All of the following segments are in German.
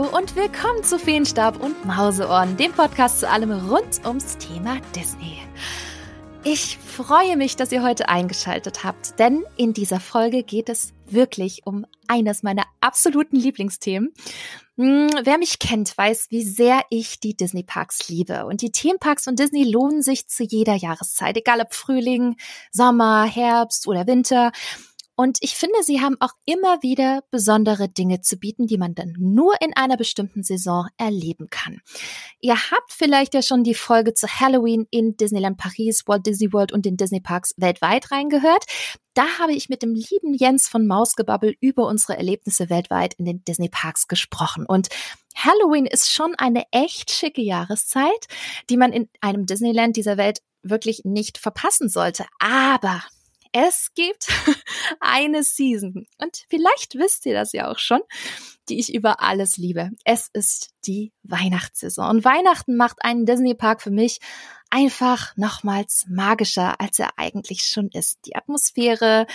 Und willkommen zu Feenstab und Mauseohren, dem Podcast zu allem rund ums Thema Disney. Ich freue mich, dass ihr heute eingeschaltet habt, denn in dieser Folge geht es wirklich um eines meiner absoluten Lieblingsthemen. Hm, wer mich kennt, weiß, wie sehr ich die Disney Parks liebe. Und die Themenparks und Disney lohnen sich zu jeder Jahreszeit, egal ob Frühling, Sommer, Herbst oder Winter. Und ich finde, sie haben auch immer wieder besondere Dinge zu bieten, die man dann nur in einer bestimmten Saison erleben kann. Ihr habt vielleicht ja schon die Folge zu Halloween in Disneyland Paris, Walt Disney World und den Disney Parks weltweit reingehört. Da habe ich mit dem lieben Jens von Mausgebabbel über unsere Erlebnisse weltweit in den Disney Parks gesprochen. Und Halloween ist schon eine echt schicke Jahreszeit, die man in einem Disneyland dieser Welt wirklich nicht verpassen sollte. Aber es gibt eine Season und vielleicht wisst ihr das ja auch schon, die ich über alles liebe. Es ist die Weihnachtssaison und Weihnachten macht einen Disney Park für mich einfach nochmals magischer, als er eigentlich schon ist. Die Atmosphäre,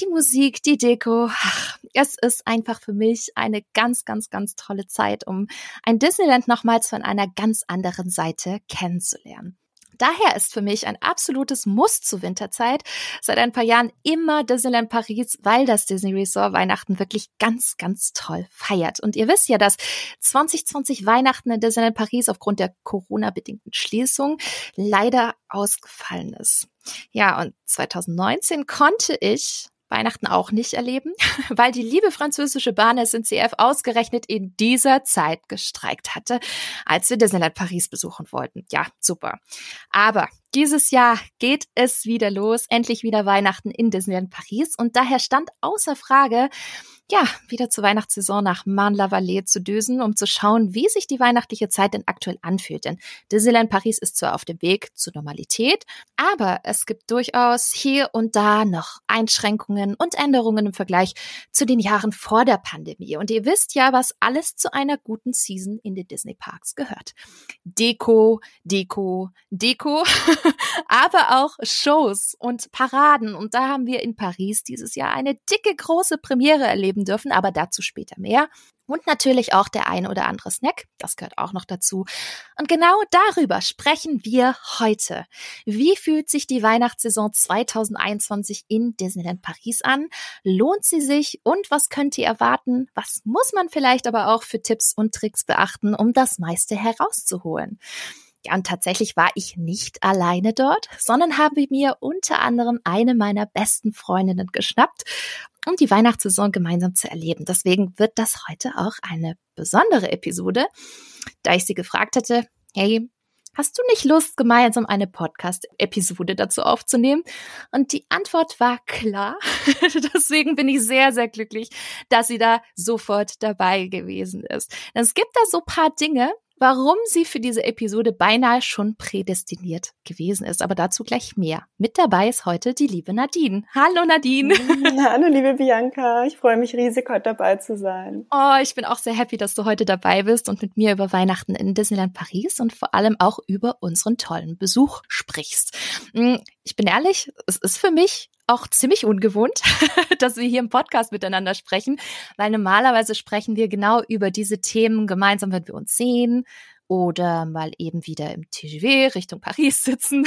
die Musik, die Deko. Ach, es ist einfach für mich eine ganz, ganz, ganz tolle Zeit, um ein Disneyland nochmals von einer ganz anderen Seite kennenzulernen. Daher ist für mich ein absolutes Muss zur Winterzeit seit ein paar Jahren immer Disneyland Paris, weil das Disney Resort Weihnachten wirklich ganz, ganz toll feiert. Und ihr wisst ja, dass 2020 Weihnachten in Disneyland Paris aufgrund der Corona-bedingten Schließung leider ausgefallen ist. Ja, und 2019 konnte ich Weihnachten auch nicht erleben, weil die liebe französische Bahn SNCF ausgerechnet in dieser Zeit gestreikt hatte, als wir Disneyland Paris besuchen wollten. Ja, super. Aber dieses Jahr geht es wieder los, endlich wieder Weihnachten in Disneyland Paris und daher stand außer Frage, ja, wieder zur Weihnachtssaison nach Marne-la-Vallée zu düsen, um zu schauen, wie sich die weihnachtliche Zeit denn aktuell anfühlt. Denn Disneyland Paris ist zwar auf dem Weg zur Normalität, aber es gibt durchaus hier und da noch Einschränkungen und Änderungen im Vergleich zu den Jahren vor der Pandemie. Und ihr wisst ja, was alles zu einer guten Season in den Disney Parks gehört. Deko, Deko, Deko, aber auch Shows und Paraden. Und da haben wir in Paris dieses Jahr eine dicke, große Premiere erleben dürfen, aber dazu später mehr. Und natürlich auch der ein oder andere Snack, das gehört auch noch dazu. Und genau darüber sprechen wir heute. Wie fühlt sich die Weihnachtssaison 2021 in Disneyland Paris an? Lohnt sie sich? Und was könnt ihr erwarten? Was muss man vielleicht aber auch für Tipps und Tricks beachten, um das meiste herauszuholen? Ja, und tatsächlich war ich nicht alleine dort, sondern habe mir unter anderem eine meiner besten Freundinnen geschnappt, um die Weihnachtssaison gemeinsam zu erleben. Deswegen wird das heute auch eine besondere Episode, da ich sie gefragt hatte, hey, hast du nicht Lust, gemeinsam eine Podcast-Episode dazu aufzunehmen? Und die Antwort war klar. Deswegen bin ich sehr, sehr glücklich, dass sie da sofort dabei gewesen ist. Es gibt da so paar Dinge, warum sie für diese Episode beinahe schon prädestiniert gewesen ist. Aber dazu gleich mehr. Mit dabei ist heute die liebe Nadine. Hallo Nadine. Hallo liebe Bianca. Ich freue mich riesig, heute dabei zu sein. Oh, ich bin auch sehr happy, dass du heute dabei bist und mit mir über Weihnachten in Disneyland Paris und vor allem auch über unseren tollen Besuch sprichst. Hm, ich bin ehrlich, es ist für mich auch ziemlich ungewohnt, dass wir hier im Podcast miteinander sprechen, weil normalerweise sprechen wir genau über diese Themen gemeinsam, wenn wir uns sehen oder mal eben wieder im TGV Richtung Paris sitzen.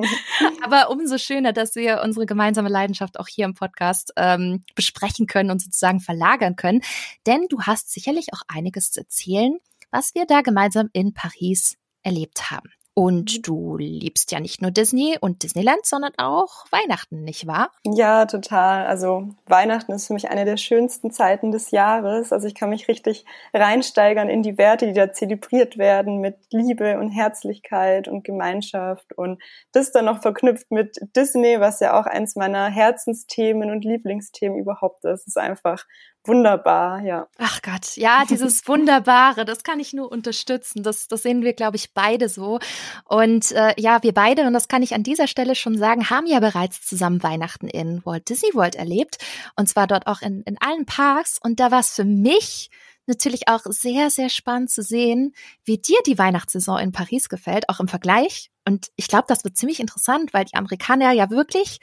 Aber umso schöner, dass wir unsere gemeinsame Leidenschaft auch hier im Podcast ähm, besprechen können und sozusagen verlagern können. Denn du hast sicherlich auch einiges zu erzählen, was wir da gemeinsam in Paris erlebt haben. Und mhm. du liebst ja nicht nur Disney und Disneyland, sondern auch Weihnachten, nicht wahr? Ja, total. Also Weihnachten ist für mich eine der schönsten Zeiten des Jahres. Also ich kann mich richtig reinsteigern in die Werte, die da zelebriert werden mit Liebe und Herzlichkeit und Gemeinschaft und das dann noch verknüpft mit Disney, was ja auch eins meiner Herzensthemen und Lieblingsthemen überhaupt ist. Es ist einfach wunderbar, ja. Ach Gott, ja, dieses Wunderbare, das kann ich nur unterstützen. Das, das sehen wir, glaube ich, beide so. Und äh, ja, wir beide, und das kann ich an dieser Stelle schon sagen, haben ja bereits zusammen Weihnachten in Walt Disney World erlebt. Und zwar dort auch in, in allen Parks. Und da war es für mich natürlich auch sehr, sehr spannend zu sehen, wie dir die Weihnachtssaison in Paris gefällt, auch im Vergleich Und ich glaube, das wird ziemlich interessant, weil die Amerikaner ja wirklich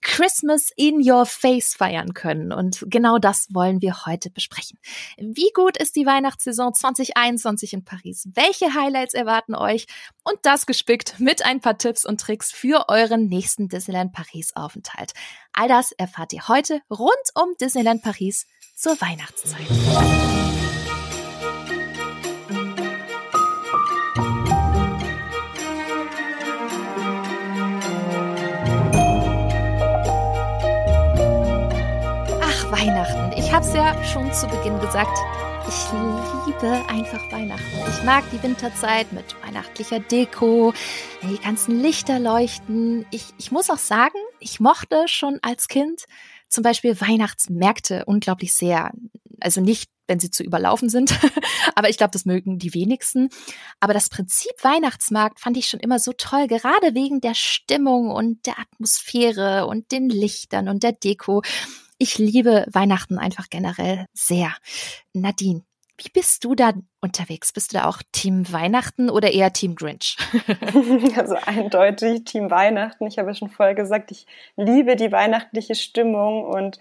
Christmas in your face feiern können. Und genau das wollen wir heute besprechen. Wie gut ist die Weihnachtssaison 2021 in Paris? Welche Highlights erwarten euch? Und das gespickt mit ein paar Tipps und Tricks für euren nächsten Disneyland Paris Aufenthalt. All das erfahrt ihr heute rund um Disneyland Paris zur Weihnachtszeit. Habe es ja schon zu Beginn gesagt. Ich liebe einfach Weihnachten. Ich mag die Winterzeit mit weihnachtlicher Deko, die ganzen Lichter leuchten. Ich, ich muss auch sagen, ich mochte schon als Kind zum Beispiel Weihnachtsmärkte unglaublich sehr. Also nicht, wenn sie zu überlaufen sind, aber ich glaube, das mögen die wenigsten. Aber das Prinzip Weihnachtsmarkt fand ich schon immer so toll, gerade wegen der Stimmung und der Atmosphäre und den Lichtern und der Deko. Ich liebe Weihnachten einfach generell sehr. Nadine, wie bist du da unterwegs? Bist du da auch Team Weihnachten oder eher Team Grinch? also eindeutig Team Weihnachten. Ich habe ja schon vorher gesagt, ich liebe die weihnachtliche Stimmung und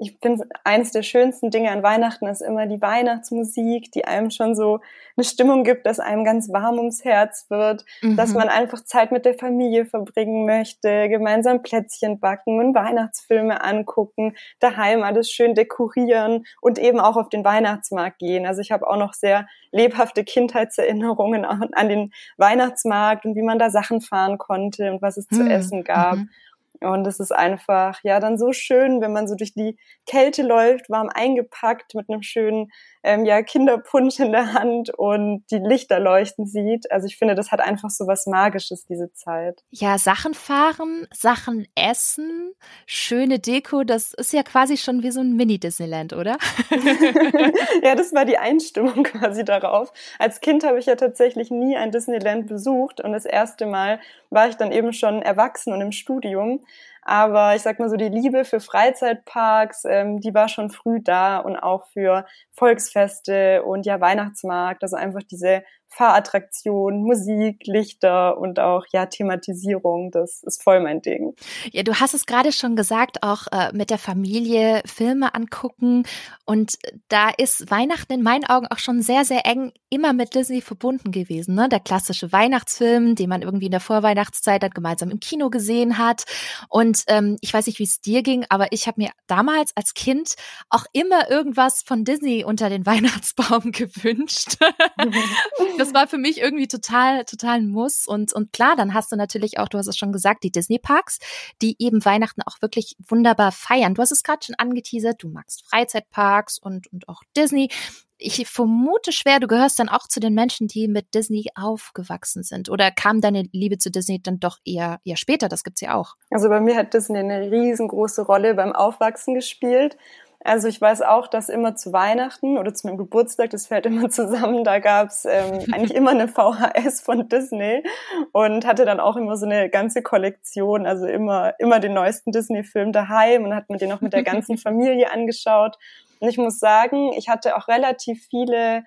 ich finde, eines der schönsten Dinge an Weihnachten ist immer die Weihnachtsmusik, die einem schon so eine Stimmung gibt, dass einem ganz warm ums Herz wird, mhm. dass man einfach Zeit mit der Familie verbringen möchte, gemeinsam Plätzchen backen und Weihnachtsfilme angucken, daheim alles schön dekorieren und eben auch auf den Weihnachtsmarkt gehen. Also ich habe auch noch sehr lebhafte Kindheitserinnerungen an den Weihnachtsmarkt und wie man da Sachen fahren konnte und was es mhm. zu essen gab. Mhm. Und es ist einfach, ja, dann so schön, wenn man so durch die Kälte läuft, warm eingepackt mit einem schönen ähm, ja, Kinderpunsch in der Hand und die Lichter leuchten sieht. Also ich finde, das hat einfach so was Magisches, diese Zeit. Ja, Sachen fahren, Sachen essen, schöne Deko, das ist ja quasi schon wie so ein Mini-Disneyland, oder? ja, das war die Einstimmung quasi darauf. Als Kind habe ich ja tatsächlich nie ein Disneyland besucht und das erste Mal war ich dann eben schon erwachsen und im Studium. Aber ich sag mal so, die Liebe für Freizeitparks, ähm, die war schon früh da und auch für Volksfeste und ja Weihnachtsmarkt. Also einfach diese Fahrattraktion, Musik, Lichter und auch ja Thematisierung. Das ist voll mein Ding. Ja, du hast es gerade schon gesagt, auch äh, mit der Familie Filme angucken und da ist Weihnachten in meinen Augen auch schon sehr sehr eng immer mit Disney verbunden gewesen. Ne? Der klassische Weihnachtsfilm, den man irgendwie in der Vorweihnachtszeit dann gemeinsam im Kino gesehen hat. Und ähm, ich weiß nicht, wie es dir ging, aber ich habe mir damals als Kind auch immer irgendwas von Disney unter den Weihnachtsbaum gewünscht. das war für mich irgendwie total, total ein Muss. Und, und klar, dann hast du natürlich auch, du hast es schon gesagt, die Disney-Parks, die eben Weihnachten auch wirklich wunderbar feiern. Du hast es gerade schon angeteasert, du magst Freizeitparks und, und auch Disney ich vermute schwer, du gehörst dann auch zu den Menschen, die mit Disney aufgewachsen sind. Oder kam deine Liebe zu Disney dann doch eher, eher später? Das gibt's ja auch. Also bei mir hat Disney eine riesengroße Rolle beim Aufwachsen gespielt. Also ich weiß auch, dass immer zu Weihnachten oder zu meinem Geburtstag, das fällt immer zusammen, da gab's ähm, eigentlich immer eine VHS von Disney und hatte dann auch immer so eine ganze Kollektion, also immer, immer den neuesten Disney-Film daheim und hat mir den auch mit der ganzen Familie angeschaut. Und ich muss sagen, ich hatte auch relativ viele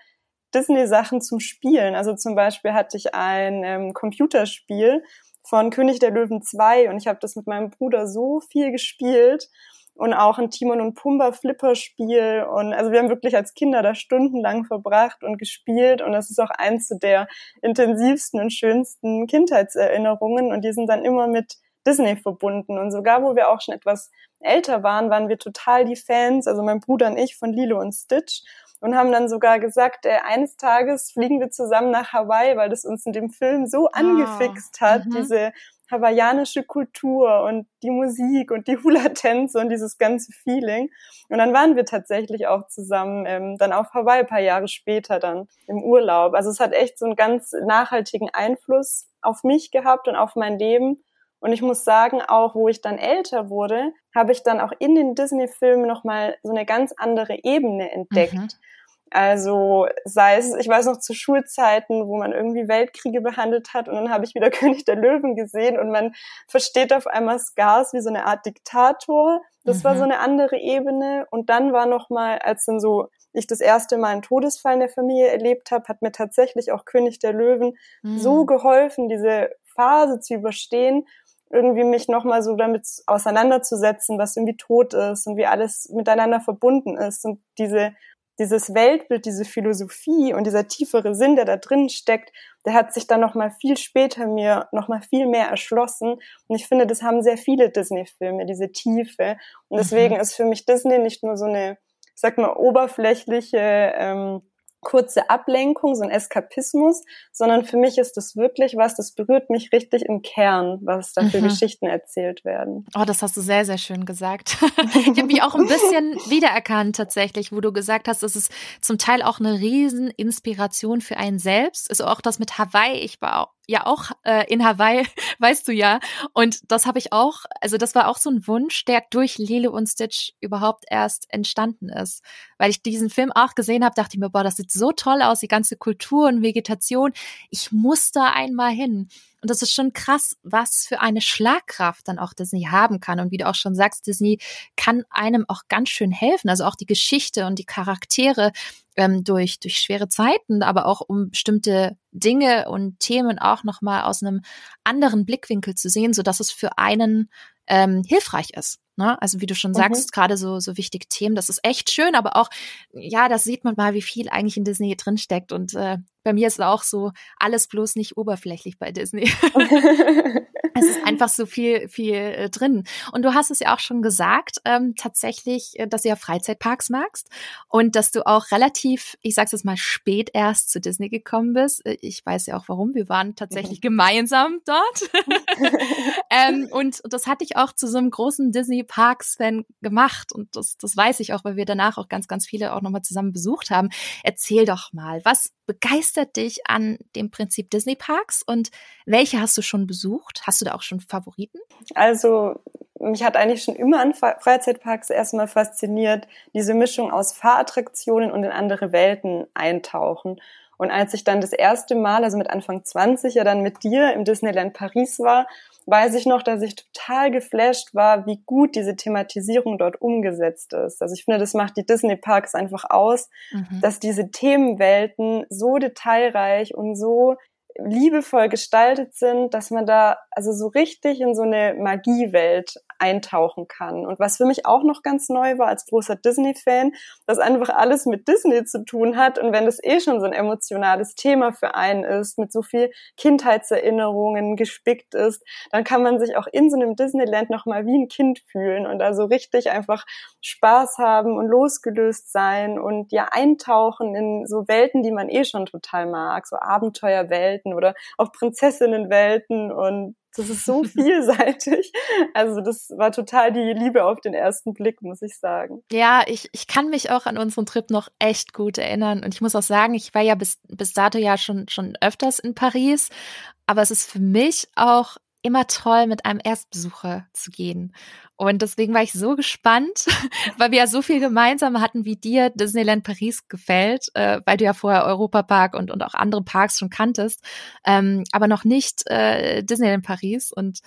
Disney-Sachen zum Spielen. Also zum Beispiel hatte ich ein ähm, Computerspiel von König der Löwen 2 und ich habe das mit meinem Bruder so viel gespielt und auch ein Timon und Pumba Flipperspiel. Und also wir haben wirklich als Kinder da stundenlang verbracht und gespielt. Und das ist auch eins der intensivsten und schönsten Kindheitserinnerungen. Und die sind dann immer mit Disney verbunden. Und sogar wo wir auch schon etwas älter waren, waren wir total die Fans, also mein Bruder und ich von Lilo und Stitch. Und haben dann sogar gesagt, äh, eines Tages fliegen wir zusammen nach Hawaii, weil das uns in dem Film so ah, angefixt hat, mhm. diese hawaiianische Kultur und die Musik und die Hula-Tänze und dieses ganze Feeling. Und dann waren wir tatsächlich auch zusammen ähm, dann auf Hawaii ein paar Jahre später dann im Urlaub. Also es hat echt so einen ganz nachhaltigen Einfluss auf mich gehabt und auf mein Leben. Und ich muss sagen, auch wo ich dann älter wurde, habe ich dann auch in den Disney-Filmen nochmal so eine ganz andere Ebene entdeckt. Mhm. Also sei es, ich weiß noch zu Schulzeiten, wo man irgendwie Weltkriege behandelt hat und dann habe ich wieder König der Löwen gesehen und man versteht auf einmal Scars wie so eine Art Diktator. Das mhm. war so eine andere Ebene und dann war noch mal, als dann so ich das erste Mal einen Todesfall in der Familie erlebt habe, hat mir tatsächlich auch König der Löwen mhm. so geholfen, diese Phase zu überstehen, irgendwie mich nochmal so damit auseinanderzusetzen, was irgendwie tot ist und wie alles miteinander verbunden ist und diese dieses Weltbild, diese Philosophie und dieser tiefere Sinn, der da drin steckt, der hat sich dann noch mal viel später mir noch mal viel mehr erschlossen. Und ich finde, das haben sehr viele Disney-Filme, diese Tiefe. Und deswegen mhm. ist für mich Disney nicht nur so eine, ich sag mal, oberflächliche ähm, kurze Ablenkung, so ein Eskapismus, sondern für mich ist das wirklich was, das berührt mich richtig im Kern, was da für mhm. Geschichten erzählt werden. Oh, das hast du sehr, sehr schön gesagt. ich habe mich auch ein bisschen wiedererkannt tatsächlich, wo du gesagt hast, es ist zum Teil auch eine Rieseninspiration für einen selbst. Also auch das mit Hawaii. Ich war auch ja auch äh, in Hawaii, weißt du ja. Und das habe ich auch, also das war auch so ein Wunsch, der durch Lilo und Stitch überhaupt erst entstanden ist. Weil ich diesen Film auch gesehen habe, dachte ich mir, boah, das sieht so toll aus, die ganze Kultur und Vegetation. Ich muss da einmal hin. Und das ist schon krass, was für eine Schlagkraft dann auch Disney haben kann. Und wie du auch schon sagst, Disney kann einem auch ganz schön helfen. Also auch die Geschichte und die Charaktere ähm, durch, durch schwere Zeiten, aber auch um bestimmte Dinge und Themen auch nochmal aus einem anderen Blickwinkel zu sehen, so dass es für einen ähm, hilfreich ist. Ne? Also wie du schon sagst, mhm. gerade so, so wichtige Themen, das ist echt schön, aber auch, ja, das sieht man mal, wie viel eigentlich in Disney drinsteckt. Und äh, bei mir ist es auch so, alles bloß nicht oberflächlich bei Disney. es ist einfach so viel, viel äh, drin. Und du hast es ja auch schon gesagt, ähm, tatsächlich, äh, dass du ja Freizeitparks magst und dass du auch relativ, ich sag's jetzt mal, spät erst zu Disney gekommen bist. Äh, ich weiß ja auch warum. Wir waren tatsächlich mhm. gemeinsam dort. ähm, und das hatte ich auch zu so einem großen Disney Parks-Fan gemacht. Und das, das weiß ich auch, weil wir danach auch ganz, ganz viele auch nochmal zusammen besucht haben. Erzähl doch mal, was begeistert dich an dem Prinzip Disney Parks und welche hast du schon besucht? Hast du da auch schon Favoriten? Also mich hat eigentlich schon immer an Freizeitparks erstmal fasziniert, diese Mischung aus Fahrattraktionen und in andere Welten eintauchen. Und als ich dann das erste Mal, also mit Anfang 20, ja dann mit dir im Disneyland Paris war, weiß ich noch, dass ich total geflasht war, wie gut diese Thematisierung dort umgesetzt ist. Also ich finde, das macht die Disney Parks einfach aus, mhm. dass diese Themenwelten so detailreich und so liebevoll gestaltet sind, dass man da also so richtig in so eine Magiewelt eintauchen kann. Und was für mich auch noch ganz neu war als großer Disney-Fan, dass einfach alles mit Disney zu tun hat. Und wenn das eh schon so ein emotionales Thema für einen ist, mit so viel Kindheitserinnerungen gespickt ist, dann kann man sich auch in so einem Disneyland nochmal wie ein Kind fühlen und da so richtig einfach Spaß haben und losgelöst sein und ja eintauchen in so Welten, die man eh schon total mag, so Abenteuerwelten oder auch Prinzessinnenwelten und das ist so vielseitig. Also das war total die Liebe auf den ersten Blick, muss ich sagen. Ja, ich, ich kann mich auch an unseren Trip noch echt gut erinnern. Und ich muss auch sagen, ich war ja bis, bis dato ja schon, schon öfters in Paris. Aber es ist für mich auch immer toll, mit einem Erstbesucher zu gehen. Und deswegen war ich so gespannt, weil wir ja so viel gemeinsam hatten, wie dir Disneyland Paris gefällt, äh, weil du ja vorher Europa Park und, und auch andere Parks schon kanntest, ähm, aber noch nicht äh, Disneyland Paris. Und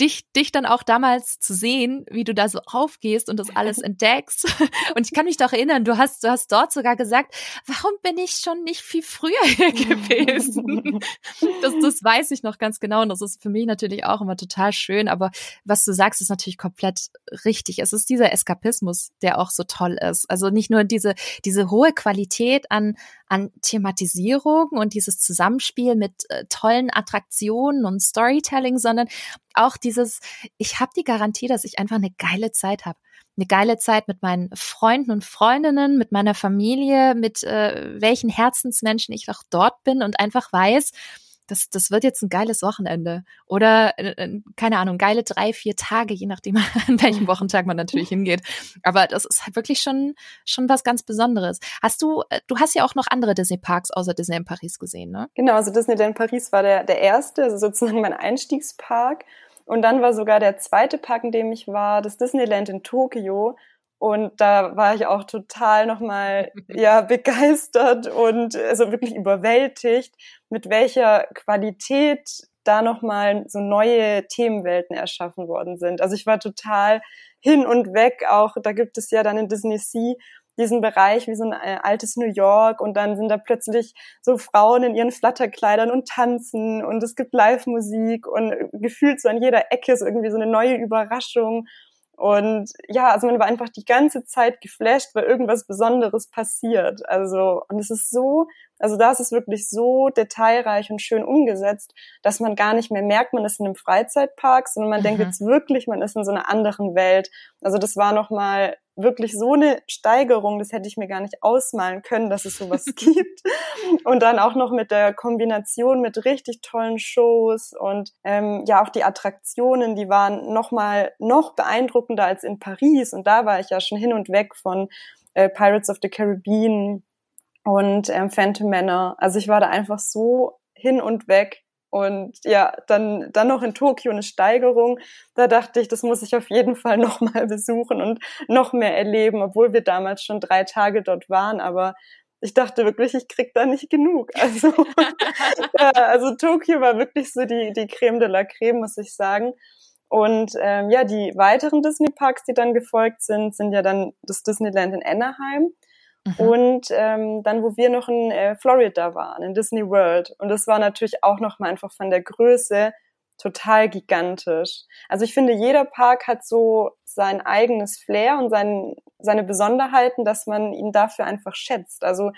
dich, dich dann auch damals zu sehen, wie du da so aufgehst und das alles entdeckst. Und ich kann mich doch erinnern, du hast, du hast dort sogar gesagt, warum bin ich schon nicht viel früher hier gewesen? Das, das weiß ich noch ganz genau und das ist für mich natürlich auch immer total schön. Aber was du sagst, ist natürlich komplett richtig. Es ist dieser Eskapismus, der auch so toll ist. Also nicht nur diese, diese hohe Qualität an, an Thematisierung und dieses Zusammenspiel mit äh, tollen Attraktionen und Storytelling, sondern auch dieses, ich habe die Garantie, dass ich einfach eine geile Zeit habe. Eine geile Zeit mit meinen Freunden und Freundinnen, mit meiner Familie, mit äh, welchen Herzensmenschen ich auch dort bin und einfach weiß, das, das wird jetzt ein geiles Wochenende. Oder, äh, äh, keine Ahnung, geile drei, vier Tage, je nachdem, an welchem Wochentag man natürlich hingeht. Aber das ist halt wirklich schon, schon was ganz Besonderes. Hast du, äh, du hast ja auch noch andere Disney-Parks außer Disney in Paris gesehen, ne? Genau, also Disneyland Paris war der, der erste, also sozusagen mein Einstiegspark. Und dann war sogar der zweite Park, in dem ich war, das Disneyland in Tokio. Und da war ich auch total nochmal, ja, begeistert und also wirklich überwältigt, mit welcher Qualität da nochmal so neue Themenwelten erschaffen worden sind. Also ich war total hin und weg auch, da gibt es ja dann in Disney Sea diesen Bereich wie so ein äh, altes New York und dann sind da plötzlich so Frauen in ihren Flatterkleidern und tanzen und es gibt Live-Musik und gefühlt so an jeder Ecke ist irgendwie so eine neue Überraschung und ja, also man war einfach die ganze Zeit geflasht, weil irgendwas Besonderes passiert. Also, und es ist so, also da ist es wirklich so detailreich und schön umgesetzt, dass man gar nicht mehr merkt, man ist in einem Freizeitpark, sondern man mhm. denkt jetzt wirklich, man ist in so einer anderen Welt. Also das war nochmal wirklich so eine Steigerung, das hätte ich mir gar nicht ausmalen können, dass es sowas gibt. Und dann auch noch mit der Kombination mit richtig tollen Shows und ähm, ja auch die Attraktionen, die waren noch mal noch beeindruckender als in Paris. Und da war ich ja schon hin und weg von äh, Pirates of the Caribbean und ähm, Phantom Manor. Also ich war da einfach so hin und weg und ja, dann, dann noch in Tokio eine Steigerung. Da dachte ich, das muss ich auf jeden Fall nochmal besuchen und noch mehr erleben, obwohl wir damals schon drei Tage dort waren. Aber ich dachte wirklich, ich krieg da nicht genug. Also, ja, also Tokio war wirklich so die, die Creme de la Creme, muss ich sagen. Und ähm, ja, die weiteren Disney-Parks, die dann gefolgt sind, sind ja dann das Disneyland in Anaheim. Mhm. Und ähm, dann, wo wir noch in äh, Florida waren, in Disney World. Und das war natürlich auch nochmal einfach von der Größe total gigantisch. Also ich finde, jeder Park hat so sein eigenes Flair und sein, seine Besonderheiten, dass man ihn dafür einfach schätzt. Also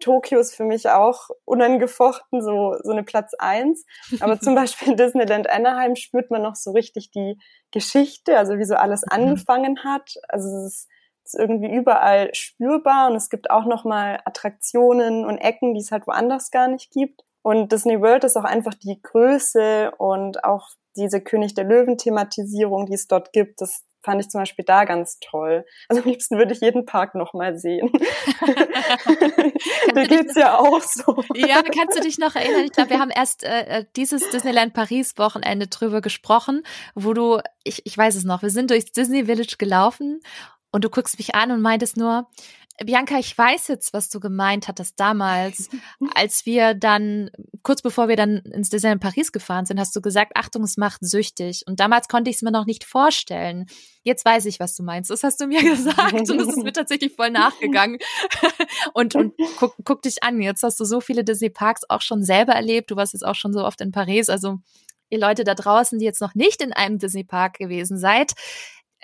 Tokio ist für mich auch unangefochten so, so eine Platz eins. Aber zum Beispiel in Disneyland Anaheim spürt man noch so richtig die Geschichte, also wie so alles mhm. angefangen hat. Also es ist ist irgendwie überall spürbar und es gibt auch nochmal Attraktionen und Ecken, die es halt woanders gar nicht gibt. Und Disney World ist auch einfach die Größe und auch diese König der Löwen-Thematisierung, die es dort gibt, das fand ich zum Beispiel da ganz toll. Also am liebsten würde ich jeden Park nochmal sehen. da geht's ja auch so. Ja, kannst du dich noch erinnern? Ich glaube, wir haben erst äh, äh, dieses Disneyland Paris Wochenende drüber gesprochen, wo du, ich, ich weiß es noch, wir sind durchs Disney Village gelaufen und du guckst mich an und meintest nur, Bianca, ich weiß jetzt, was du gemeint hattest damals, als wir dann, kurz bevor wir dann ins Disneyland Paris gefahren sind, hast du gesagt, Achtung, es macht süchtig. Und damals konnte ich es mir noch nicht vorstellen. Jetzt weiß ich, was du meinst. Das hast du mir gesagt und das ist mir tatsächlich voll nachgegangen. und und guck, guck dich an, jetzt hast du so viele Disney-Parks auch schon selber erlebt. Du warst jetzt auch schon so oft in Paris. Also ihr Leute da draußen, die jetzt noch nicht in einem Disney-Park gewesen seid,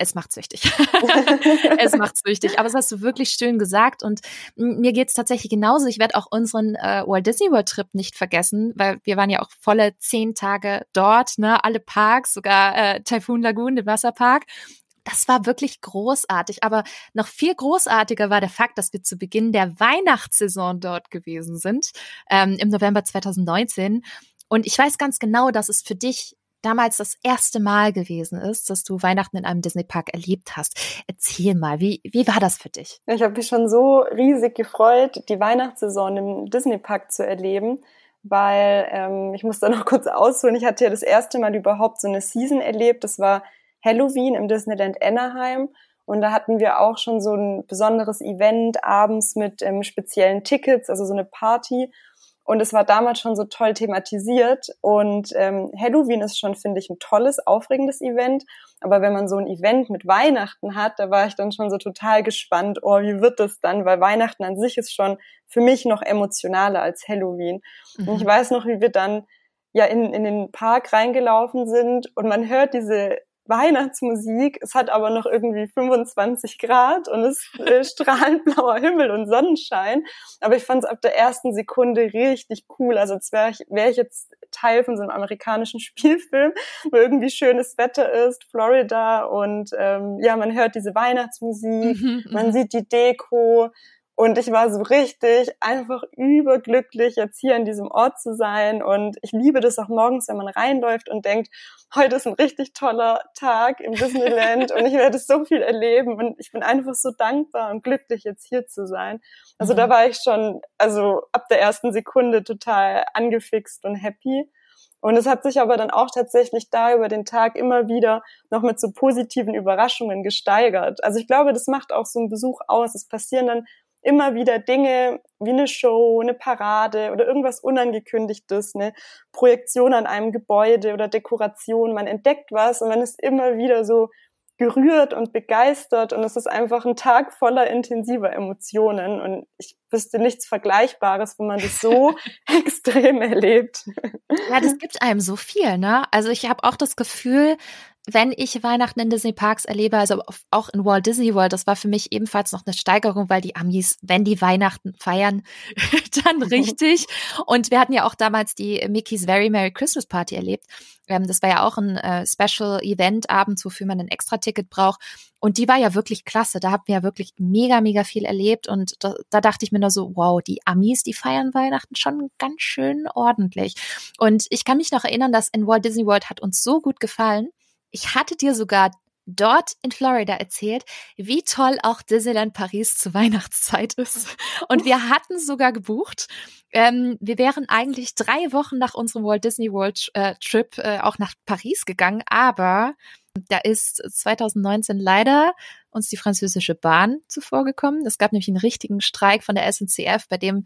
es macht süchtig. es macht süchtig. Aber das hast du wirklich schön gesagt. Und mir geht's tatsächlich genauso. Ich werde auch unseren äh, Walt Disney World Trip nicht vergessen, weil wir waren ja auch volle zehn Tage dort, ne? Alle Parks, sogar äh, Typhoon Lagoon, den Wasserpark. Das war wirklich großartig. Aber noch viel großartiger war der Fakt, dass wir zu Beginn der Weihnachtssaison dort gewesen sind, ähm, im November 2019. Und ich weiß ganz genau, dass es für dich damals das erste Mal gewesen ist, dass du Weihnachten in einem Disney-Park erlebt hast. Erzähl mal, wie, wie war das für dich? Ich habe mich schon so riesig gefreut, die Weihnachtssaison im Disney-Park zu erleben, weil ähm, ich muss da noch kurz ausholen. Ich hatte ja das erste Mal überhaupt so eine Season erlebt. Das war Halloween im Disneyland Anaheim. Und da hatten wir auch schon so ein besonderes Event abends mit ähm, speziellen Tickets, also so eine Party. Und es war damals schon so toll thematisiert. Und ähm, Halloween ist schon, finde ich, ein tolles, aufregendes Event. Aber wenn man so ein Event mit Weihnachten hat, da war ich dann schon so total gespannt, oh, wie wird das dann? Weil Weihnachten an sich ist schon für mich noch emotionaler als Halloween. Mhm. Und ich mhm. weiß noch, wie wir dann ja in, in den Park reingelaufen sind und man hört diese Weihnachtsmusik. Es hat aber noch irgendwie 25 Grad und es äh, strahlend blauer Himmel und Sonnenschein. Aber ich fand es ab der ersten Sekunde richtig cool. Also als wäre ich, wär ich jetzt Teil von so einem amerikanischen Spielfilm, wo irgendwie schönes Wetter ist, Florida und ähm, ja, man hört diese Weihnachtsmusik, mhm, man mhm. sieht die Deko und ich war so richtig einfach überglücklich, jetzt hier an diesem Ort zu sein. Und ich liebe das auch morgens, wenn man reinläuft und denkt, heute ist ein richtig toller Tag im Disneyland und ich werde so viel erleben. Und ich bin einfach so dankbar und glücklich, jetzt hier zu sein. Also mhm. da war ich schon, also ab der ersten Sekunde total angefixt und happy. Und es hat sich aber dann auch tatsächlich da über den Tag immer wieder noch mit so positiven Überraschungen gesteigert. Also ich glaube, das macht auch so einen Besuch aus. Es passieren dann immer wieder Dinge wie eine Show, eine Parade oder irgendwas Unangekündigtes, eine Projektion an einem Gebäude oder Dekoration. Man entdeckt was und man ist immer wieder so gerührt und begeistert und es ist einfach ein Tag voller intensiver Emotionen und ich wüsste nichts Vergleichbares, wo man das so extrem erlebt. Ja, das gibt einem so viel, ne? Also ich habe auch das Gefühl, wenn ich Weihnachten in Disney Parks erlebe, also auch in Walt Disney World, das war für mich ebenfalls noch eine Steigerung, weil die Amis, wenn die Weihnachten feiern, dann richtig. Und wir hatten ja auch damals die Mickey's Very Merry Christmas Party erlebt. Ähm, das war ja auch ein äh, Special Event abends, wofür man ein Extra-Ticket braucht. Und die war ja wirklich klasse. Da haben wir ja wirklich mega, mega viel erlebt. Und da, da dachte ich mir nur so, wow, die Amis, die feiern Weihnachten schon ganz schön ordentlich. Und ich kann mich noch erinnern, dass in Walt Disney World hat uns so gut gefallen, ich hatte dir sogar dort in Florida erzählt, wie toll auch Disneyland Paris zur Weihnachtszeit ist. Und wir hatten sogar gebucht. Ähm, wir wären eigentlich drei Wochen nach unserem Walt Disney World äh, Trip äh, auch nach Paris gegangen, aber da ist 2019 leider uns die französische Bahn zuvorgekommen. Es gab nämlich einen richtigen Streik von der SNCF, bei dem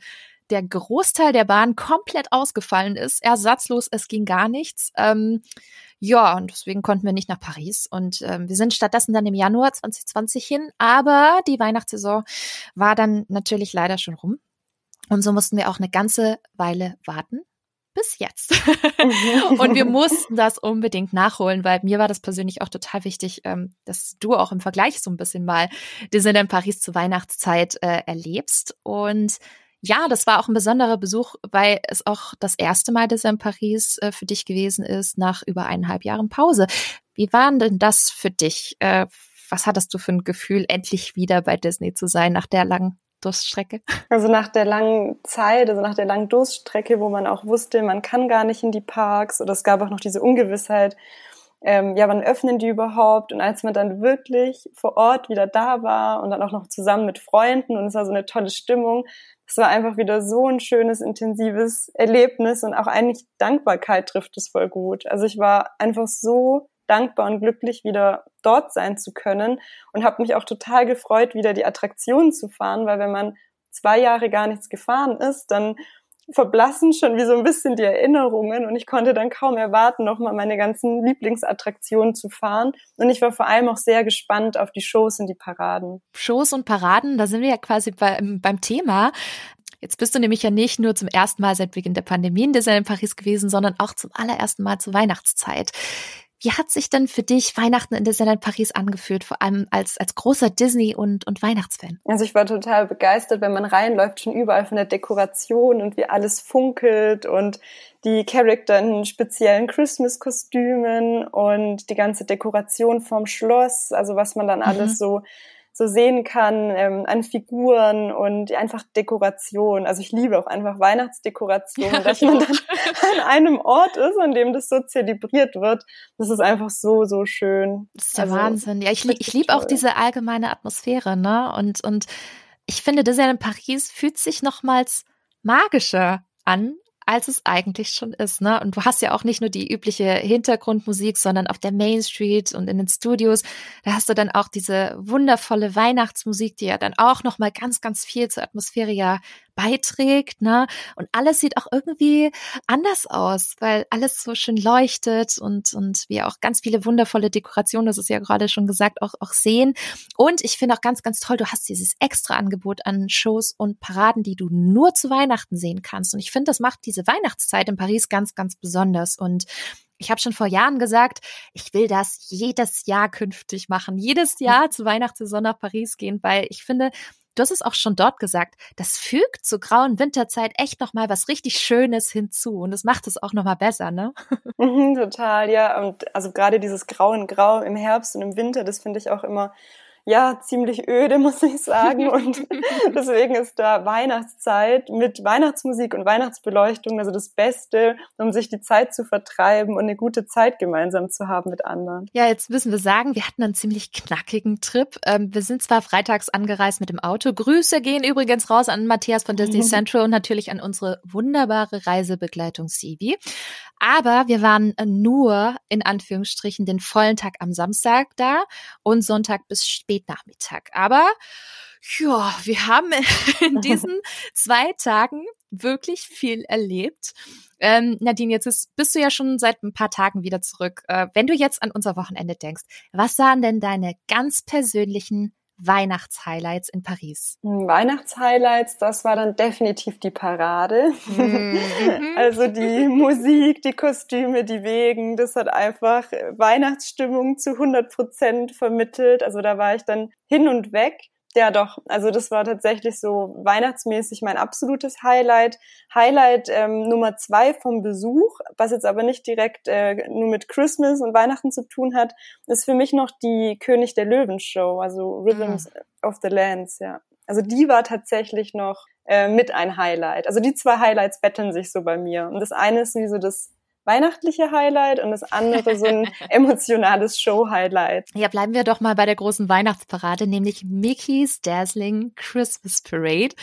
der Großteil der Bahn komplett ausgefallen ist, ersatzlos, es ging gar nichts. Ähm, ja, und deswegen konnten wir nicht nach Paris. Und ähm, wir sind stattdessen dann im Januar 2020 hin. Aber die Weihnachtssaison war dann natürlich leider schon rum. Und so mussten wir auch eine ganze Weile warten. Bis jetzt. und wir mussten das unbedingt nachholen, weil mir war das persönlich auch total wichtig, ähm, dass du auch im Vergleich so ein bisschen mal Disneyland Paris zur Weihnachtszeit äh, erlebst. Und ja, das war auch ein besonderer Besuch, weil es auch das erste Mal, dass er in Paris äh, für dich gewesen ist, nach über eineinhalb Jahren Pause. Wie war denn das für dich? Äh, was hattest du für ein Gefühl, endlich wieder bei Disney zu sein nach der langen Durststrecke? Also nach der langen Zeit, also nach der langen Durststrecke, wo man auch wusste, man kann gar nicht in die Parks oder es gab auch noch diese Ungewissheit, ähm, ja, wann öffnen die überhaupt? Und als man dann wirklich vor Ort wieder da war und dann auch noch zusammen mit Freunden und es war so eine tolle Stimmung, es war einfach wieder so ein schönes, intensives Erlebnis und auch eigentlich Dankbarkeit trifft es voll gut. Also ich war einfach so dankbar und glücklich, wieder dort sein zu können und habe mich auch total gefreut, wieder die Attraktionen zu fahren, weil wenn man zwei Jahre gar nichts gefahren ist, dann verblassen schon wie so ein bisschen die Erinnerungen und ich konnte dann kaum erwarten, nochmal meine ganzen Lieblingsattraktionen zu fahren. Und ich war vor allem auch sehr gespannt auf die Shows und die Paraden. Shows und Paraden, da sind wir ja quasi beim, beim Thema. Jetzt bist du nämlich ja nicht nur zum ersten Mal seit Beginn der Pandemie in Disneyland Paris gewesen, sondern auch zum allerersten Mal zur Weihnachtszeit. Wie hat sich denn für dich Weihnachten in Disneyland Paris angefühlt, vor allem als, als großer Disney- und, und Weihnachtsfan? Also ich war total begeistert, wenn man reinläuft, schon überall von der Dekoration und wie alles funkelt und die Charakter in speziellen Christmas-Kostümen und die ganze Dekoration vom Schloss, also was man dann mhm. alles so so sehen kann ähm, an Figuren und einfach Dekoration. Also ich liebe auch einfach Weihnachtsdekoration, ja, dass man dann an einem Ort ist, an dem das so zelebriert wird. Das ist einfach so, so schön. Das ist der also, Wahnsinn. Ja, ich, ich liebe auch diese allgemeine Atmosphäre, ne? Und, und ich finde, Disneyland Paris fühlt sich nochmals magischer an als es eigentlich schon ist. Ne? Und du hast ja auch nicht nur die übliche Hintergrundmusik, sondern auf der Main Street und in den Studios, da hast du dann auch diese wundervolle Weihnachtsmusik, die ja dann auch nochmal ganz, ganz viel zur Atmosphäre ja beiträgt, ne? Und alles sieht auch irgendwie anders aus, weil alles so schön leuchtet und, und wir auch ganz viele wundervolle Dekorationen, das ist ja gerade schon gesagt, auch, auch sehen. Und ich finde auch ganz, ganz toll, du hast dieses extra Angebot an Shows und Paraden, die du nur zu Weihnachten sehen kannst. Und ich finde, das macht diese Weihnachtszeit in Paris ganz, ganz besonders. Und ich habe schon vor Jahren gesagt, ich will das jedes Jahr künftig machen, jedes Jahr zur Weihnachtssaison nach Paris gehen, weil ich finde, du hast es auch schon dort gesagt, das fügt zur grauen Winterzeit echt nochmal was richtig Schönes hinzu und das macht es auch nochmal besser, ne? Mhm, total, ja. Und also gerade dieses grauen Grau im Herbst und im Winter, das finde ich auch immer ja, ziemlich öde, muss ich sagen. Und deswegen ist da Weihnachtszeit mit Weihnachtsmusik und Weihnachtsbeleuchtung also das Beste, um sich die Zeit zu vertreiben und eine gute Zeit gemeinsam zu haben mit anderen. Ja, jetzt müssen wir sagen, wir hatten einen ziemlich knackigen Trip. Ähm, wir sind zwar freitags angereist mit dem Auto. Grüße gehen übrigens raus an Matthias von Disney Central und natürlich an unsere wunderbare Reisebegleitung Sivi. Aber wir waren nur in Anführungsstrichen den vollen Tag am Samstag da und Sonntag bis spät Spätnachmittag. Aber ja, wir haben in diesen zwei Tagen wirklich viel erlebt. Ähm, Nadine, jetzt ist, bist du ja schon seit ein paar Tagen wieder zurück. Äh, wenn du jetzt an unser Wochenende denkst, was waren denn deine ganz persönlichen Weihnachtshighlights in Paris? Hm, Weihnachtshighlights, das war dann definitiv die Parade. Mhm. also die Musik, die Kostüme, die Wegen, das hat einfach Weihnachtsstimmung zu 100 Prozent vermittelt. Also da war ich dann hin und weg. Ja, doch. Also das war tatsächlich so weihnachtsmäßig mein absolutes Highlight. Highlight ähm, Nummer zwei vom Besuch, was jetzt aber nicht direkt äh, nur mit Christmas und Weihnachten zu tun hat, ist für mich noch die König der Löwen Show, also Rhythms mhm. of the Lands, ja. Also die war tatsächlich noch äh, mit ein Highlight. Also die zwei Highlights betteln sich so bei mir. Und das eine ist wie so das weihnachtliche Highlight und das andere so ein emotionales Show-Highlight. Ja, bleiben wir doch mal bei der großen Weihnachtsparade, nämlich Mickey's Dazzling Christmas Parade.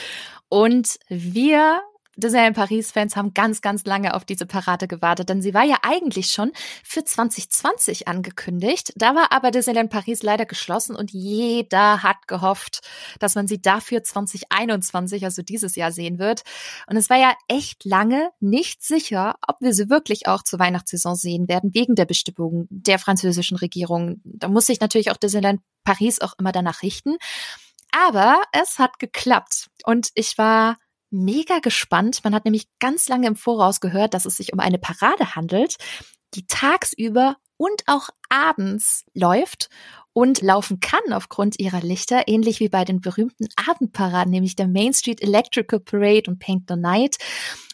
Und wir Disneyland Paris-Fans haben ganz, ganz lange auf diese Parade gewartet, denn sie war ja eigentlich schon für 2020 angekündigt. Da war aber Disneyland Paris leider geschlossen und jeder hat gehofft, dass man sie dafür 2021, also dieses Jahr, sehen wird. Und es war ja echt lange nicht sicher, ob wir sie wirklich auch zur Weihnachtssaison sehen werden, wegen der Bestimmung der französischen Regierung. Da muss sich natürlich auch Disneyland Paris auch immer danach richten. Aber es hat geklappt und ich war mega gespannt. Man hat nämlich ganz lange im Voraus gehört, dass es sich um eine Parade handelt, die tagsüber und auch abends läuft und laufen kann aufgrund ihrer Lichter, ähnlich wie bei den berühmten Abendparaden, nämlich der Main Street Electrical Parade und Paint the Night.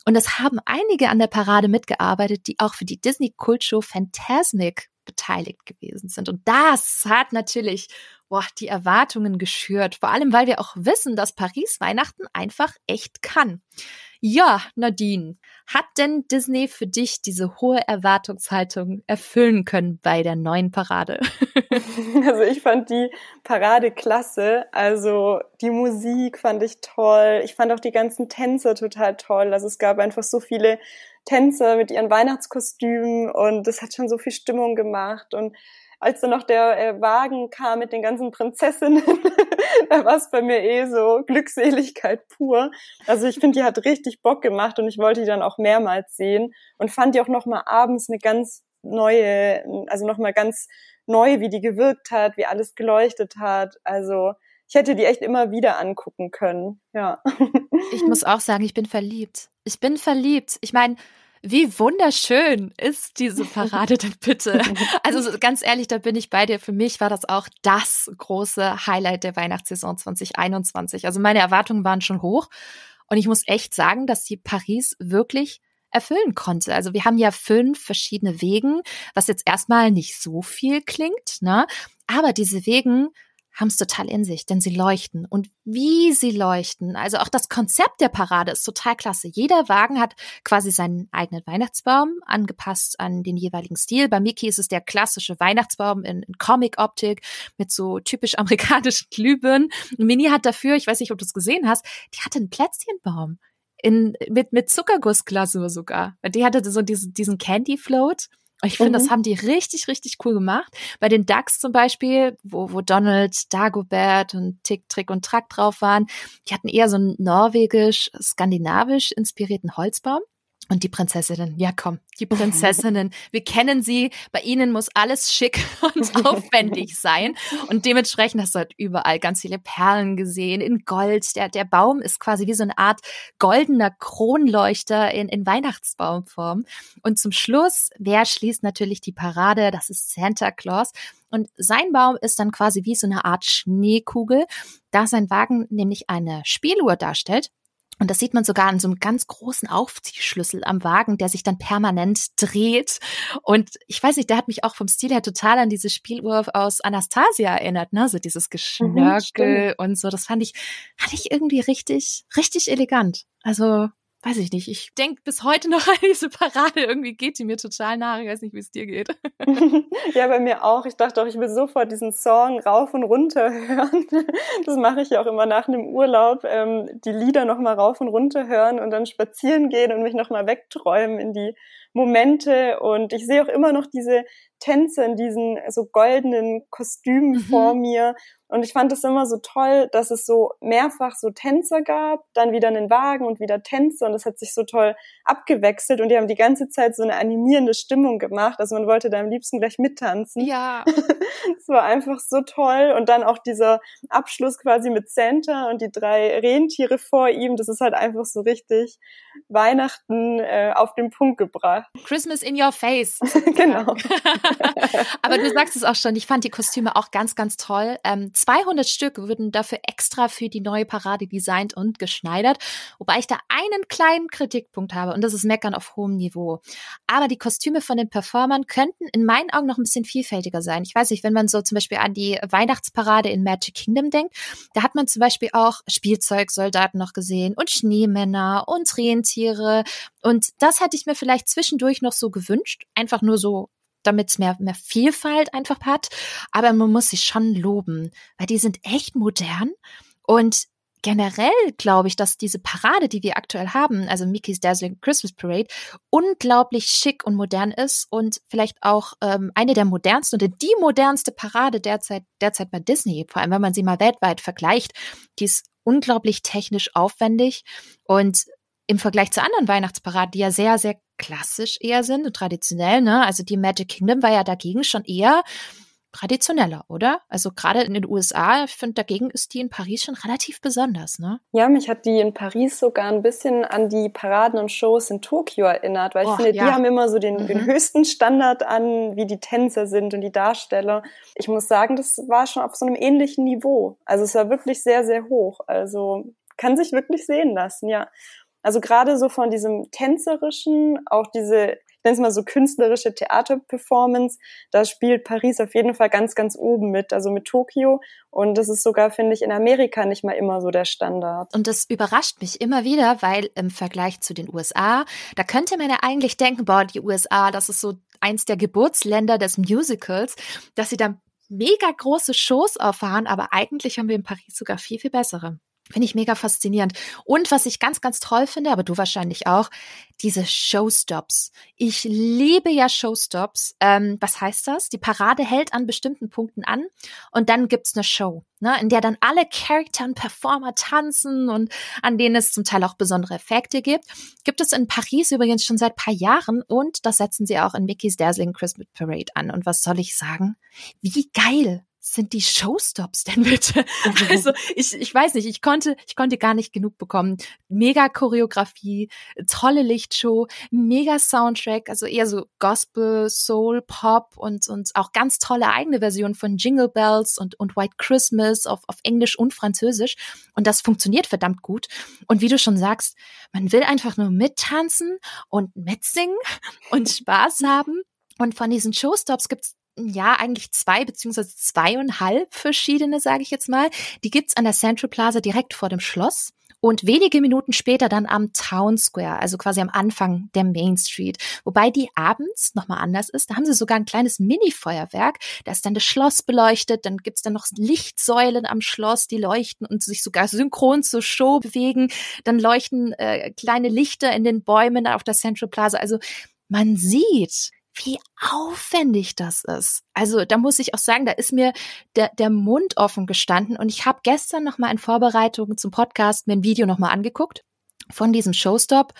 Und es haben einige an der Parade mitgearbeitet, die auch für die Disney Kultshow Fantasmic beteiligt gewesen sind. Und das hat natürlich boah, die Erwartungen geschürt. Vor allem, weil wir auch wissen, dass Paris Weihnachten einfach echt kann. Ja, Nadine, hat denn Disney für dich diese hohe Erwartungshaltung erfüllen können bei der neuen Parade? Also ich fand die Parade klasse. Also die Musik fand ich toll. Ich fand auch die ganzen Tänzer total toll. Also es gab einfach so viele Tänzer mit ihren Weihnachtskostümen und das hat schon so viel Stimmung gemacht und als dann noch der äh, Wagen kam mit den ganzen Prinzessinnen, da war es bei mir eh so Glückseligkeit pur. Also ich finde, die hat richtig Bock gemacht und ich wollte die dann auch mehrmals sehen und fand die auch noch mal abends eine ganz neue, also noch mal ganz neu, wie die gewirkt hat, wie alles geleuchtet hat. Also ich hätte die echt immer wieder angucken können. Ja. Ich muss auch sagen, ich bin verliebt. Ich bin verliebt. Ich meine, wie wunderschön ist diese Parade denn bitte? Also ganz ehrlich, da bin ich bei dir. Für mich war das auch das große Highlight der Weihnachtssaison 2021. Also meine Erwartungen waren schon hoch. Und ich muss echt sagen, dass die Paris wirklich erfüllen konnte. Also wir haben ja fünf verschiedene Wegen, was jetzt erstmal nicht so viel klingt, ne? Aber diese Wegen haben es total in sich, denn sie leuchten. Und wie sie leuchten, also auch das Konzept der Parade ist total klasse. Jeder Wagen hat quasi seinen eigenen Weihnachtsbaum, angepasst an den jeweiligen Stil. Bei Mickey ist es der klassische Weihnachtsbaum in, in Comic-Optik mit so typisch amerikanischen Glühbirnen. Minnie hat dafür, ich weiß nicht, ob du es gesehen hast, die hatte einen Plätzchenbaum. In, mit, mit Zuckergussglasur sogar. Die hatte so diesen, diesen Candy Float ich finde, mhm. das haben die richtig, richtig cool gemacht. Bei den Ducks zum Beispiel, wo, wo Donald, Dagobert und Tick, Trick und Track drauf waren, die hatten eher so einen norwegisch, skandinavisch inspirierten Holzbaum. Und die Prinzessinnen, ja komm, die Prinzessinnen, wir kennen sie, bei ihnen muss alles schick und aufwendig sein. Und dementsprechend hast du halt überall ganz viele Perlen gesehen, in Gold. Der, der Baum ist quasi wie so eine Art goldener Kronleuchter in, in Weihnachtsbaumform. Und zum Schluss, wer schließt natürlich die Parade? Das ist Santa Claus. Und sein Baum ist dann quasi wie so eine Art Schneekugel, da sein Wagen nämlich eine Spieluhr darstellt und das sieht man sogar an so einem ganz großen Aufziehschlüssel am Wagen, der sich dann permanent dreht. Und ich weiß nicht, der hat mich auch vom Stil her total an diese Spieluhr aus Anastasia erinnert, ne? So dieses Geschnörkel mhm, und so. Das fand ich, fand ich irgendwie richtig, richtig elegant. Also weiß ich nicht, ich denke bis heute noch an diese Parade. Irgendwie geht die mir total nach. Ich weiß nicht, wie es dir geht. ja, bei mir auch. Ich dachte auch, ich will sofort diesen Song rauf und runter hören. Das mache ich ja auch immer nach einem Urlaub. Ähm, die Lieder nochmal rauf und runter hören und dann spazieren gehen und mich nochmal wegträumen in die Momente. Und ich sehe auch immer noch diese Tänzer in diesen so goldenen Kostümen mhm. vor mir und ich fand es immer so toll, dass es so mehrfach so Tänzer gab, dann wieder einen Wagen und wieder Tänzer und das hat sich so toll abgewechselt und die haben die ganze Zeit so eine animierende Stimmung gemacht. Also man wollte da am liebsten gleich mittanzen. Ja. Es war einfach so toll und dann auch dieser Abschluss quasi mit Santa und die drei Rentiere vor ihm, das ist halt einfach so richtig Weihnachten äh, auf den Punkt gebracht. Christmas in your face. genau. Aber du sagst es auch schon, ich fand die Kostüme auch ganz, ganz toll. Ähm, 200 Stück wurden dafür extra für die neue Parade designt und geschneidert, wobei ich da einen kleinen Kritikpunkt habe und das ist Meckern auf hohem Niveau. Aber die Kostüme von den Performern könnten in meinen Augen noch ein bisschen vielfältiger sein. Ich weiß nicht, wenn man so zum Beispiel an die Weihnachtsparade in Magic Kingdom denkt, da hat man zum Beispiel auch Spielzeugsoldaten noch gesehen und Schneemänner und Rentiere und das hätte ich mir vielleicht zwischendurch noch so gewünscht, einfach nur so damit es mehr, mehr Vielfalt einfach hat. Aber man muss sich schon loben, weil die sind echt modern und generell glaube ich, dass diese Parade, die wir aktuell haben, also Mickey's Dazzling Christmas Parade, unglaublich schick und modern ist und vielleicht auch ähm, eine der modernsten oder die modernste Parade derzeit, derzeit bei Disney, vor allem wenn man sie mal weltweit vergleicht. Die ist unglaublich technisch aufwendig und im Vergleich zu anderen Weihnachtsparaden, die ja sehr, sehr klassisch eher sind und traditionell, ne? Also die Magic Kingdom war ja dagegen schon eher traditioneller, oder? Also gerade in den USA, ich finde, dagegen ist die in Paris schon relativ besonders, ne? Ja, mich hat die in Paris sogar ein bisschen an die Paraden und Shows in Tokio erinnert, weil ich oh, finde, ja. die haben immer so den, mhm. den, höchsten Standard an, wie die Tänzer sind und die Darsteller. Ich muss sagen, das war schon auf so einem ähnlichen Niveau. Also es war wirklich sehr, sehr hoch. Also kann sich wirklich sehen lassen, ja. Also gerade so von diesem tänzerischen, auch diese, ich nenne es mal so künstlerische Theaterperformance, da spielt Paris auf jeden Fall ganz, ganz oben mit, also mit Tokio. Und das ist sogar, finde ich, in Amerika nicht mal immer so der Standard. Und das überrascht mich immer wieder, weil im Vergleich zu den USA, da könnte man ja eigentlich denken, boah, die USA, das ist so eins der Geburtsländer des Musicals, dass sie da mega große Shows auffahren, aber eigentlich haben wir in Paris sogar viel, viel bessere. Finde ich mega faszinierend. Und was ich ganz, ganz toll finde, aber du wahrscheinlich auch, diese Showstops. Ich liebe ja Showstops. Ähm, was heißt das? Die Parade hält an bestimmten Punkten an und dann gibt's eine Show, ne, in der dann alle Charakter und Performer tanzen und an denen es zum Teil auch besondere Effekte gibt. Gibt es in Paris übrigens schon seit paar Jahren und das setzen sie auch in Mickey's Dazzling Christmas Parade an. Und was soll ich sagen? Wie geil sind die Showstops denn bitte? also ich, ich weiß nicht, ich konnte, ich konnte gar nicht genug bekommen. Mega Choreografie, tolle Lichtshow, mega Soundtrack, also eher so Gospel, Soul, Pop und, und auch ganz tolle eigene Version von Jingle Bells und, und White Christmas auf, auf Englisch und Französisch. Und das funktioniert verdammt gut. Und wie du schon sagst, man will einfach nur mittanzen und mitsingen und Spaß haben. Und von diesen Showstops gibt's ja, eigentlich zwei beziehungsweise zweieinhalb verschiedene, sage ich jetzt mal. Die gibt's an der Central Plaza direkt vor dem Schloss und wenige Minuten später dann am Town Square, also quasi am Anfang der Main Street. Wobei die abends nochmal anders ist. Da haben sie sogar ein kleines Mini-Feuerwerk. Da ist dann das Schloss beleuchtet, dann gibt's dann noch Lichtsäulen am Schloss, die leuchten und sich sogar synchron zur Show bewegen. Dann leuchten äh, kleine Lichter in den Bäumen auf der Central Plaza. Also man sieht, wie aufwendig das ist. Also da muss ich auch sagen, da ist mir der, der Mund offen gestanden und ich habe gestern noch mal in Vorbereitung zum Podcast mir ein Video noch mal angeguckt von diesem Showstop.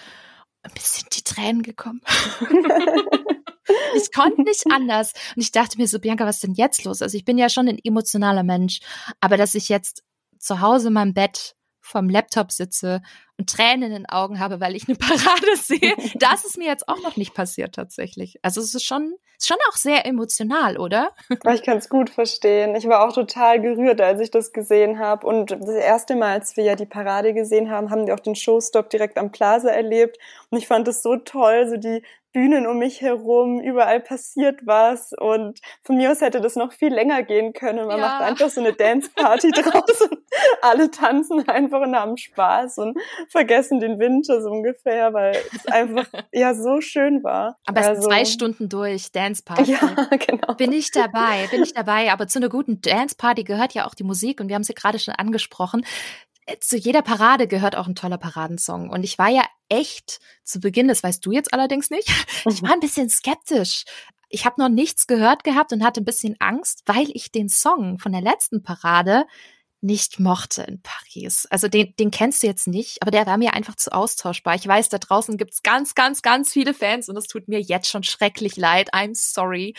Ein bisschen die Tränen gekommen. ich konnte nicht anders. Und ich dachte mir so, Bianca, was ist denn jetzt los? Also ich bin ja schon ein emotionaler Mensch, aber dass ich jetzt zu Hause in meinem Bett vom Laptop sitze Tränen in den Augen habe, weil ich eine Parade sehe. Das ist mir jetzt auch noch nicht passiert tatsächlich. Also es ist schon, ist schon auch sehr emotional, oder? Ich kann es gut verstehen. Ich war auch total gerührt, als ich das gesehen habe. Und das erste Mal, als wir ja die Parade gesehen haben, haben wir auch den Showstop direkt am Plaza erlebt. Und ich fand es so toll, so die Bühnen um mich herum, überall passiert was und von mir aus hätte das noch viel länger gehen können. Man ja. macht einfach so eine Dance-Party draußen. Alle tanzen einfach und haben Spaß und vergessen den Winter so ungefähr, weil es einfach ja so schön war. Aber also, zwei Stunden durch Dance-Party. Ja, genau. Bin ich dabei, bin ich dabei. Aber zu einer guten Dance-Party gehört ja auch die Musik und wir haben sie gerade schon angesprochen zu jeder Parade gehört auch ein toller Paradensong. Und ich war ja echt zu Beginn, das weißt du jetzt allerdings nicht, ich war ein bisschen skeptisch, Ich habe noch nichts gehört gehabt und hatte ein bisschen Angst, weil ich den Song von der letzten Parade nicht mochte in Paris. Also den, den kennst du jetzt nicht, aber der war mir einfach zu austauschbar. Ich weiß, da draußen gibt's ganz, ganz, ganz viele Fans und es tut mir jetzt schon schrecklich leid. I'm sorry.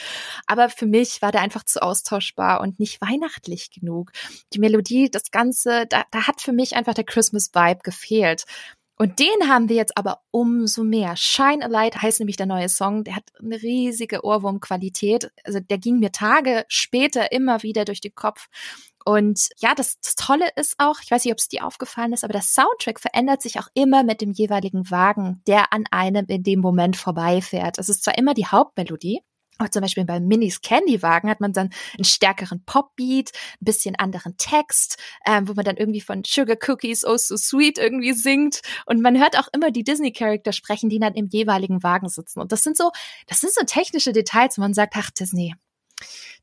Aber für mich war der einfach zu austauschbar und nicht weihnachtlich genug. Die Melodie, das Ganze, da, da hat für mich einfach der Christmas-Vibe gefehlt. Und den haben wir jetzt aber umso mehr. Shine a Light heißt nämlich der neue Song. Der hat eine riesige Ohrwurmqualität. Also der ging mir Tage später immer wieder durch den Kopf. Und ja, das, das Tolle ist auch, ich weiß nicht, ob es dir aufgefallen ist, aber der Soundtrack verändert sich auch immer mit dem jeweiligen Wagen, der an einem in dem Moment vorbeifährt. Es ist zwar immer die Hauptmelodie, aber zum Beispiel beim Minis Candy-Wagen hat man dann einen stärkeren Pop-Beat, ein bisschen anderen Text, ähm, wo man dann irgendwie von Sugar Cookies, Oh So Sweet irgendwie singt. Und man hört auch immer die Disney-Charakter sprechen, die dann im jeweiligen Wagen sitzen. Und das sind so, das sind so technische Details, wo man sagt, ach Disney,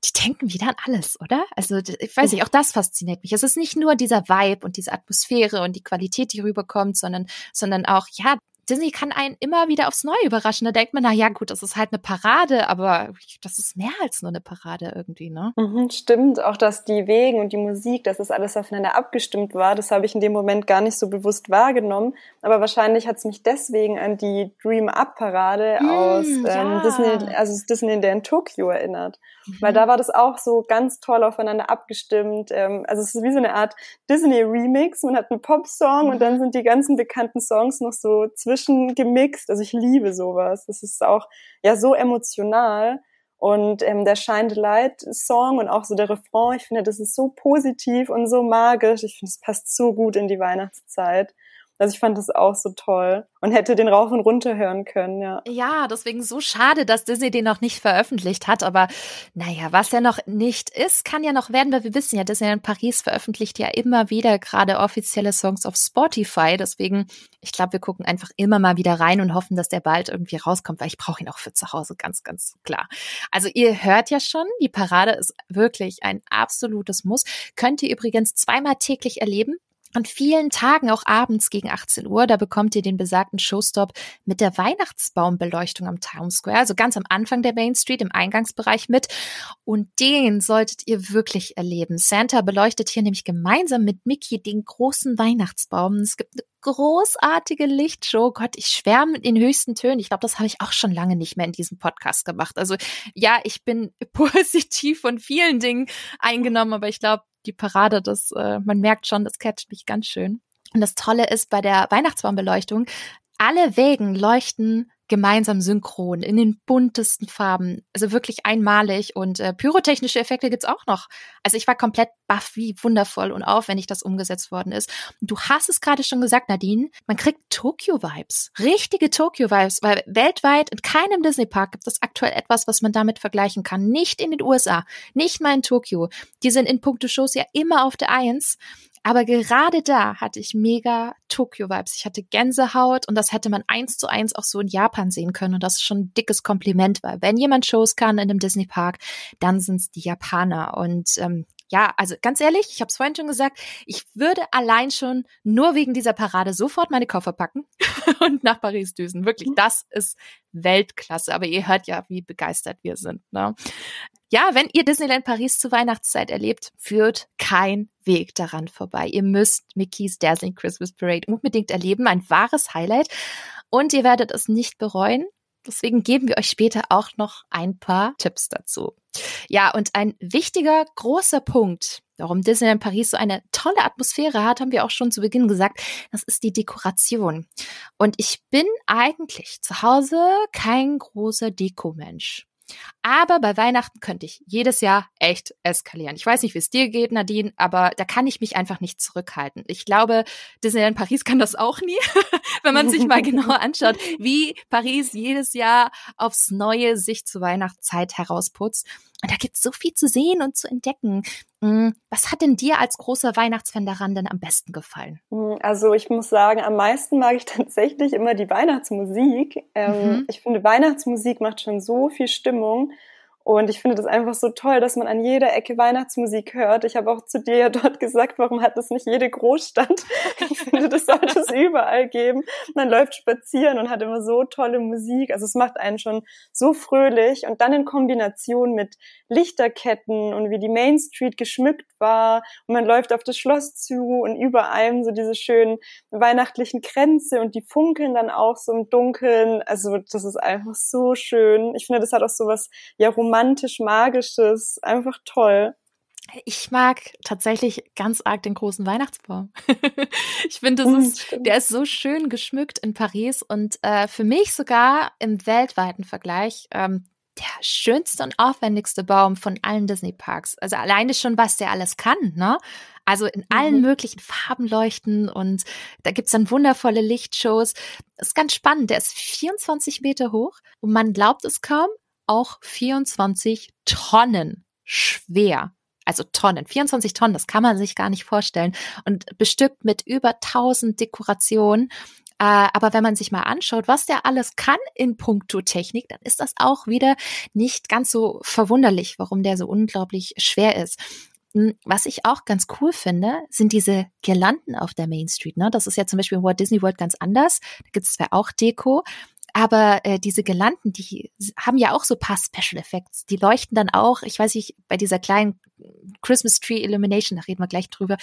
die denken wieder an alles, oder? Also ich weiß nicht, auch das fasziniert mich. Es ist nicht nur dieser Vibe und diese Atmosphäre und die Qualität, die rüberkommt, sondern, sondern auch, ja, Disney kann einen immer wieder aufs Neue überraschen. Da denkt man, na ja, gut, das ist halt eine Parade, aber das ist mehr als nur eine Parade irgendwie, ne? Mhm, stimmt, auch dass die Wegen und die Musik, dass das alles aufeinander abgestimmt war, das habe ich in dem Moment gar nicht so bewusst wahrgenommen. Aber wahrscheinlich hat es mich deswegen an die Dream Up Parade mm, aus ähm, ja. Disney, also Disney in Tokio erinnert. Mhm. Weil da war das auch so ganz toll aufeinander abgestimmt. Ähm, also es ist wie so eine Art Disney-Remix. Man hat einen Pop-Song mhm. und dann sind die ganzen bekannten Songs noch so zwischengemixt. Also ich liebe sowas. Das ist auch ja so emotional. Und ähm, der Shine the Light Song und auch so der Refrain, ich finde, das ist so positiv und so magisch. Ich finde, es passt so gut in die Weihnachtszeit. Also ich fand das auch so toll und hätte den rauf und runter hören können, ja. Ja, deswegen so schade, dass Disney den noch nicht veröffentlicht hat. Aber naja, was ja noch nicht ist, kann ja noch werden, weil wir wissen ja, Disney in Paris veröffentlicht ja immer wieder gerade offizielle Songs auf Spotify. Deswegen, ich glaube, wir gucken einfach immer mal wieder rein und hoffen, dass der bald irgendwie rauskommt, weil ich brauche ihn auch für zu Hause, ganz, ganz klar. Also ihr hört ja schon, die Parade ist wirklich ein absolutes Muss. Könnt ihr übrigens zweimal täglich erleben an vielen Tagen, auch abends gegen 18 Uhr, da bekommt ihr den besagten Showstop mit der Weihnachtsbaumbeleuchtung am Town Square, also ganz am Anfang der Main Street im Eingangsbereich mit. Und den solltet ihr wirklich erleben. Santa beleuchtet hier nämlich gemeinsam mit Mickey den großen Weihnachtsbaum. Es gibt eine großartige Lichtshow. Gott, ich schwärme in höchsten Tönen. Ich glaube, das habe ich auch schon lange nicht mehr in diesem Podcast gemacht. Also ja, ich bin positiv von vielen Dingen eingenommen, aber ich glaube, die Parade, das, äh, man merkt schon, das catcht mich ganz schön. Und das Tolle ist bei der Weihnachtsbaumbeleuchtung, alle Wägen leuchten gemeinsam synchron in den buntesten Farben. Also wirklich einmalig und äh, pyrotechnische Effekte gibt's auch noch. Also ich war komplett baff, wie wundervoll und aufwendig das umgesetzt worden ist. Und du hast es gerade schon gesagt, Nadine, man kriegt Tokyo-Vibes. Richtige Tokyo-Vibes, weil weltweit in keinem Disney-Park gibt es aktuell etwas, was man damit vergleichen kann. Nicht in den USA, nicht mal in Tokio. Die sind in puncto Shows ja immer auf der Eins. Aber gerade da hatte ich mega Tokyo-Vibes. Ich hatte Gänsehaut und das hätte man eins zu eins auch so in Japan sehen können. Und das ist schon ein dickes Kompliment, weil wenn jemand Shows kann in einem Disney-Park, dann sind es die Japaner. Und ähm, ja, also ganz ehrlich, ich habe es vorhin schon gesagt, ich würde allein schon nur wegen dieser Parade sofort meine Koffer packen und nach Paris düsen. Wirklich, mhm. das ist Weltklasse. Aber ihr hört ja, wie begeistert wir sind. Ne? Ja, wenn ihr Disneyland Paris zur Weihnachtszeit erlebt, führt kein Weg daran vorbei. Ihr müsst Mickey's Dazzling Christmas Parade unbedingt erleben. Ein wahres Highlight. Und ihr werdet es nicht bereuen. Deswegen geben wir euch später auch noch ein paar Tipps dazu. Ja, und ein wichtiger, großer Punkt, warum Disneyland Paris so eine tolle Atmosphäre hat, haben wir auch schon zu Beginn gesagt, das ist die Dekoration. Und ich bin eigentlich zu Hause kein großer Dekomensch. Aber bei Weihnachten könnte ich jedes Jahr echt eskalieren. Ich weiß nicht, wie es dir geht, Nadine, aber da kann ich mich einfach nicht zurückhalten. Ich glaube, Disneyland Paris kann das auch nie, wenn man sich mal genauer anschaut, wie Paris jedes Jahr aufs Neue sich zur Weihnachtszeit herausputzt. Und da gibt es so viel zu sehen und zu entdecken. Hm, was hat denn dir als großer Weihnachtsfan daran denn am besten gefallen? Hm, also ich muss sagen, am meisten mag ich tatsächlich immer die Weihnachtsmusik. Ähm, mhm. Ich finde, Weihnachtsmusik macht schon so viel Stimmung. Und ich finde das einfach so toll, dass man an jeder Ecke Weihnachtsmusik hört. Ich habe auch zu dir ja dort gesagt, warum hat das nicht jede Großstadt? Ich finde, das sollte es überall geben. Man läuft spazieren und hat immer so tolle Musik. Also es macht einen schon so fröhlich. Und dann in Kombination mit Lichterketten und wie die Main Street geschmückt war. Und man läuft auf das Schloss zu und über einem so diese schönen weihnachtlichen Kränze und die funkeln dann auch so im Dunkeln. Also das ist einfach so schön. Ich finde, das hat auch so was ja romantisch-magisches, einfach toll. Ich mag tatsächlich ganz arg den großen Weihnachtsbaum. ich finde, das mhm, der ist so schön geschmückt in Paris und äh, für mich sogar im weltweiten Vergleich ähm, der schönste und aufwendigste Baum von allen Disney-Parks. Also alleine schon, was der alles kann, ne? Also in allen mhm. möglichen Farben leuchten und da gibt's dann wundervolle Lichtshows. Das ist ganz spannend. Der ist 24 Meter hoch und man glaubt es kaum, auch 24 Tonnen schwer. Also Tonnen, 24 Tonnen, das kann man sich gar nicht vorstellen. Und bestückt mit über 1000 Dekorationen. Äh, aber wenn man sich mal anschaut, was der alles kann in puncto Technik, dann ist das auch wieder nicht ganz so verwunderlich, warum der so unglaublich schwer ist. Hm, was ich auch ganz cool finde, sind diese Girlanden auf der Main Street. Ne? Das ist ja zum Beispiel in Walt Disney World ganz anders. Da gibt es zwar auch Deko, aber äh, diese Gelanden, die haben ja auch so paar Special Effects. Die leuchten dann auch, ich weiß nicht, bei dieser kleinen Christmas Tree Illumination, da reden wir gleich drüber,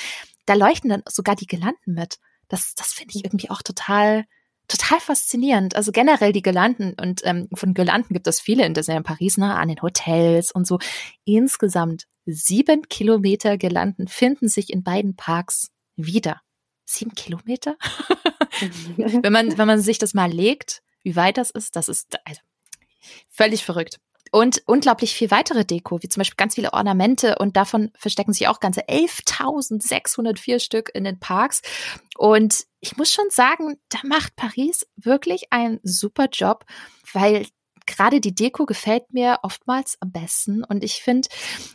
da leuchten dann sogar die Gelanden mit. Das, das finde ich irgendwie auch total, total faszinierend. Also generell die Gelanden und ähm, von Gelanden gibt es viele in Disneyland Paris, ne, an den Hotels und so. Insgesamt sieben Kilometer Gelanden finden sich in beiden Parks wieder. Sieben Kilometer? wenn man, wenn man sich das mal legt, wie weit das ist, das ist also, völlig verrückt. Und unglaublich viel weitere Deko, wie zum Beispiel ganz viele Ornamente und davon verstecken sich auch ganze 11.604 Stück in den Parks. Und ich muss schon sagen, da macht Paris wirklich einen super Job, weil gerade die Deko gefällt mir oftmals am besten. Und ich finde,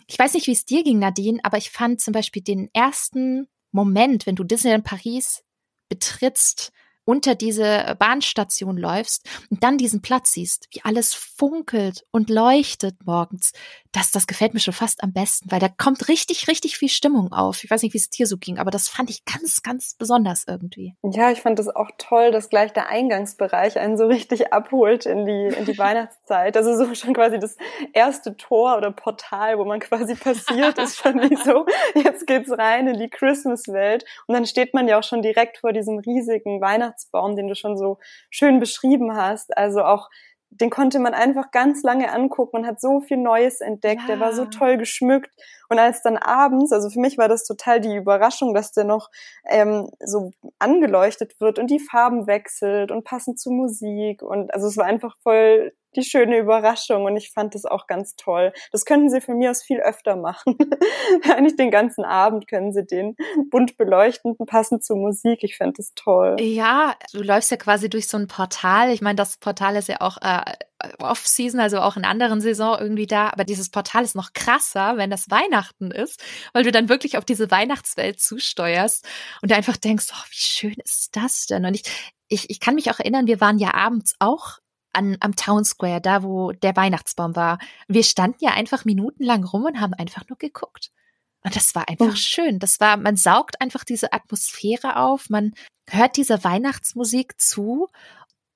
ich weiß nicht, wie es dir ging, Nadine, aber ich fand zum Beispiel den ersten Moment, wenn du Disneyland Paris betrittst, unter diese Bahnstation läufst und dann diesen Platz siehst, wie alles funkelt und leuchtet morgens, das, das gefällt mir schon fast am besten, weil da kommt richtig, richtig viel Stimmung auf. Ich weiß nicht, wie es dir so ging, aber das fand ich ganz, ganz besonders irgendwie. Ja, ich fand das auch toll, dass gleich der Eingangsbereich einen so richtig abholt in die, in die Weihnachtszeit. Also so schon quasi das erste Tor oder Portal, wo man quasi passiert ist, fand ich so, jetzt geht's rein in die Christmas-Welt. Und dann steht man ja auch schon direkt vor diesem riesigen Weihnachts Weihnachtsbaum, den du schon so schön beschrieben hast. Also auch den konnte man einfach ganz lange angucken und hat so viel Neues entdeckt. Ja. Der war so toll geschmückt. Und als dann abends, also für mich war das total die Überraschung, dass der noch ähm, so angeleuchtet wird und die Farben wechselt und passend zur Musik. Und also es war einfach voll die schöne Überraschung und ich fand das auch ganz toll. Das könnten sie von mir aus viel öfter machen. Eigentlich den ganzen Abend können sie den bunt beleuchten, passend zur Musik. Ich fände das toll. Ja, du läufst ja quasi durch so ein Portal. Ich meine, das Portal ist ja auch äh, Off-Season, also auch in anderen Saison irgendwie da. Aber dieses Portal ist noch krasser, wenn das Weihnachten ist, weil du dann wirklich auf diese Weihnachtswelt zusteuerst und einfach denkst, oh, wie schön ist das denn? Und ich, ich, ich kann mich auch erinnern, wir waren ja abends auch an, am Town Square, da wo der Weihnachtsbaum war. Wir standen ja einfach minutenlang rum und haben einfach nur geguckt. Und das war einfach oh. schön. Das war, man saugt einfach diese Atmosphäre auf, man hört dieser Weihnachtsmusik zu.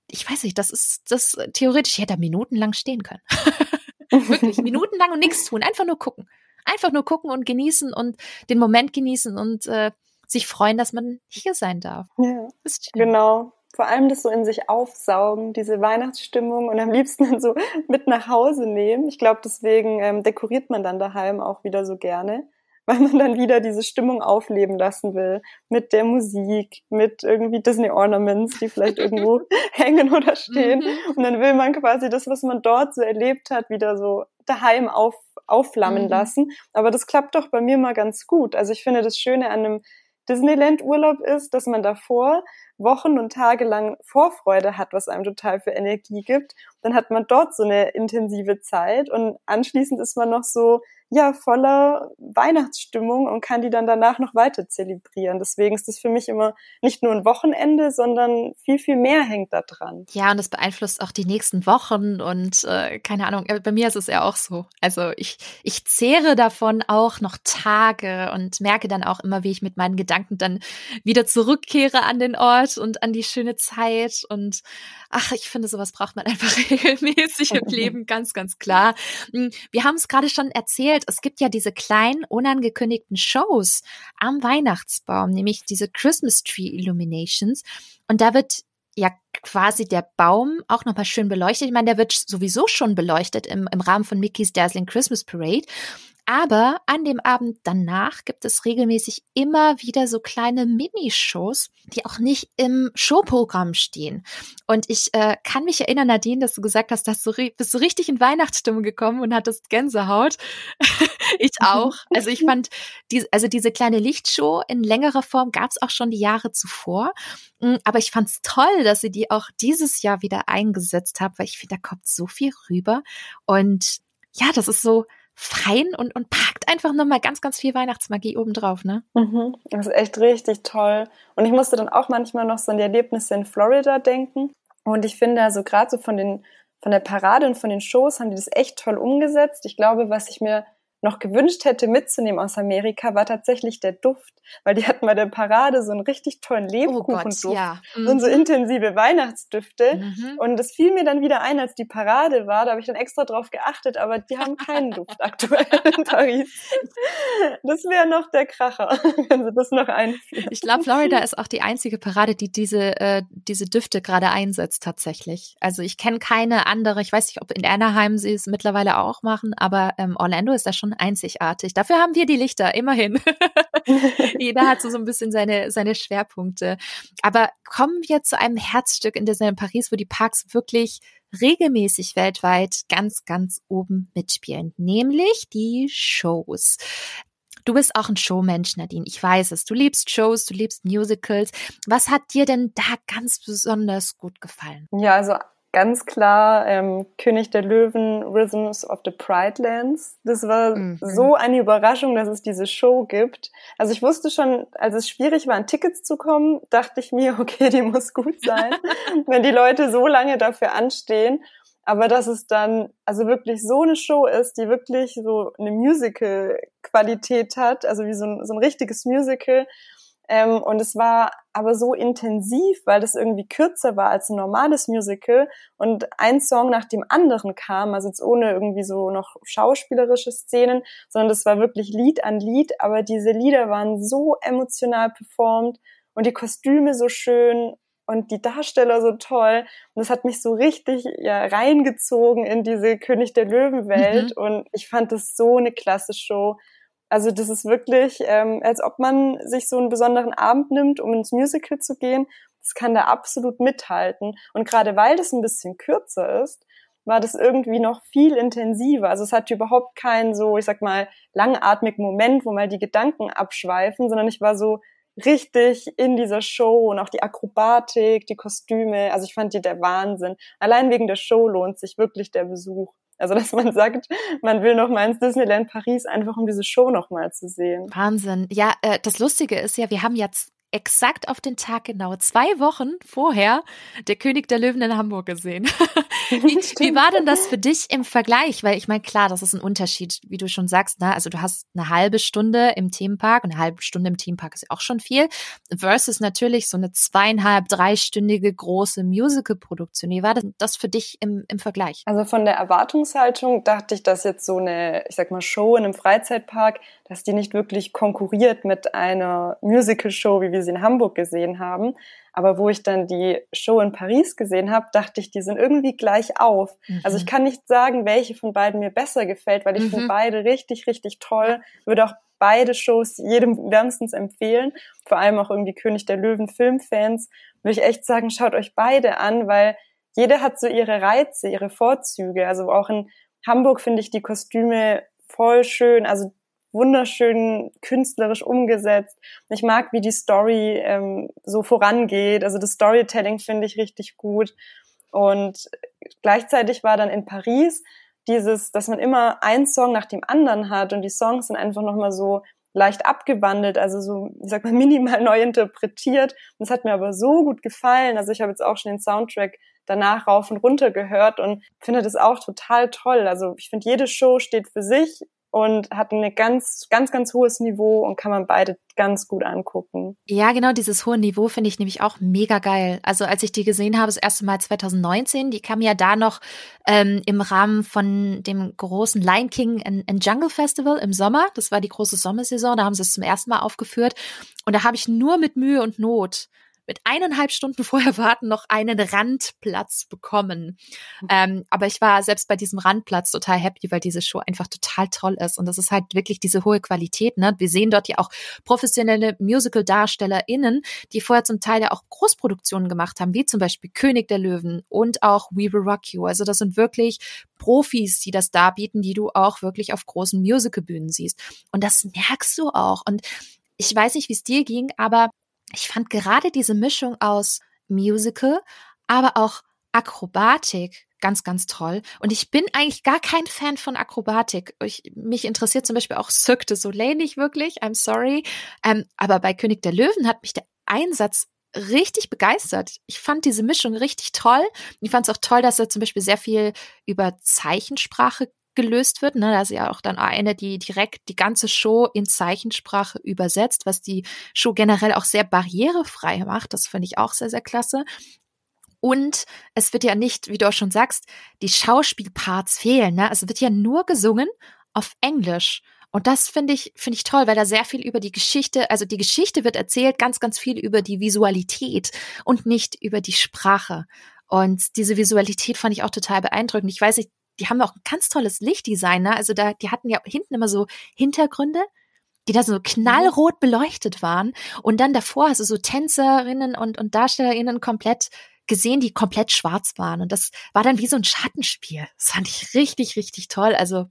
Ich weiß nicht, das ist das theoretisch, ich hätte da minutenlang stehen können. Wirklich, minutenlang und nichts tun, einfach nur gucken. Einfach nur gucken und genießen und den Moment genießen und äh, sich freuen, dass man hier sein darf. Ja, genau vor allem das so in sich aufsaugen, diese Weihnachtsstimmung und am liebsten dann so mit nach Hause nehmen. Ich glaube, deswegen ähm, dekoriert man dann daheim auch wieder so gerne, weil man dann wieder diese Stimmung aufleben lassen will. Mit der Musik, mit irgendwie Disney Ornaments, die vielleicht irgendwo hängen oder stehen. Mhm. Und dann will man quasi das, was man dort so erlebt hat, wieder so daheim auf, aufflammen mhm. lassen. Aber das klappt doch bei mir mal ganz gut. Also ich finde das Schöne an einem Disneyland-Urlaub ist, dass man davor Wochen und Tage lang Vorfreude hat, was einem total viel Energie gibt. Dann hat man dort so eine intensive Zeit und anschließend ist man noch so ja voller Weihnachtsstimmung und kann die dann danach noch weiter zelebrieren. Deswegen ist das für mich immer nicht nur ein Wochenende, sondern viel, viel mehr hängt da dran. Ja, und das beeinflusst auch die nächsten Wochen und äh, keine Ahnung, äh, bei mir ist es ja auch so. Also ich, ich zehre davon auch noch Tage und merke dann auch immer, wie ich mit meinen Gedanken dann wieder zurückkehre an den Ort und an die schöne Zeit. Und ach, ich finde, sowas braucht man einfach regelmäßig im Leben, ganz, ganz klar. Hm, wir haben es gerade schon erzählt, erzählt, es gibt ja diese kleinen, unangekündigten Shows am Weihnachtsbaum, nämlich diese Christmas Tree Illuminations. Und da wird ja quasi der Baum auch nochmal schön beleuchtet. Ich meine, der wird sowieso schon beleuchtet im, im Rahmen von Mickey's Dazzling Christmas Parade. Aber an dem Abend danach gibt es regelmäßig immer wieder so kleine Minishows, die auch nicht im Showprogramm stehen. Und ich äh, kann mich erinnern, Nadine, dass du gesagt hast, dass du bist so richtig in Weihnachtsstimmung gekommen und hattest Gänsehaut. ich auch. Also ich fand, die, also diese kleine Lichtshow in längerer Form gab es auch schon die Jahre zuvor. Mm, aber ich fand es toll, dass sie die auch dieses Jahr wieder eingesetzt hat, weil ich finde, da kommt so viel rüber. Und ja, das ist so, fein und, und packt einfach nochmal ganz, ganz viel Weihnachtsmagie obendrauf, ne? Mhm, das ist echt richtig toll. Und ich musste dann auch manchmal noch so an die Erlebnisse in Florida denken. Und ich finde also gerade so von den, von der Parade und von den Shows haben die das echt toll umgesetzt. Ich glaube, was ich mir noch gewünscht hätte mitzunehmen aus Amerika, war tatsächlich der Duft. Weil die hatten bei der Parade so einen richtig tollen Lebkuchenduft oh ja. mhm. und so intensive Weihnachtsdüfte. Mhm. Und das fiel mir dann wieder ein, als die Parade war. Da habe ich dann extra drauf geachtet, aber die haben keinen Duft aktuell in Paris. Das wäre noch der Kracher, wenn sie das noch einführen. Ich glaube, Florida ist auch die einzige Parade, die diese, äh, diese Düfte gerade einsetzt tatsächlich. Also ich kenne keine andere. Ich weiß nicht, ob in Anaheim sie es mittlerweile auch machen, aber ähm, Orlando ist da schon einzigartig. Dafür haben wir die Lichter, immerhin. Jeder hat so, so ein bisschen seine, seine Schwerpunkte. Aber kommen wir zu einem Herzstück in Disneyland Paris, wo die Parks wirklich regelmäßig weltweit ganz, ganz oben mitspielen, nämlich die Shows. Du bist auch ein Showmensch, Nadine. Ich weiß es. Du liebst Shows, du liebst Musicals. Was hat dir denn da ganz besonders gut gefallen? Ja, also ganz klar ähm, König der Löwen, Rhythms of the Pride Lands. Das war mhm. so eine Überraschung, dass es diese Show gibt. Also ich wusste schon, als es schwierig war, an Tickets zu kommen, dachte ich mir, okay, die muss gut sein, wenn die Leute so lange dafür anstehen. Aber dass es dann also wirklich so eine Show ist, die wirklich so eine Musical-Qualität hat, also wie so ein, so ein richtiges Musical ähm, und es war aber so intensiv, weil das irgendwie kürzer war als ein normales Musical und ein Song nach dem anderen kam, also jetzt ohne irgendwie so noch schauspielerische Szenen, sondern das war wirklich Lied an Lied, aber diese Lieder waren so emotional performt und die Kostüme so schön und die Darsteller so toll. Und das hat mich so richtig ja, reingezogen in diese König der Löwen-Welt. Mhm. Und ich fand das so eine klasse Show. Also das ist wirklich, ähm, als ob man sich so einen besonderen Abend nimmt, um ins Musical zu gehen. Das kann da absolut mithalten. Und gerade weil das ein bisschen kürzer ist, war das irgendwie noch viel intensiver. Also es hatte überhaupt keinen so, ich sag mal, langatmigen Moment, wo mal die Gedanken abschweifen, sondern ich war so richtig in dieser Show und auch die Akrobatik, die Kostüme. Also ich fand die der Wahnsinn. Allein wegen der Show lohnt sich wirklich der Besuch. Also, dass man sagt, man will noch mal ins Disneyland Paris, einfach um diese Show noch mal zu sehen. Wahnsinn. Ja, äh, das Lustige ist ja, wir haben jetzt exakt auf den Tag genau zwei Wochen vorher der König der Löwen in Hamburg gesehen. wie, wie, war denn das für dich im Vergleich? Weil ich meine, klar, das ist ein Unterschied, wie du schon sagst. Ne? Also du hast eine halbe Stunde im Themenpark und eine halbe Stunde im Themenpark ist auch schon viel. Versus natürlich so eine zweieinhalb, dreistündige große Musical-Produktion. Wie war das für dich im, im Vergleich? Also von der Erwartungshaltung dachte ich, dass jetzt so eine, ich sag mal, Show in einem Freizeitpark, dass die nicht wirklich konkurriert mit einer Musical-Show, wie wir sie in Hamburg gesehen haben. Aber wo ich dann die Show in Paris gesehen habe, dachte ich, die sind irgendwie gleich auf. Mhm. Also ich kann nicht sagen, welche von beiden mir besser gefällt, weil ich mhm. finde beide richtig, richtig toll. Würde auch beide Shows jedem wärmstens empfehlen. Vor allem auch irgendwie König der Löwen Filmfans. Würde ich echt sagen, schaut euch beide an, weil jeder hat so ihre Reize, ihre Vorzüge. Also auch in Hamburg finde ich die Kostüme voll schön. Also wunderschön künstlerisch umgesetzt. Ich mag, wie die Story ähm, so vorangeht. Also das Storytelling finde ich richtig gut. Und gleichzeitig war dann in Paris dieses, dass man immer einen Song nach dem anderen hat und die Songs sind einfach nochmal so leicht abgewandelt, also so, ich sag mal, minimal neu interpretiert. Und es hat mir aber so gut gefallen. Also ich habe jetzt auch schon den Soundtrack danach rauf und runter gehört und finde das auch total toll. Also ich finde, jede Show steht für sich und hat ein ganz, ganz, ganz hohes Niveau und kann man beide ganz gut angucken. Ja, genau, dieses hohe Niveau finde ich nämlich auch mega geil. Also als ich die gesehen habe, das erste Mal 2019, die kam ja da noch ähm, im Rahmen von dem großen Lion King and, and Jungle Festival im Sommer. Das war die große Sommersaison, da haben sie es zum ersten Mal aufgeführt. Und da habe ich nur mit Mühe und Not mit eineinhalb Stunden vorher warten noch einen Randplatz bekommen. Mhm. Ähm, aber ich war selbst bei diesem Randplatz total happy, weil diese Show einfach total toll ist. Und das ist halt wirklich diese hohe Qualität. Ne? Wir sehen dort ja auch professionelle Musical-DarstellerInnen, die vorher zum Teil ja auch Großproduktionen gemacht haben, wie zum Beispiel König der Löwen und auch We Will Rock You. Also das sind wirklich Profis, die das darbieten, die du auch wirklich auf großen Musical-Bühnen siehst. Und das merkst du auch. Und ich weiß nicht, wie es dir ging, aber ich fand gerade diese Mischung aus Musical, aber auch Akrobatik ganz, ganz toll. Und ich bin eigentlich gar kein Fan von Akrobatik. Ich, mich interessiert zum Beispiel auch Cirque du Soleil nicht wirklich. I'm sorry. Ähm, aber bei König der Löwen hat mich der Einsatz richtig begeistert. Ich fand diese Mischung richtig toll. Ich fand es auch toll, dass er zum Beispiel sehr viel über Zeichensprache gelöst wird. Ne? Da ist ja auch dann eine, die direkt die ganze Show in Zeichensprache übersetzt, was die Show generell auch sehr barrierefrei macht. Das finde ich auch sehr, sehr klasse. Und es wird ja nicht, wie du auch schon sagst, die Schauspielparts fehlen. Ne? Es wird ja nur gesungen auf Englisch. Und das finde ich, finde ich toll, weil da sehr viel über die Geschichte, also die Geschichte wird erzählt, ganz, ganz viel über die Visualität und nicht über die Sprache. Und diese Visualität fand ich auch total beeindruckend. Ich weiß nicht, die haben auch ein ganz tolles Lichtdesign, ne? Also da, die hatten ja hinten immer so Hintergründe, die da so knallrot beleuchtet waren. Und dann davor hast du so Tänzerinnen und, und Darstellerinnen komplett gesehen, die komplett schwarz waren. Und das war dann wie so ein Schattenspiel. Das fand ich richtig, richtig toll. Also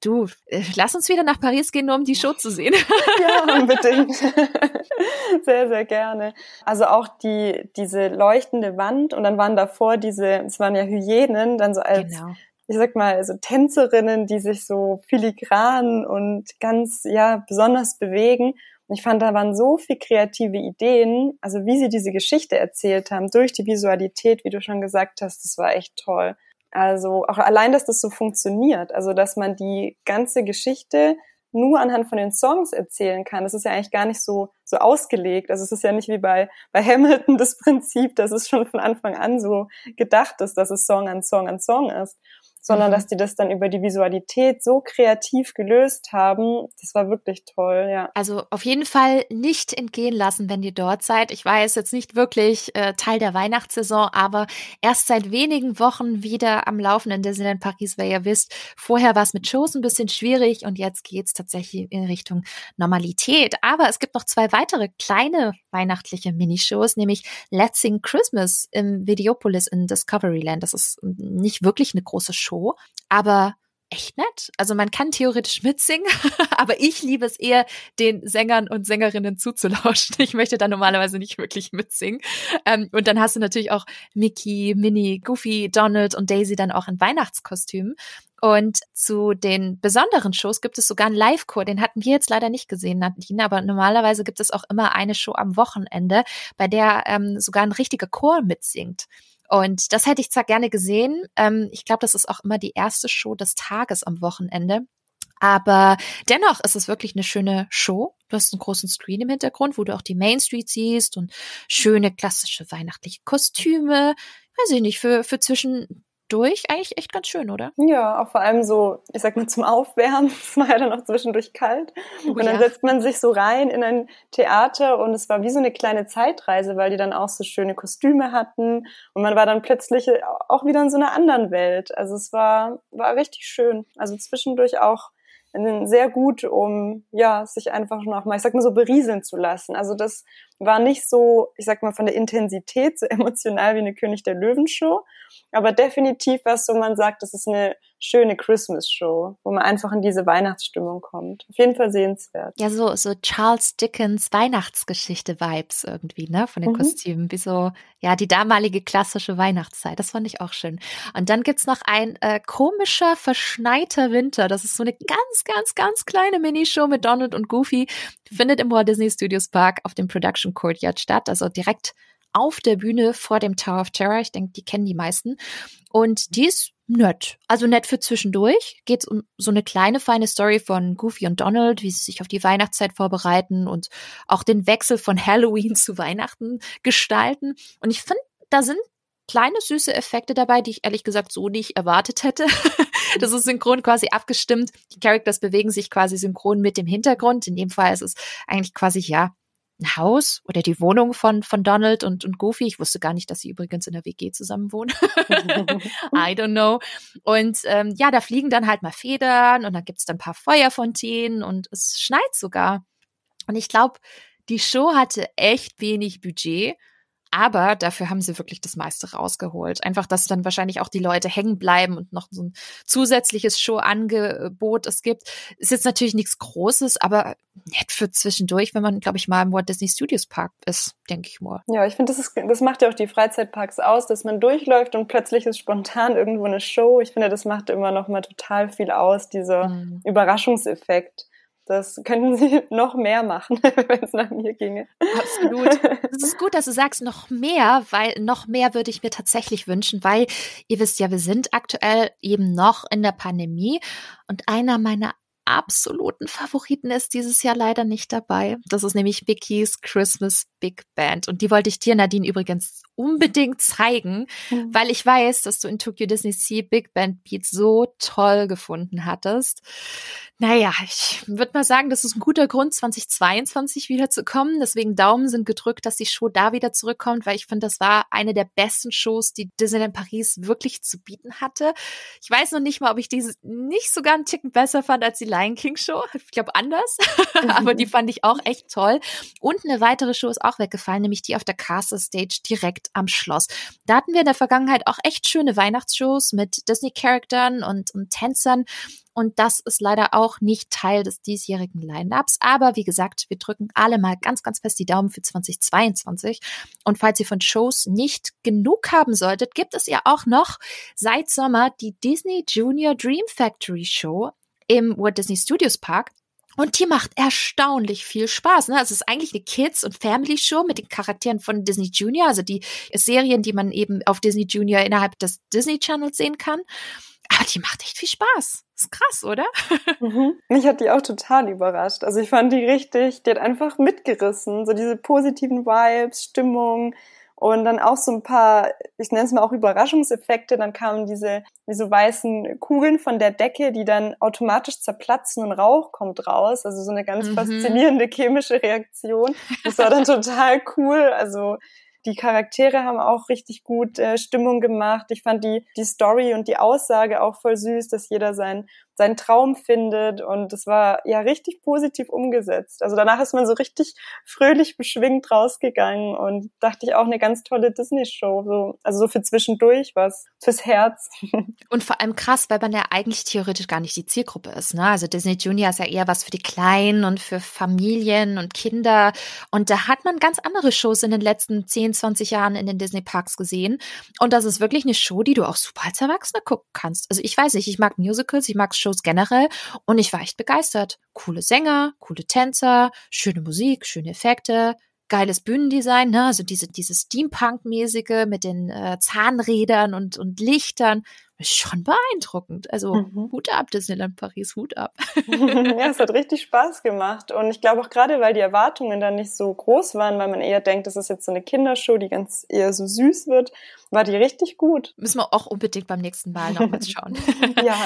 du, äh, lass uns wieder nach Paris gehen, nur um die Show zu sehen. Ja, unbedingt. Sehr, sehr gerne. Also auch die, diese leuchtende Wand und dann waren davor diese, es waren ja Hyänen, dann so als genau ich sag mal, so Tänzerinnen, die sich so filigran und ganz, ja, besonders bewegen. Und ich fand, da waren so viel kreative Ideen, also wie sie diese Geschichte erzählt haben, durch die Visualität, wie du schon gesagt hast, das war echt toll. Also auch allein, dass das so funktioniert, also dass man die ganze Geschichte nur anhand von den Songs erzählen kann. Das ist ja eigentlich gar nicht so, so ausgelegt. Also es ist ja nicht wie bei, bei Hamilton das Prinzip, dass es schon von Anfang an so gedacht ist, dass es Song an Song an Song ist sondern mhm. dass die das dann über die Visualität so kreativ gelöst haben. Das war wirklich toll, ja. Also auf jeden Fall nicht entgehen lassen, wenn ihr dort seid. Ich weiß jetzt nicht wirklich äh, Teil der Weihnachtssaison, aber erst seit wenigen Wochen wieder am laufenden Disneyland Paris, wer ihr wisst. Vorher war es mit Shows ein bisschen schwierig und jetzt geht's tatsächlich in Richtung Normalität. Aber es gibt noch zwei weitere kleine weihnachtliche Minishows, nämlich Let's Sing Christmas im Videopolis in Discoveryland. Das ist nicht wirklich eine große Show Show, aber echt nett. Also man kann theoretisch mitsingen, aber ich liebe es eher, den Sängern und Sängerinnen zuzulauschen. Ich möchte da normalerweise nicht wirklich mitsingen. Ähm, und dann hast du natürlich auch Mickey, Minnie, Goofy, Donald und Daisy dann auch in Weihnachtskostümen. Und zu den besonderen Shows gibt es sogar einen Live-Chor. Den hatten wir jetzt leider nicht gesehen, Nadine, aber normalerweise gibt es auch immer eine Show am Wochenende, bei der ähm, sogar ein richtiger Chor mitsingt. Und das hätte ich zwar gerne gesehen. Ähm, ich glaube, das ist auch immer die erste Show des Tages am Wochenende. Aber dennoch ist es wirklich eine schöne Show. Du hast einen großen Screen im Hintergrund, wo du auch die Main Street siehst und schöne klassische weihnachtliche Kostüme. Weiß ich nicht, für, für zwischen durch eigentlich echt ganz schön, oder? Ja, auch vor allem so, ich sag mal, zum Aufwärmen. Es war ja dann auch zwischendurch kalt. Oh, und dann ja. setzt man sich so rein in ein Theater und es war wie so eine kleine Zeitreise, weil die dann auch so schöne Kostüme hatten und man war dann plötzlich auch wieder in so einer anderen Welt. Also es war, war richtig schön. Also zwischendurch auch sehr gut, um ja sich einfach noch mal, ich sag mal so berieseln zu lassen. Also das war nicht so, ich sag mal von der Intensität so emotional wie eine König der Löwen Show, aber definitiv was so man sagt, das ist eine schöne Christmas-Show, wo man einfach in diese Weihnachtsstimmung kommt. Auf jeden Fall sehenswert. Ja, so, so Charles Dickens Weihnachtsgeschichte-Vibes irgendwie, ne, von den mhm. Kostümen. Wie so, ja, die damalige klassische Weihnachtszeit. Das fand ich auch schön. Und dann gibt's noch ein äh, komischer, verschneiter Winter. Das ist so eine ganz, ganz, ganz kleine Minishow mit Donald und Goofy. Findet im Walt Disney Studios Park auf dem Production Courtyard statt. Also direkt auf der Bühne vor dem Tower of Terror. Ich denke, die kennen die meisten. Und die ist nett. Also nett für zwischendurch. Geht um so eine kleine, feine Story von Goofy und Donald, wie sie sich auf die Weihnachtszeit vorbereiten und auch den Wechsel von Halloween zu Weihnachten gestalten. Und ich finde, da sind kleine süße Effekte dabei, die ich ehrlich gesagt so nicht erwartet hätte. das ist synchron quasi abgestimmt. Die Characters bewegen sich quasi synchron mit dem Hintergrund. In dem Fall ist es eigentlich quasi, ja, ein Haus oder die Wohnung von, von Donald und, und Goofy. Ich wusste gar nicht, dass sie übrigens in der WG zusammen wohnen. I don't know. Und ähm, ja, da fliegen dann halt mal Federn und dann gibt's dann ein paar Feuerfontänen und es schneit sogar. Und ich glaube, die Show hatte echt wenig Budget aber dafür haben sie wirklich das meiste rausgeholt. Einfach, dass dann wahrscheinlich auch die Leute hängen bleiben und noch so ein zusätzliches Show-Angebot es gibt. Ist jetzt natürlich nichts Großes, aber nett für zwischendurch, wenn man, glaube ich, mal im Walt Disney Studios Park ist, denke ich mal. Ja, ich finde, das, das macht ja auch die Freizeitparks aus, dass man durchläuft und plötzlich ist spontan irgendwo eine Show. Ich finde, das macht immer noch mal total viel aus, dieser mhm. Überraschungseffekt. Das könnten sie noch mehr machen, wenn es nach mir ginge. Absolut. Es ist gut, dass du sagst noch mehr, weil noch mehr würde ich mir tatsächlich wünschen, weil ihr wisst ja, wir sind aktuell eben noch in der Pandemie und einer meiner absoluten Favoriten ist dieses Jahr leider nicht dabei. Das ist nämlich Vicky's Christmas Big Band. Und die wollte ich dir, Nadine, übrigens unbedingt zeigen, mhm. weil ich weiß, dass du in Tokyo Disney Sea Big Band Beat so toll gefunden hattest. Naja, ich würde mal sagen, das ist ein guter Grund, 2022 wiederzukommen. Deswegen Daumen sind gedrückt, dass die Show da wieder zurückkommt, weil ich finde, das war eine der besten Shows, die Disneyland Paris wirklich zu bieten hatte. Ich weiß noch nicht mal, ob ich diese nicht sogar einen Ticken besser fand als die Lion King Show. Ich glaube anders, aber die fand ich auch echt toll. Und eine weitere Show ist auch weggefallen, nämlich die auf der Castle Stage direkt am Schloss. Da hatten wir in der Vergangenheit auch echt schöne Weihnachtsshows mit Disney-Charaktern und, und Tänzern. Und das ist leider auch nicht Teil des diesjährigen Line-Ups. Aber wie gesagt, wir drücken alle mal ganz, ganz fest die Daumen für 2022. Und falls ihr von Shows nicht genug haben solltet, gibt es ja auch noch seit Sommer die Disney Junior Dream Factory Show im Walt Disney Studios Park. Und die macht erstaunlich viel Spaß. Ne? Es ist eigentlich eine Kids- und Family-Show mit den Charakteren von Disney Junior, also die Serien, die man eben auf Disney Junior innerhalb des Disney Channels sehen kann. Aber die macht echt viel Spaß. Ist krass, oder? Mhm. Mich hat die auch total überrascht. Also ich fand die richtig, die hat einfach mitgerissen. So diese positiven Vibes, Stimmung, und dann auch so ein paar, ich nenne es mal auch Überraschungseffekte, dann kamen diese, wie so weißen Kugeln von der Decke, die dann automatisch zerplatzen und Rauch kommt raus. Also so eine ganz mhm. faszinierende chemische Reaktion. Das war dann total cool. Also die Charaktere haben auch richtig gut äh, Stimmung gemacht. Ich fand die, die Story und die Aussage auch voll süß, dass jeder sein seinen Traum findet und es war ja richtig positiv umgesetzt. Also danach ist man so richtig fröhlich beschwingt rausgegangen und dachte ich auch eine ganz tolle Disney-Show, so, also so für zwischendurch was fürs Herz. Und vor allem krass, weil man ja eigentlich theoretisch gar nicht die Zielgruppe ist. Ne? Also Disney Junior ist ja eher was für die Kleinen und für Familien und Kinder und da hat man ganz andere Shows in den letzten 10, 20 Jahren in den Disney Parks gesehen und das ist wirklich eine Show, die du auch super als Erwachsener gucken kannst. Also ich weiß nicht, ich mag Musicals, ich mag Shows generell und ich war echt begeistert. Coole Sänger, coole Tänzer, schöne Musik, schöne Effekte, geiles Bühnendesign, ne? Also diese, dieses Steampunk-mäßige mit den äh, Zahnrädern und, und Lichtern schon beeindruckend. Also mhm. Hut ab, Disneyland Paris, Hut ab. ja, es hat richtig Spaß gemacht. Und ich glaube auch gerade, weil die Erwartungen dann nicht so groß waren, weil man eher denkt, das ist jetzt so eine Kindershow, die ganz eher so süß wird, war die richtig gut. Müssen wir auch unbedingt beim nächsten Mal nochmals schauen. ja.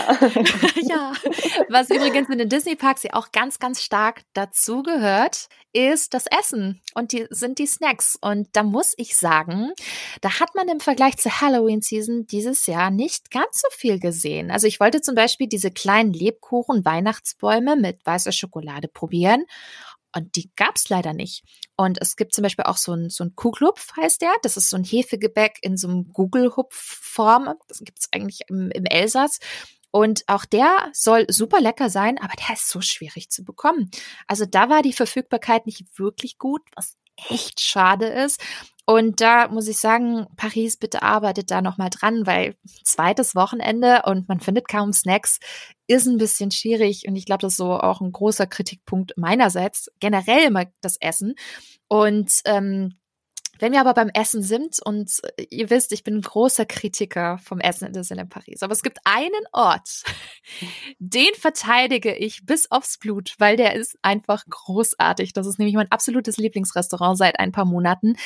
ja. Was übrigens in den Disney-Parks ja auch ganz, ganz stark dazugehört, ist das Essen und die sind die Snacks. Und da muss ich sagen, da hat man im Vergleich zur Halloween-Season dieses Jahr nicht ganz so viel gesehen. Also ich wollte zum Beispiel diese kleinen Lebkuchen Weihnachtsbäume mit weißer Schokolade probieren. Und die gab's leider nicht. Und es gibt zum Beispiel auch so ein, so ein Kuglupf, heißt der. Das ist so ein Hefegebäck in so einem Gugelhupf-Form. Das gibt's eigentlich im, im Elsass. Und auch der soll super lecker sein, aber der ist so schwierig zu bekommen. Also da war die Verfügbarkeit nicht wirklich gut, was echt schade ist. Und da muss ich sagen, Paris, bitte arbeitet da nochmal dran, weil zweites Wochenende und man findet kaum Snacks ist ein bisschen schwierig. Und ich glaube, das ist so auch ein großer Kritikpunkt meinerseits. Generell immer das Essen. Und ähm, wenn wir aber beim Essen sind und äh, ihr wisst, ich bin ein großer Kritiker vom Essen in Disneyland Paris, aber es gibt einen Ort, den verteidige ich bis aufs Blut, weil der ist einfach großartig. Das ist nämlich mein absolutes Lieblingsrestaurant seit ein paar Monaten.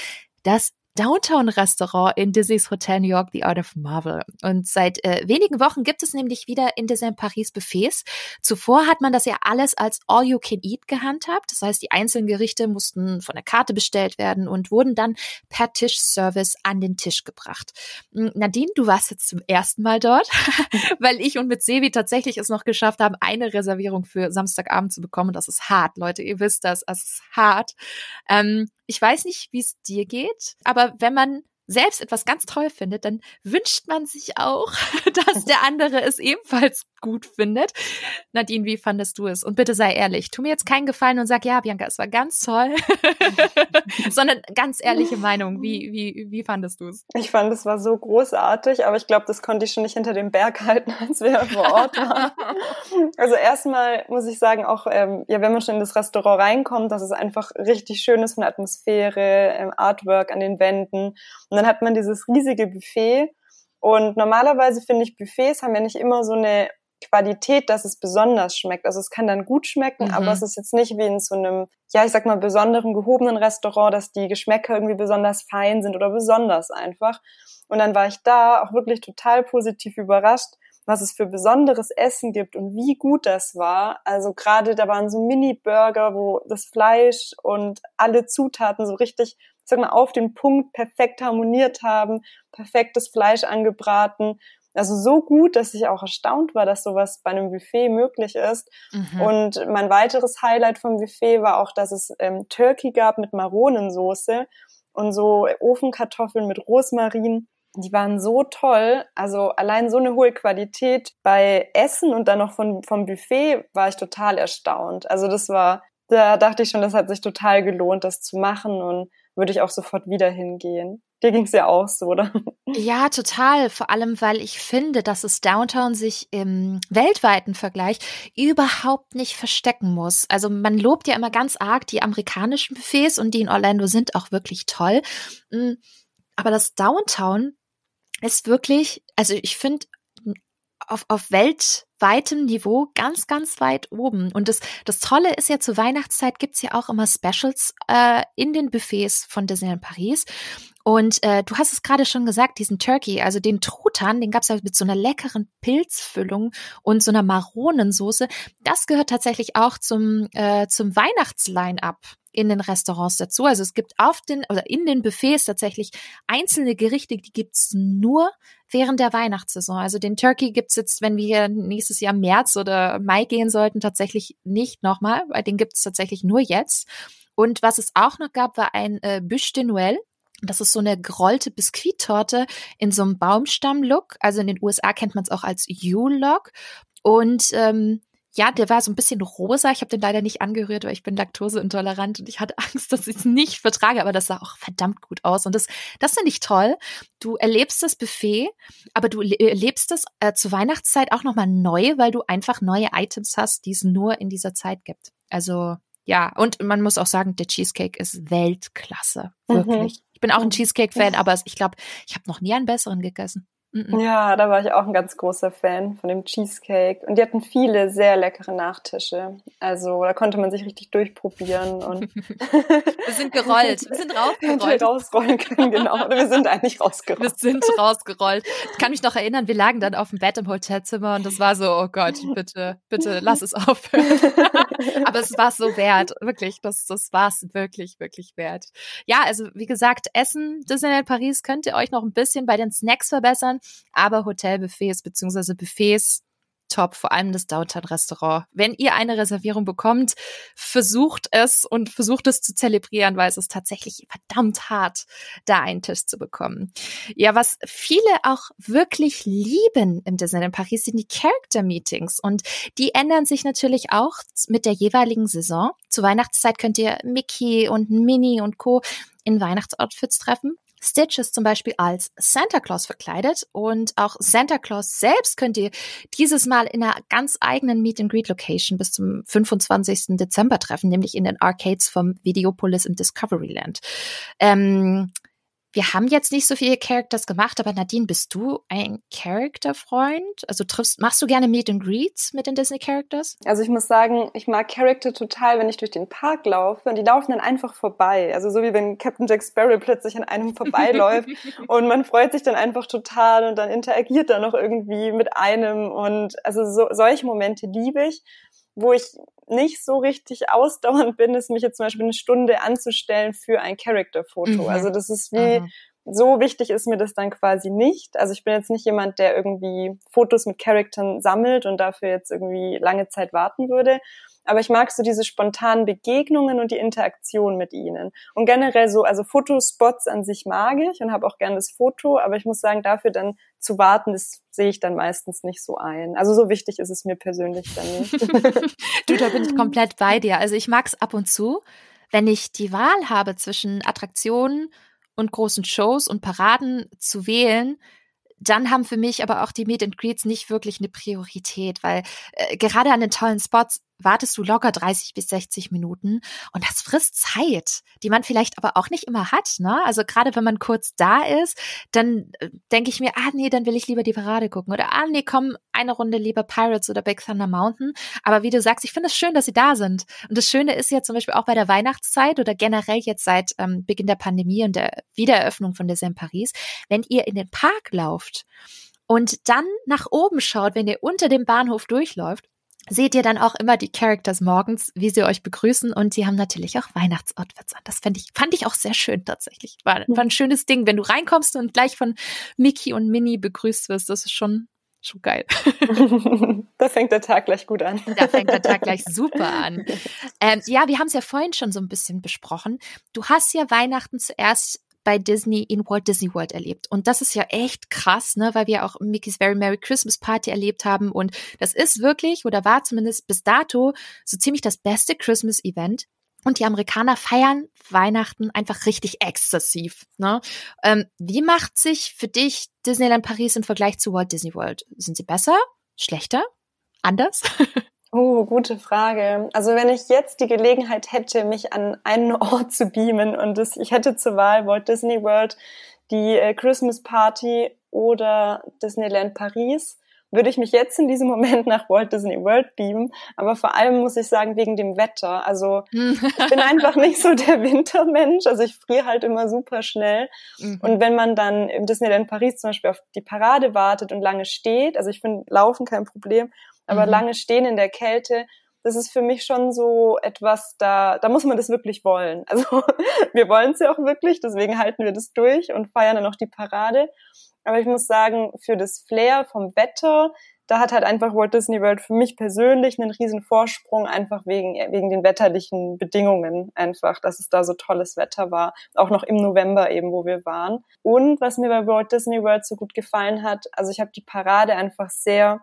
Das Downtown-Restaurant in Disneys Hotel New York, The Art of Marvel. Und seit äh, wenigen Wochen gibt es nämlich wieder in Disneyland Paris Buffets. Zuvor hat man das ja alles als All-You-Can-Eat gehandhabt. Das heißt, die einzelnen Gerichte mussten von der Karte bestellt werden und wurden dann per Tischservice an den Tisch gebracht. Hm, Nadine, du warst jetzt zum ersten Mal dort, weil ich und mit Sevi tatsächlich es noch geschafft haben, eine Reservierung für Samstagabend zu bekommen. Das ist hart, Leute. Ihr wisst das. Es ist hart. Ähm, ich weiß nicht, wie es dir geht, aber wenn man selbst etwas ganz toll findet, dann wünscht man sich auch, dass der andere es ebenfalls gut findet. Nadine, wie fandest du es? Und bitte sei ehrlich. Tu mir jetzt keinen Gefallen und sag, ja, Bianca, es war ganz toll. Sondern ganz ehrliche Meinung. Wie, wie, wie fandest du es? Ich fand, es war so großartig, aber ich glaube, das konnte ich schon nicht hinter dem Berg halten, als wir vor Ort waren. also erstmal muss ich sagen, auch, ähm, ja, wenn man schon in das Restaurant reinkommt, dass es einfach richtig schön ist von der Atmosphäre, ähm, Artwork an den Wänden. Und dann hat man dieses riesige Buffet. Und normalerweise finde ich, Buffets haben ja nicht immer so eine Qualität, dass es besonders schmeckt. Also es kann dann gut schmecken, mhm. aber es ist jetzt nicht wie in so einem, ja, ich sag mal, besonderen gehobenen Restaurant, dass die Geschmäcker irgendwie besonders fein sind oder besonders einfach. Und dann war ich da auch wirklich total positiv überrascht, was es für besonderes Essen gibt und wie gut das war. Also gerade da waren so Mini-Burger, wo das Fleisch und alle Zutaten so richtig, ich sag mal, auf den Punkt perfekt harmoniert haben, perfektes Fleisch angebraten also so gut, dass ich auch erstaunt war, dass sowas bei einem Buffet möglich ist. Mhm. Und mein weiteres Highlight vom Buffet war auch, dass es ähm, Turkey gab mit Maronensoße und so Ofenkartoffeln mit Rosmarin. Die waren so toll. Also allein so eine hohe Qualität bei Essen und dann noch von, vom Buffet war ich total erstaunt. Also das war, da dachte ich schon, das hat sich total gelohnt, das zu machen und würde ich auch sofort wieder hingehen. Dir ging's ja auch so, oder? Ja, total. Vor allem, weil ich finde, dass es Downtown sich im weltweiten Vergleich überhaupt nicht verstecken muss. Also man lobt ja immer ganz arg die amerikanischen Buffets und die in Orlando sind auch wirklich toll. Mm, aber das Downtown ist wirklich, also ich finde, auf, auf weltweitem Niveau ganz, ganz weit oben. Und das, das Tolle ist ja, zur Weihnachtszeit gibt's ja auch immer Specials äh, in den Buffets von Disneyland Paris. Und äh, du hast es gerade schon gesagt, diesen Turkey, also den Truthahn, den gab's ja mit so einer leckeren Pilzfüllung und so einer Maronensoße. Das gehört tatsächlich auch zum, äh, zum Weihnachtsline-up in den Restaurants dazu. Also es gibt auf den oder in den Buffets tatsächlich einzelne Gerichte, die gibt's nur während der Weihnachtssaison. Also den Turkey gibt's jetzt, wenn wir nächstes Jahr März oder Mai gehen sollten, tatsächlich nicht nochmal, weil den gibt's tatsächlich nur jetzt. Und was es auch noch gab, war ein äh, Bûche de Noël. Das ist so eine gerollte Biskuittorte in so einem Baumstamm-Look. Also in den USA kennt man es auch als Yule-Log. Und ähm, ja, der war so ein bisschen rosa. Ich habe den leider nicht angerührt, weil ich bin laktoseintolerant und ich hatte Angst, dass ich es nicht vertrage. Aber das sah auch verdammt gut aus. Und das, das finde ich toll. Du erlebst das Buffet, aber du erlebst es äh, zur Weihnachtszeit auch nochmal neu, weil du einfach neue Items hast, die es nur in dieser Zeit gibt. Also ja, und man muss auch sagen, der Cheesecake ist Weltklasse. Mhm. Wirklich. Mhm bin auch ein Cheesecake-Fan, aber ich glaube, ich habe noch nie einen besseren gegessen. Ja, da war ich auch ein ganz großer Fan von dem Cheesecake. Und die hatten viele sehr leckere Nachtische. Also da konnte man sich richtig durchprobieren. Und wir sind gerollt. Wir sind rausgerollt. Wir rausrollen können, genau. Oder wir sind eigentlich rausgerollt. Wir sind rausgerollt. Ich kann mich noch erinnern, wir lagen dann auf dem Bett im Hotelzimmer und das war so, oh Gott, bitte, bitte, lass es aufhören. Aber es war so wert. Wirklich, das, das war es wirklich, wirklich wert. Ja, also wie gesagt, Essen, Disneyland Paris könnt ihr euch noch ein bisschen bei den Snacks verbessern aber Hotelbuffets beziehungsweise Buffets tipptopp, vor allem das Downtown-Restaurant. Wenn ihr eine Reservierung bekommt, versucht es und versucht es zu zelebrieren, weil es ist tatsächlich verdammt hart, da einen Tisch zu bekommen. Ja, was viele auch wirklich lieben im Disneyland Paris sind die Character Meetings und die ändern sich natürlich auch mit der jeweiligen Saison. Zur Weihnachtszeit könnt ihr Mickey und Minnie und Co. in Weihnachtsoutfits treffen. Stitch ist zum Beispiel als Santa Claus verkleidet und auch Santa Claus selbst könnt ihr dieses Mal in einer ganz eigenen Meet and Greet Location bis zum 25. Dezember treffen, nämlich in den Arcades vom Videopolis im Discoveryland. Ähm, wir haben jetzt nicht so viele Characters gemacht, aber Nadine, bist du ein Character-Freund? Also triffst, machst du gerne Meet and Greets mit den Disney-Characters? Also ich muss sagen, ich mag Character total, wenn ich durch den Park laufe und die laufen dann einfach vorbei. Also so wie wenn Captain Jack Sparrow plötzlich an einem vorbeiläuft und man freut sich dann einfach total und dann interagiert er noch irgendwie mit einem und also so, solche Momente liebe ich wo ich nicht so richtig ausdauernd bin, ist mich jetzt zum Beispiel eine Stunde anzustellen für ein Character-Foto. Mhm. Also das ist wie, mhm. so wichtig ist mir das dann quasi nicht. Also ich bin jetzt nicht jemand, der irgendwie Fotos mit Charaktern sammelt und dafür jetzt irgendwie lange Zeit warten würde, aber ich mag so diese spontanen Begegnungen und die Interaktion mit ihnen. Und generell so, also Fotospots an sich mag ich und habe auch gerne das Foto, aber ich muss sagen, dafür dann zu warten, das sehe ich dann meistens nicht so ein. Also so wichtig ist es mir persönlich dann nicht. du, da bin ich komplett bei dir. Also ich mag es ab und zu, wenn ich die Wahl habe zwischen Attraktionen und großen Shows und Paraden zu wählen, dann haben für mich aber auch die Meet and Greets nicht wirklich eine Priorität, weil äh, gerade an den tollen Spots wartest du locker 30 bis 60 Minuten und das frisst Zeit, die man vielleicht aber auch nicht immer hat. Ne? Also gerade wenn man kurz da ist, dann äh, denke ich mir, ah nee, dann will ich lieber die Parade gucken oder ah nee, komm, eine Runde lieber Pirates oder Big Thunder Mountain. Aber wie du sagst, ich finde es schön, dass sie da sind. Und das Schöne ist ja zum Beispiel auch bei der Weihnachtszeit oder generell jetzt seit ähm, Beginn der Pandemie und der Wiedereröffnung von Disneyland Paris, wenn ihr in den Park lauft und dann nach oben schaut, wenn ihr unter dem Bahnhof durchläuft, seht ihr dann auch immer die Characters morgens, wie sie euch begrüßen und sie haben natürlich auch Weihnachtsoutfits an. Das fand ich, fand ich auch sehr schön tatsächlich. War, war ein schönes Ding, wenn du reinkommst und gleich von Mickey und Minnie begrüßt wirst. Das ist schon, schon geil. da fängt der Tag gleich gut an. Da fängt der Tag gleich super an. Ähm, ja, wir haben es ja vorhin schon so ein bisschen besprochen. Du hast ja Weihnachten zuerst bei Disney in Walt Disney World erlebt. Und das ist ja echt krass, ne, weil wir auch Mickey's Very Merry Christmas Party erlebt haben. Und das ist wirklich, oder war zumindest bis dato, so ziemlich das beste Christmas Event. Und die Amerikaner feiern Weihnachten einfach richtig exzessiv. Ne? Ähm, wie macht sich für dich Disneyland Paris im Vergleich zu Walt Disney World? Sind sie besser? Schlechter? Anders? Oh, gute Frage. Also wenn ich jetzt die Gelegenheit hätte, mich an einen Ort zu beamen und das, ich hätte zur Wahl Walt Disney World, die äh, Christmas Party oder Disneyland Paris, würde ich mich jetzt in diesem Moment nach Walt Disney World beamen. Aber vor allem muss ich sagen, wegen dem Wetter. Also ich bin einfach nicht so der Wintermensch. Also ich friere halt immer super schnell. Mhm. Und wenn man dann im Disneyland Paris zum Beispiel auf die Parade wartet und lange steht, also ich finde Laufen kein Problem, aber mhm. lange stehen in der Kälte, das ist für mich schon so etwas, da, da muss man das wirklich wollen. Also wir wollen es ja auch wirklich, deswegen halten wir das durch und feiern dann noch die Parade. Aber ich muss sagen, für das Flair vom Wetter, da hat halt einfach Walt Disney World für mich persönlich einen riesen Vorsprung, einfach wegen, wegen den wetterlichen Bedingungen einfach, dass es da so tolles Wetter war. Auch noch im November eben, wo wir waren. Und was mir bei Walt Disney World so gut gefallen hat, also ich habe die Parade einfach sehr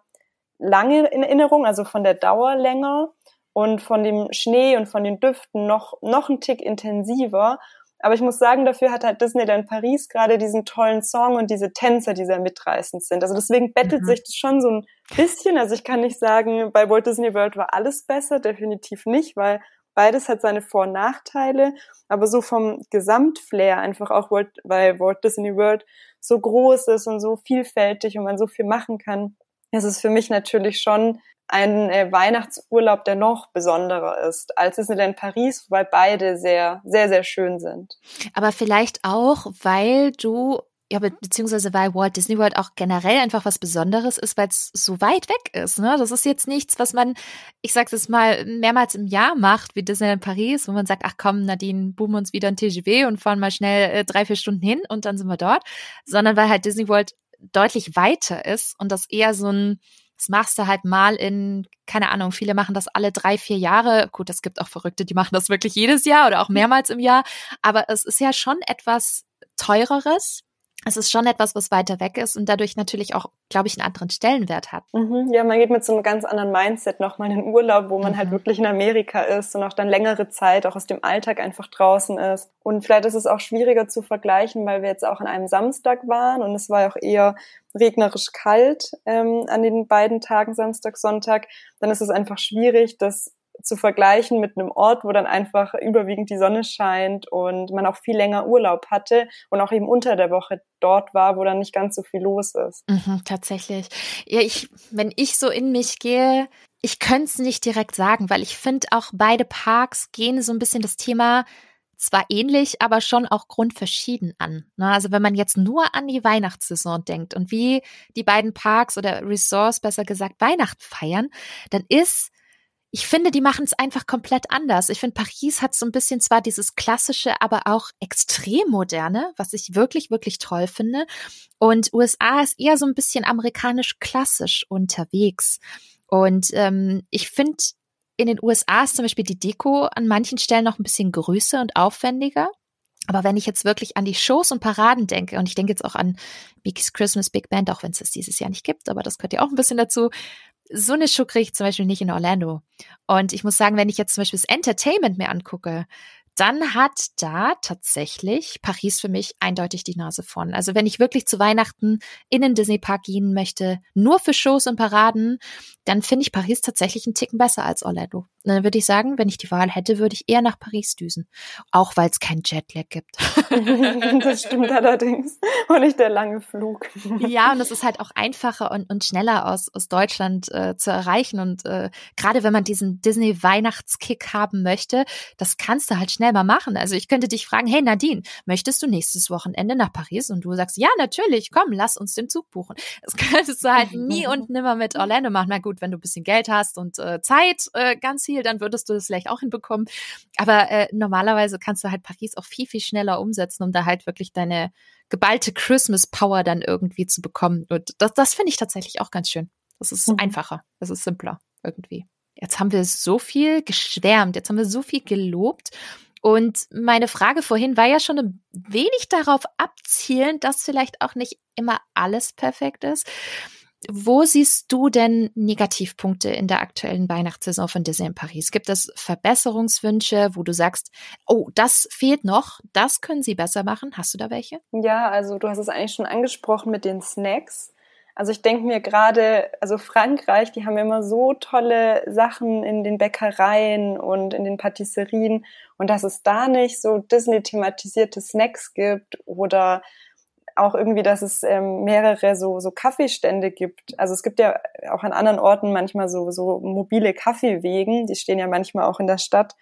lange in Erinnerung, also von der Dauer länger und von dem Schnee und von den Düften noch, noch ein Tick intensiver. Aber ich muss sagen, dafür hat halt Disneyland Paris gerade diesen tollen Song und diese Tänzer, die sehr mitreißend sind. Also deswegen bettelt mhm. sich das schon so ein bisschen. Also ich kann nicht sagen, bei Walt Disney World war alles besser, definitiv nicht, weil beides hat seine Vor- und Nachteile. Aber so vom Gesamtflair einfach auch, weil Walt Disney World so groß ist und so vielfältig und man so viel machen kann, es ist für mich natürlich schon ein äh, Weihnachtsurlaub, der noch besonderer ist als Disneyland Paris, weil beide sehr, sehr, sehr schön sind. Aber vielleicht auch, weil du ja, beziehungsweise weil Walt Disney World auch generell einfach was Besonderes ist, weil es so weit weg ist. Ne? Das ist jetzt nichts, was man, ich sag's jetzt mal, mehrmals im Jahr macht, wie Disneyland Paris, wo man sagt, ach komm, Nadine, boomen uns wieder ein TGV und fahren mal schnell äh, drei, vier Stunden hin und dann sind wir dort. Sondern weil halt Disney World deutlich weiter ist und das eher so ein Das machst du halt mal in, keine Ahnung, viele machen das alle drei, vier Jahre. Gut, es gibt auch Verrückte, die machen das wirklich jedes Jahr oder auch mehrmals im Jahr. Aber es ist ja schon etwas teureres es ist schon etwas, was weiter weg ist und dadurch natürlich auch, glaube ich, einen anderen Stellenwert hat. Mhm, ja, man geht mit so einem ganz anderen Mindset nochmal in den Urlaub, wo man halt mhm. halt wirklich in Amerika ist und auch dann längere Zeit auch aus dem Alltag einfach draußen ist. Und vielleicht ist es auch schwieriger zu vergleichen, weil wir jetzt auch an einem Samstag waren und es war auch eher regnerisch kalt ähm, an den beiden Tagen Samstag, Sonntag. Dann ist es einfach schwierig, das zu vergleichen mit einem Ort, wo dann einfach überwiegend die Sonne scheint und man auch viel länger Urlaub hatte und auch eben unter der Woche dort war, wo dann nicht ganz so viel los ist. Mhm, tatsächlich. Ja, ich, wenn ich so in mich gehe, ich könnte es nicht direkt sagen, weil ich finde auch beide Parks gehen so ein bisschen das Thema zwar ähnlich, aber schon auch grundverschieden an. Ne? Also wenn man jetzt nur an die Weihnachtssaison denkt und wie die beiden Parks oder Resorts besser gesagt Weihnachten feiern, dann ist ich finde, die machen es einfach komplett anders. Ich finde, Paris hat so ein bisschen zwar dieses klassische, aber auch extrem moderne, was ich wirklich, wirklich toll finde. Und USA ist eher so ein bisschen amerikanisch klassisch unterwegs. Und ähm, ich finde, in den USA ist zum Beispiel die Deko an manchen Stellen noch ein bisschen größer und aufwendiger. Aber wenn ich jetzt wirklich an die Shows und Paraden denke, und ich denke jetzt auch an Mickey's Christmas Big Band, auch wenn es das dieses Jahr nicht gibt, aber das gehört ja auch ein bisschen dazu, so eine Show kriege ich zum Beispiel nicht in Orlando. Und ich muss sagen, wenn ich jetzt zum Beispiel das Entertainment mir angucke, dann hat da tatsächlich Paris für mich eindeutig die Nase vorn. Also wenn ich wirklich zu Weihnachten in den Disney Park gehen möchte, nur für Shows und Paraden, dann finde ich Paris tatsächlich einen Ticken besser als Orlando. Dann würde ich sagen, wenn ich die Wahl hätte, würde ich eher nach Paris düsen. Auch weil es kein Jetlag gibt. das stimmt allerdings. Und nicht der lange Flug. ja, und es ist halt auch einfacher und, und schneller aus, aus Deutschland äh, zu erreichen. Und äh, gerade wenn man diesen Disney-Weihnachtskick haben möchte, das kannst du halt schnell mal machen. Also ich könnte dich fragen, hey Nadine, möchtest du nächstes Wochenende nach Paris? Und du sagst, ja, natürlich, komm, lass uns den Zug buchen. Das könntest du halt nie und nimmer mit Orlando machen. Na gut, wenn du ein bisschen Geld hast und äh, Zeit äh, ganz viel, dann würdest du das vielleicht auch hinbekommen. Aber äh, normalerweise kannst du halt Paris auch viel, viel schneller umsetzen, um da halt wirklich deine geballte Christmas Power dann irgendwie zu bekommen. Und das, das finde ich tatsächlich auch ganz schön. Das ist mhm. einfacher, das ist simpler irgendwie. Jetzt haben wir so viel geschwärmt, jetzt haben wir so viel gelobt. Und meine Frage vorhin war ja schon ein wenig darauf abzielend, dass vielleicht auch nicht immer alles perfekt ist. Wo siehst du denn Negativpunkte in der aktuellen Weihnachtssaison von Disney in Paris? Gibt es Verbesserungswünsche, wo du sagst, oh, das fehlt noch, das können sie besser machen? Hast du da welche? Ja, also du hast es eigentlich schon angesprochen mit den Snacks. Also ich denke mir gerade, also Frankreich, die haben immer so tolle Sachen in den Bäckereien und in den Patisserien und dass es da nicht so Disney-thematisierte Snacks gibt oder auch irgendwie, dass es ähm, mehrere so, so Kaffeestände gibt. Also es gibt ja auch an anderen Orten manchmal so, so mobile Kaffeewegen, die stehen ja manchmal auch in der Stadt.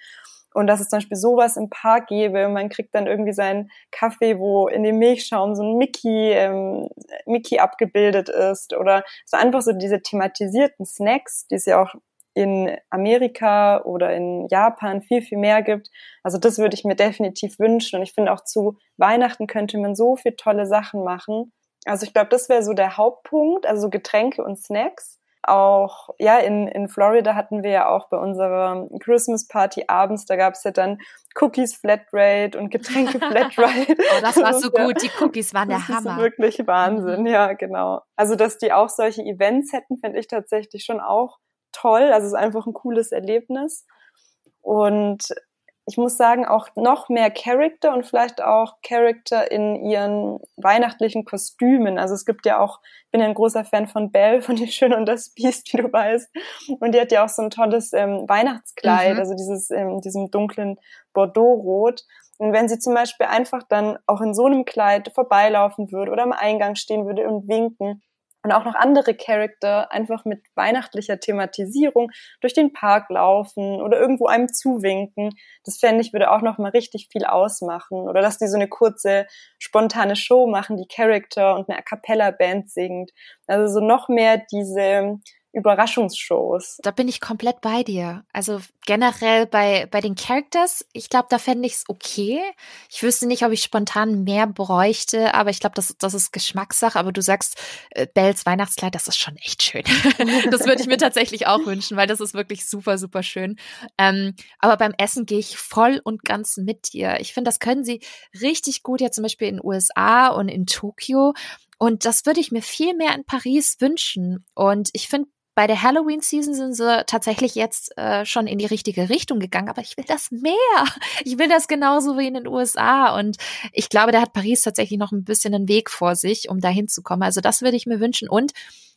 Und dass es zum Beispiel sowas im Park gäbe man kriegt dann irgendwie seinen Kaffee, wo in dem Milchschaum so ein Mickey, ähm, Mickey abgebildet ist oder so einfach so diese thematisierten Snacks, die es ja auch in Amerika oder in Japan viel, viel mehr gibt. Also das würde ich mir definitiv wünschen. Und ich finde auch zu Weihnachten könnte man so viel tolle Sachen machen. Also ich glaube, das wäre so der Hauptpunkt, also Getränke und Snacks. Auch, ja, in, in Florida hatten wir ja auch bei unserer Christmas Party abends, da gab es ja dann Cookies Flatrate und Getränke Flatrate. oh, das war so gut, die Cookies waren der Hammer. Das ist wirklich Wahnsinn, mhm. ja, genau. Also, dass die auch solche Events hätten, finde ich tatsächlich schon auch toll. Also es ist einfach ein cooles Erlebnis. Und ich muss sagen, auch noch mehr Charakter und vielleicht auch Charakter in ihren weihnachtlichen Kostümen. Also es gibt ja auch, ich bin ja ein großer Fan von Belle, von Die Schöne und das Biest, wie du weißt. Und die hat ja auch so ein tolles ähm, Weihnachtskleid, mhm. also dieses, ähm, diesem dunklen Bordeaux-Rot. Und wenn sie zum Beispiel einfach dann auch in so einem Kleid vorbeilaufen würde oder am Eingang stehen würde und winken, und auch noch andere Charakter einfach mit weihnachtlicher Thematisierung durch den Park laufen oder irgendwo einem zuwinken. Das fände ich würde auch noch mal richtig viel ausmachen. Oder dass die so eine kurze, spontane Show machen, die Charakter und eine A Cappella Band singt. Also so noch mehr diese Überraschungsshows. Da bin ich komplett bei dir. Also generell bei, bei den Characters, ich glaube, da fände ich es okay. Ich wüsste nicht, ob ich spontan mehr bräuchte, aber ich glaube, das, das ist Geschmackssache. Aber du sagst, äh, Bells Weihnachtskleid, das ist schon echt schön. das würde ich mir tatsächlich auch wünschen, weil das ist wirklich super, super schön. Ähm, aber beim Essen gehe ich voll und ganz mit dir. Ich finde, das können sie richtig gut ja zum Beispiel in den USA und in Tokio. Und das würde ich mir viel mehr in Paris wünschen. Und ich finde, bei der Halloween-Season sind sie tatsächlich jetzt äh, schon in die richtige Richtung gegangen, aber ich will das mehr. Ich will das genauso wie in den USA. Und ich glaube, da hat Paris tatsächlich noch ein bisschen einen Weg vor sich, um da hinzukommen. Also das würde ich mir wünschen. Und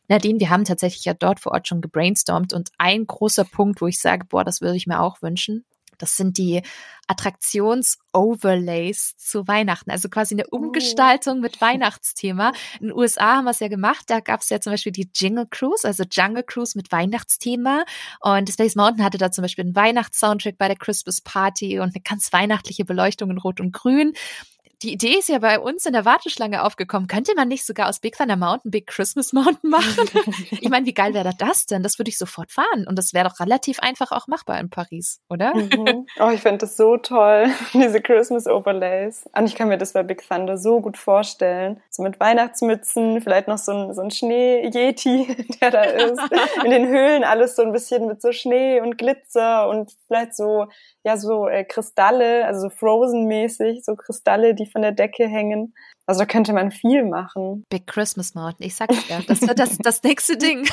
Nadine, wir haben tatsächlich ja dort vor Ort schon gebrainstormt und ein großer Punkt, wo ich sage, boah, das würde ich mir auch wünschen, das sind die Attraktions-Overlays zu Weihnachten, also quasi eine oh. Umgestaltung mit Weihnachtsthema. In den USA haben wir es ja gemacht, da gab es ja zum Beispiel die Jingle Cruise, also Jungle Cruise mit Weihnachtsthema. Und Space Mountain hatte da zum Beispiel einen Weihnachtssoundtrack bei der Christmas Party und eine ganz weihnachtliche Beleuchtung in Rot und Grün die Idee ist ja bei uns in der Warteschlange aufgekommen. Könnte man nicht sogar aus Big Thunder Mountain Big Christmas Mountain machen? ich meine, wie geil wäre das denn? Das würde ich sofort fahren. Und das wäre doch relativ einfach auch machbar in Paris, oder? Mhm. Oh, ich fände das so toll, diese Christmas Overlays. Und ich kann mir das bei Big Thunder so gut vorstellen. So mit Weihnachtsmützen, vielleicht noch so ein, so ein Schnee-Yeti, der da ist. In den Höhlen alles so ein bisschen mit so Schnee und Glitzer und vielleicht so ja so äh, Kristalle, also so Frozen-mäßig, so Kristalle, die von der Decke hängen. Also da könnte man viel machen. Big Christmas Mountain, ich sag's dir, das wird das, das nächste Ding.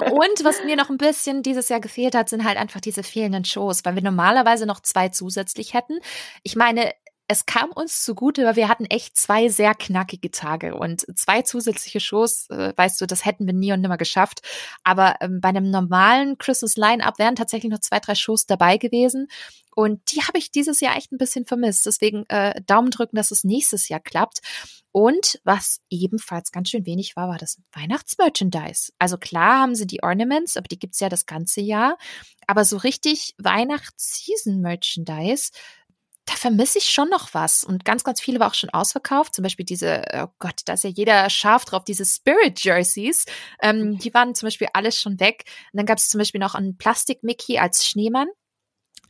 Und was mir noch ein bisschen dieses Jahr gefehlt hat, sind halt einfach diese fehlenden Shows, weil wir normalerweise noch zwei zusätzlich hätten. Ich meine, es kam uns zugute, weil wir hatten echt zwei sehr knackige Tage und zwei zusätzliche Shows, äh, weißt du, das hätten wir nie und nimmer geschafft. Aber ähm, bei einem normalen Christmas Line-Up wären tatsächlich noch zwei, drei Shows dabei gewesen. Und die habe ich dieses Jahr echt ein bisschen vermisst. Deswegen äh, Daumen drücken, dass es nächstes Jahr klappt. Und was ebenfalls ganz schön wenig war, war das Weihnachtsmerchandise. Also klar haben sie die Ornaments, aber die gibt's ja das ganze Jahr. Aber so richtig Weihnachts-Season-Merchandise da vermisse ich schon noch was. Und ganz, ganz viele war auch schon ausverkauft. Zum Beispiel diese, oh Gott, da ist ja jeder scharf drauf, diese Spirit Jerseys. Ähm, mhm. die waren zum Beispiel alles schon weg. Und dann gab es zum Beispiel noch einen Plastik-Mickey als Schneemann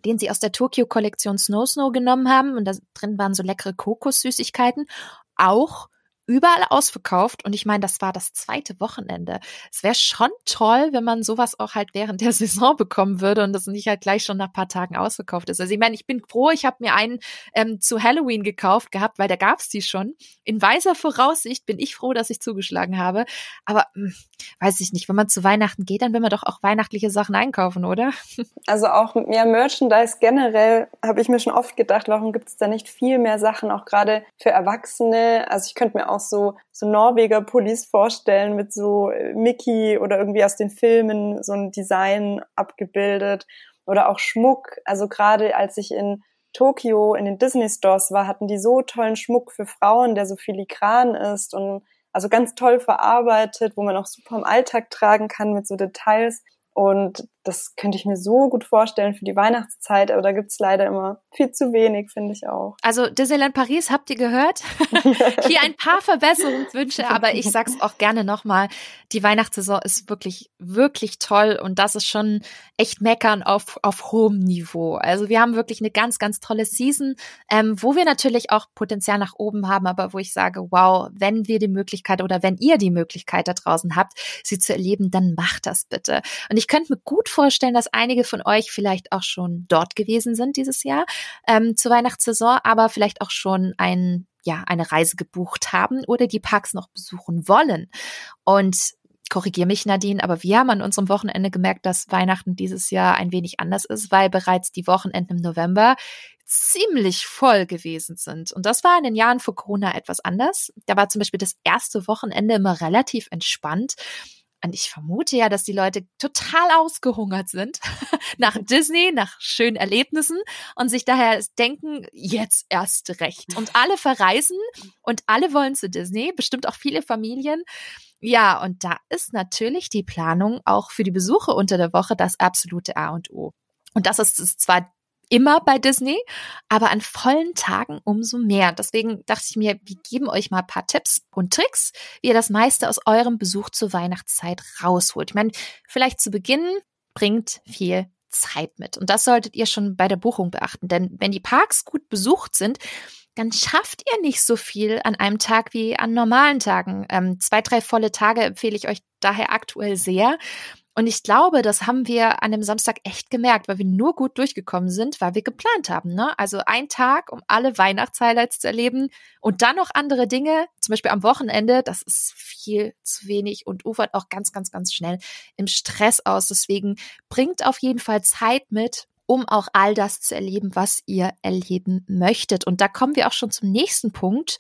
den sie aus der Tokyo-Kollektion Snow Snow genommen haben. Und da drin waren so leckere Kokossüßigkeiten. Auch überall ausverkauft und ich meine, das war das zweite Wochenende. Es wäre schon toll, wenn man sowas auch halt während der Saison bekommen würde und das nicht halt gleich schon nach paar Tagen ausverkauft ist. Also ich meine, ich bin froh, ich habe mir einen ähm, zu Halloween gekauft gehabt, weil da gab's die schon. In weiser Voraussicht bin ich froh, dass ich zugeschlagen habe. Aber mh, hm, weiß ich nicht, wenn man zu Weihnachten geht, dann will man doch auch weihnachtliche Sachen einkaufen, oder? Also auch mehr Merchandise generell habe ich mir schon oft gedacht, warum gibt es da nicht viel mehr Sachen, auch gerade für Erwachsene. Also ich könnte mir auch auch so, so Norweger-Pullis vorstellen mit so äh, Mickey oder irgendwie aus den Filmen so ein Design abgebildet oder auch Schmuck. Also gerade als ich in Tokio in den Disney Stores war, hatten die so tollen Schmuck für Frauen, der so filigran ist und also ganz toll verarbeitet, wo man auch super im Alltag tragen kann mit so Details. Und das könnte ich mir so gut vorstellen für die Weihnachtszeit, aber da gibt's leider immer viel zu wenig, finde ich auch. Also Disneyland Paris, habt ihr gehört? Hier ein paar Verbesserungswünsche, aber ich sag's auch gerne nochmal, die Weihnachtssaison ist wirklich, wirklich toll und das ist schon echt meckern auf, auf hohem Niveau. Also wir haben wirklich eine ganz, ganz tolle Season, ähm, wo wir natürlich auch Potenzial nach oben haben, aber wo ich sage, wow, wenn wir die Möglichkeit oder wenn ihr die Möglichkeit da draußen habt, sie zu erleben, dann macht das bitte. Und ich könnte mir gut vorstellen, dass einige von euch vielleicht auch schon dort gewesen sind dieses Jahr ähm, zur Weihnachtssaison, aber vielleicht auch schon ein ja, eine Reise gebucht haben oder die Parks noch besuchen wollen. Und korrigier mich, Nadine, aber wir haben an unserem Wochenende gemerkt, dass Weihnachten dieses Jahr ein wenig anders ist, weil bereits die Wochenenden im November ziemlich voll gewesen sind. Und das war in den Jahren vor Corona etwas anders. Da war zum Beispiel das erste Wochenende immer relativ entspannt. Ich vermute ja, dass die Leute total ausgehungert sind nach Disney, nach schönen Erlebnissen und sich daher denken, jetzt erst recht. Und alle verreisen und alle wollen zu Disney, bestimmt auch viele Familien. Ja, und da ist natürlich die Planung auch für die Besuche unter der Woche das absolute A und O. Und das ist zwar immer bei Disney, aber an vollen Tagen umso mehr. Deswegen dachte ich mir, wir geben euch mal ein paar Tipps und Tricks, wie ihr das meiste aus eurem Besuch zur Weihnachtszeit rausholt. Ich meine, vielleicht zu Beginn bringt viel Zeit mit. Und das solltet ihr schon bei der Buchung beachten. Denn wenn die Parks gut besucht sind, dann schafft ihr nicht so viel an einem Tag wie an normalen Tagen. Ähm, zwei, drei volle Tage empfehle ich euch daher aktuell sehr. Und ich glaube, das haben wir an dem Samstag echt gemerkt, weil wir nur gut durchgekommen sind, weil wir geplant haben. Ne? Also ein Tag, um alle Weihnachtshighlights zu erleben und dann noch andere Dinge, zum Beispiel am Wochenende, das ist viel zu wenig und ufert auch ganz, ganz, ganz schnell im Stress aus. Deswegen bringt auf jeden Fall Zeit mit, um auch all das zu erleben, was ihr erleben möchtet. Und da kommen wir auch schon zum nächsten Punkt.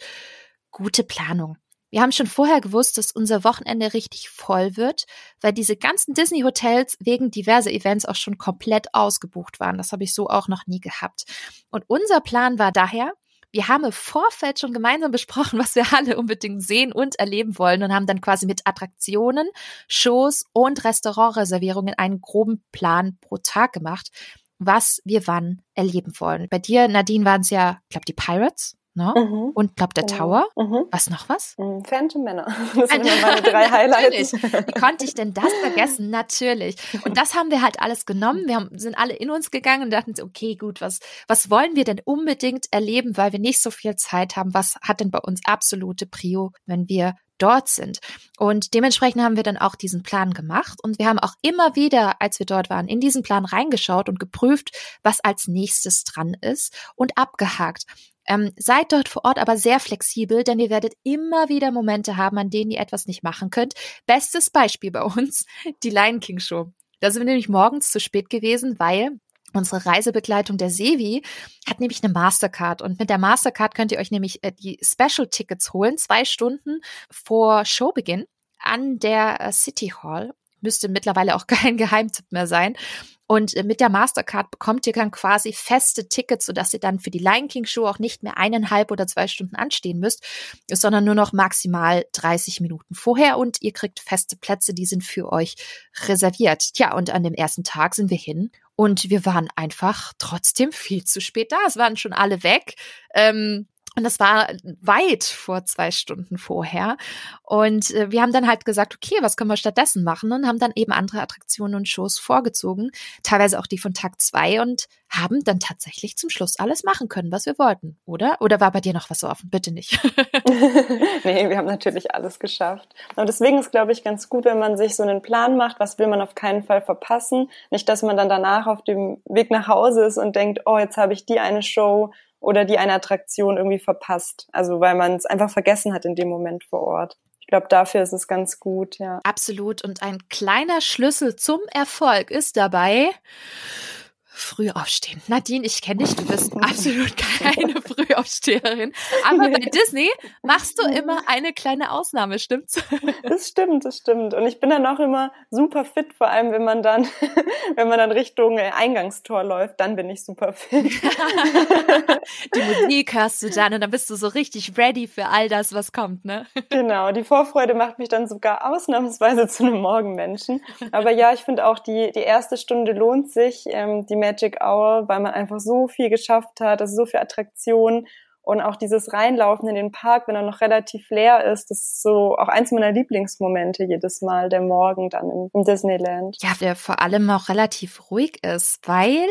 Gute Planung. Wir haben schon vorher gewusst, dass unser Wochenende richtig voll wird, weil diese ganzen Disney-Hotels wegen diverser Events auch schon komplett ausgebucht waren. Das habe ich so auch noch nie gehabt. Und unser Plan war daher, wir haben im Vorfeld schon gemeinsam besprochen, was wir alle unbedingt sehen und erleben wollen und haben dann quasi mit Attraktionen, Shows und Restaurantreservierungen einen groben Plan pro Tag gemacht, was wir wann erleben wollen. Bei dir, Nadine, waren es ja, glaube, die Pirates ne? Mhm. Und glaub der genau. Tower. Mhm. Was noch was? Mhm. Phantom Männer. Das sind immer meine drei Highlights. Wie konnte ich denn das vergessen? Natürlich. Und das haben wir halt alles genommen. Wir haben, sind alle in uns gegangen und dachten, okay, gut, was, was wollen wir denn unbedingt erleben, weil wir nicht so viel Zeit haben? Was hat denn bei uns absolute Prio, wenn wir dort sind. Und dementsprechend haben wir dann auch diesen Plan gemacht und wir haben auch immer wieder, als wir dort waren, in diesen Plan reingeschaut und geprüft, was als nächstes dran ist und abgehakt. Ähm, seid dort vor Ort aber sehr flexibel, denn ihr werdet immer wieder Momente haben, an denen ihr etwas nicht machen könnt. Bestes Beispiel bei uns, die Lion King Show. Da sind wir nämlich morgens zu spät gewesen, weil Unsere Reisebegleitung der Sevi hat nämlich eine Mastercard und mit der Mastercard könnt ihr euch nämlich äh, die Special Tickets holen, zwei Stunden vor Showbeginn an der äh, City Hall. Müsste mittlerweile auch kein Geheimtipp mehr sein. Und äh, mit der Mastercard bekommt ihr dann quasi feste Tickets, sodass ihr dann für die Lion King Show auch nicht mehr eineinhalb oder zwei Stunden anstehen müsst, sondern nur noch maximal 30 Minuten vorher und ihr kriegt feste Plätze, die sind für euch reserviert. Tja, und an dem ersten Tag sind wir hin und wir waren einfach trotzdem viel zu spät da. Es waren schon alle weg. Ähm, und das war weit vor zwei Stunden vorher. Und äh, wir haben dann halt gesagt, okay, was können wir stattdessen machen? Und haben dann eben andere Attraktionen und Shows vorgezogen, teilweise auch die von Tag zwei und haben dann tatsächlich zum Schluss alles machen können, was wir wollten, oder? Oder war bei dir noch was offen? Bitte nicht. nee, wir haben natürlich alles geschafft. Und deswegen ist, glaube ich, ganz gut, wenn man sich so einen Plan macht, was will man auf keinen Fall verpassen. Nicht, dass man dann danach auf dem Weg nach Hause ist und denkt, oh, jetzt habe ich die eine Show oder die eine Attraktion irgendwie verpasst. Also weil man es einfach vergessen hat in dem Moment vor Ort. Ich glaube, dafür ist es ganz gut, ja. Absolut. Und ein kleiner Schlüssel zum Erfolg ist dabei, früh aufstehen. Nadine, ich kenne dich, du bist absolut keine Frühaufsteherin. Aber bei Disney machst du immer eine kleine Ausnahme, stimmt's? Das stimmt, das stimmt. Und ich bin dann auch immer super fit, vor allem wenn man dann, wenn man dann Richtung Eingangstor läuft, dann bin ich super fit. die Musik hörst du dann und dann bist du so richtig ready für all das, was kommt, ne? Genau, die Vorfreude macht mich dann sogar ausnahmsweise zu einem Morgenmenschen. Aber ja, ich finde auch, die, die erste Stunde lohnt sich. Ähm, die Magic Hour, weil man einfach so viel geschafft hat, also so viel Attraktion und auch dieses Reinlaufen in den Park, wenn er noch relativ leer ist, das ist so auch eins meiner Lieblingsmomente jedes Mal, der Morgen dann im, im Disneyland. Ja, der vor allem auch relativ ruhig ist, weil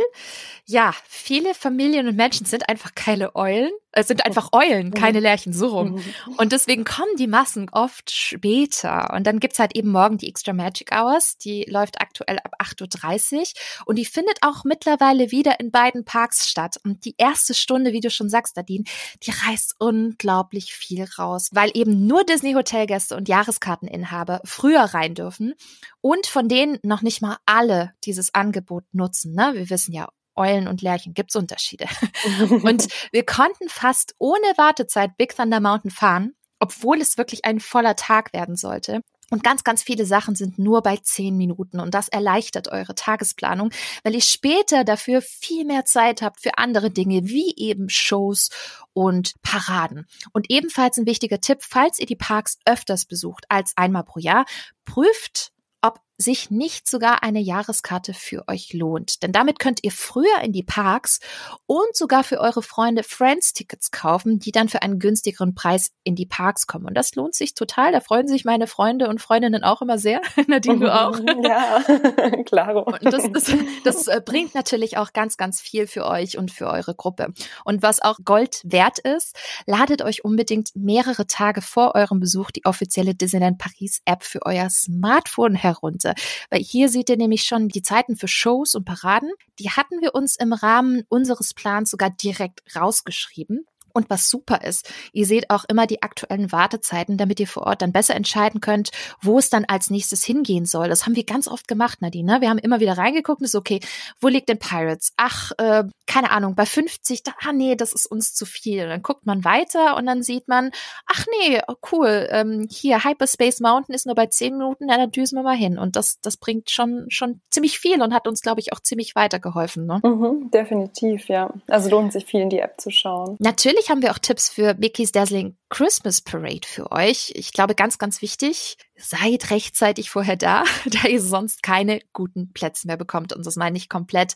ja, viele Familien und Menschen sind einfach keine Eulen es sind einfach Eulen, keine mhm. Lerchen, so rum. Mhm. Und deswegen kommen die Massen oft später. Und dann gibt's halt eben morgen die Extra Magic Hours, die läuft aktuell ab 8.30 Uhr und die findet auch mittlerweile wieder in beiden Parks statt. Und die erste Stunde, wie du schon sagst, Nadine, die reißt unglaublich viel raus, weil eben nur Disney-Hotelgäste und Jahreskarteninhaber früher rein dürfen und von denen noch nicht mal alle dieses Angebot nutzen. Ne? Wir wissen ja, Eulen und Lerchen gibt's Unterschiede. und wir konnten fast ohne Wartezeit Big Thunder Mountain fahren, obwohl es wirklich ein voller Tag werden sollte. Und ganz, ganz viele Sachen sind nur bei zehn Minuten und das erleichtert eure Tagesplanung, weil ihr später dafür viel mehr Zeit habt für andere Dinge wie eben Shows und Paraden. Und ebenfalls ein wichtiger Tipp, falls ihr die Parks öfters besucht als einmal pro Jahr, prüft ob sich nicht sogar eine Jahreskarte für euch lohnt. Denn damit könnt ihr früher in die Parks und sogar für eure Freunde Friends-Tickets kaufen, die dann für einen günstigeren Preis in die Parks kommen. Und das lohnt sich total. Da freuen sich meine Freunde und Freundinnen auch immer sehr. Nadine, du auch? Ja, klar. Und das, das, das äh, bringt natürlich auch ganz, ganz viel für euch und für eure Gruppe. Und was auch Gold wert ist, ladet euch unbedingt mehrere Tage vor eurem Besuch die offizielle Disneyland Paris App für euer Smartphone herunter. Liste. Weil hier seht ihr nämlich schon die Zeiten für Shows und Paraden. Die hatten wir uns im Rahmen unseres Plans sogar direkt rausgeschrieben. Und was super ist, ihr seht auch immer die aktuellen Wartezeiten, damit ihr vor Ort dann besser entscheiden könnt, wo es dann als nächstes hingehen soll. Das haben wir ganz oft gemacht, Nadine. Ne? Wir haben immer wieder reingeguckt und ist okay, wo liegt denn Pirates? Ach, äh, keine Ahnung, bei 50, da, ah nee, das ist uns zu viel. Und dann guckt man weiter und dann sieht man, ach nee, oh, cool, ähm, hier Hyperspace Mountain ist nur bei 10 Minuten, ja, da düsen wir mal hin. Und das, das bringt schon, schon ziemlich viel und hat uns, glaube ich, auch ziemlich weitergeholfen. Ne? Mhm, definitiv, ja. Also lohnt sich viel in die App zu schauen. Natürlich Natürlich haben wir auch Tipps für Mickey's Dazzling Christmas Parade für euch. Ich glaube, ganz, ganz wichtig, seid rechtzeitig vorher da, da ihr sonst keine guten Plätze mehr bekommt. Und das meine ich komplett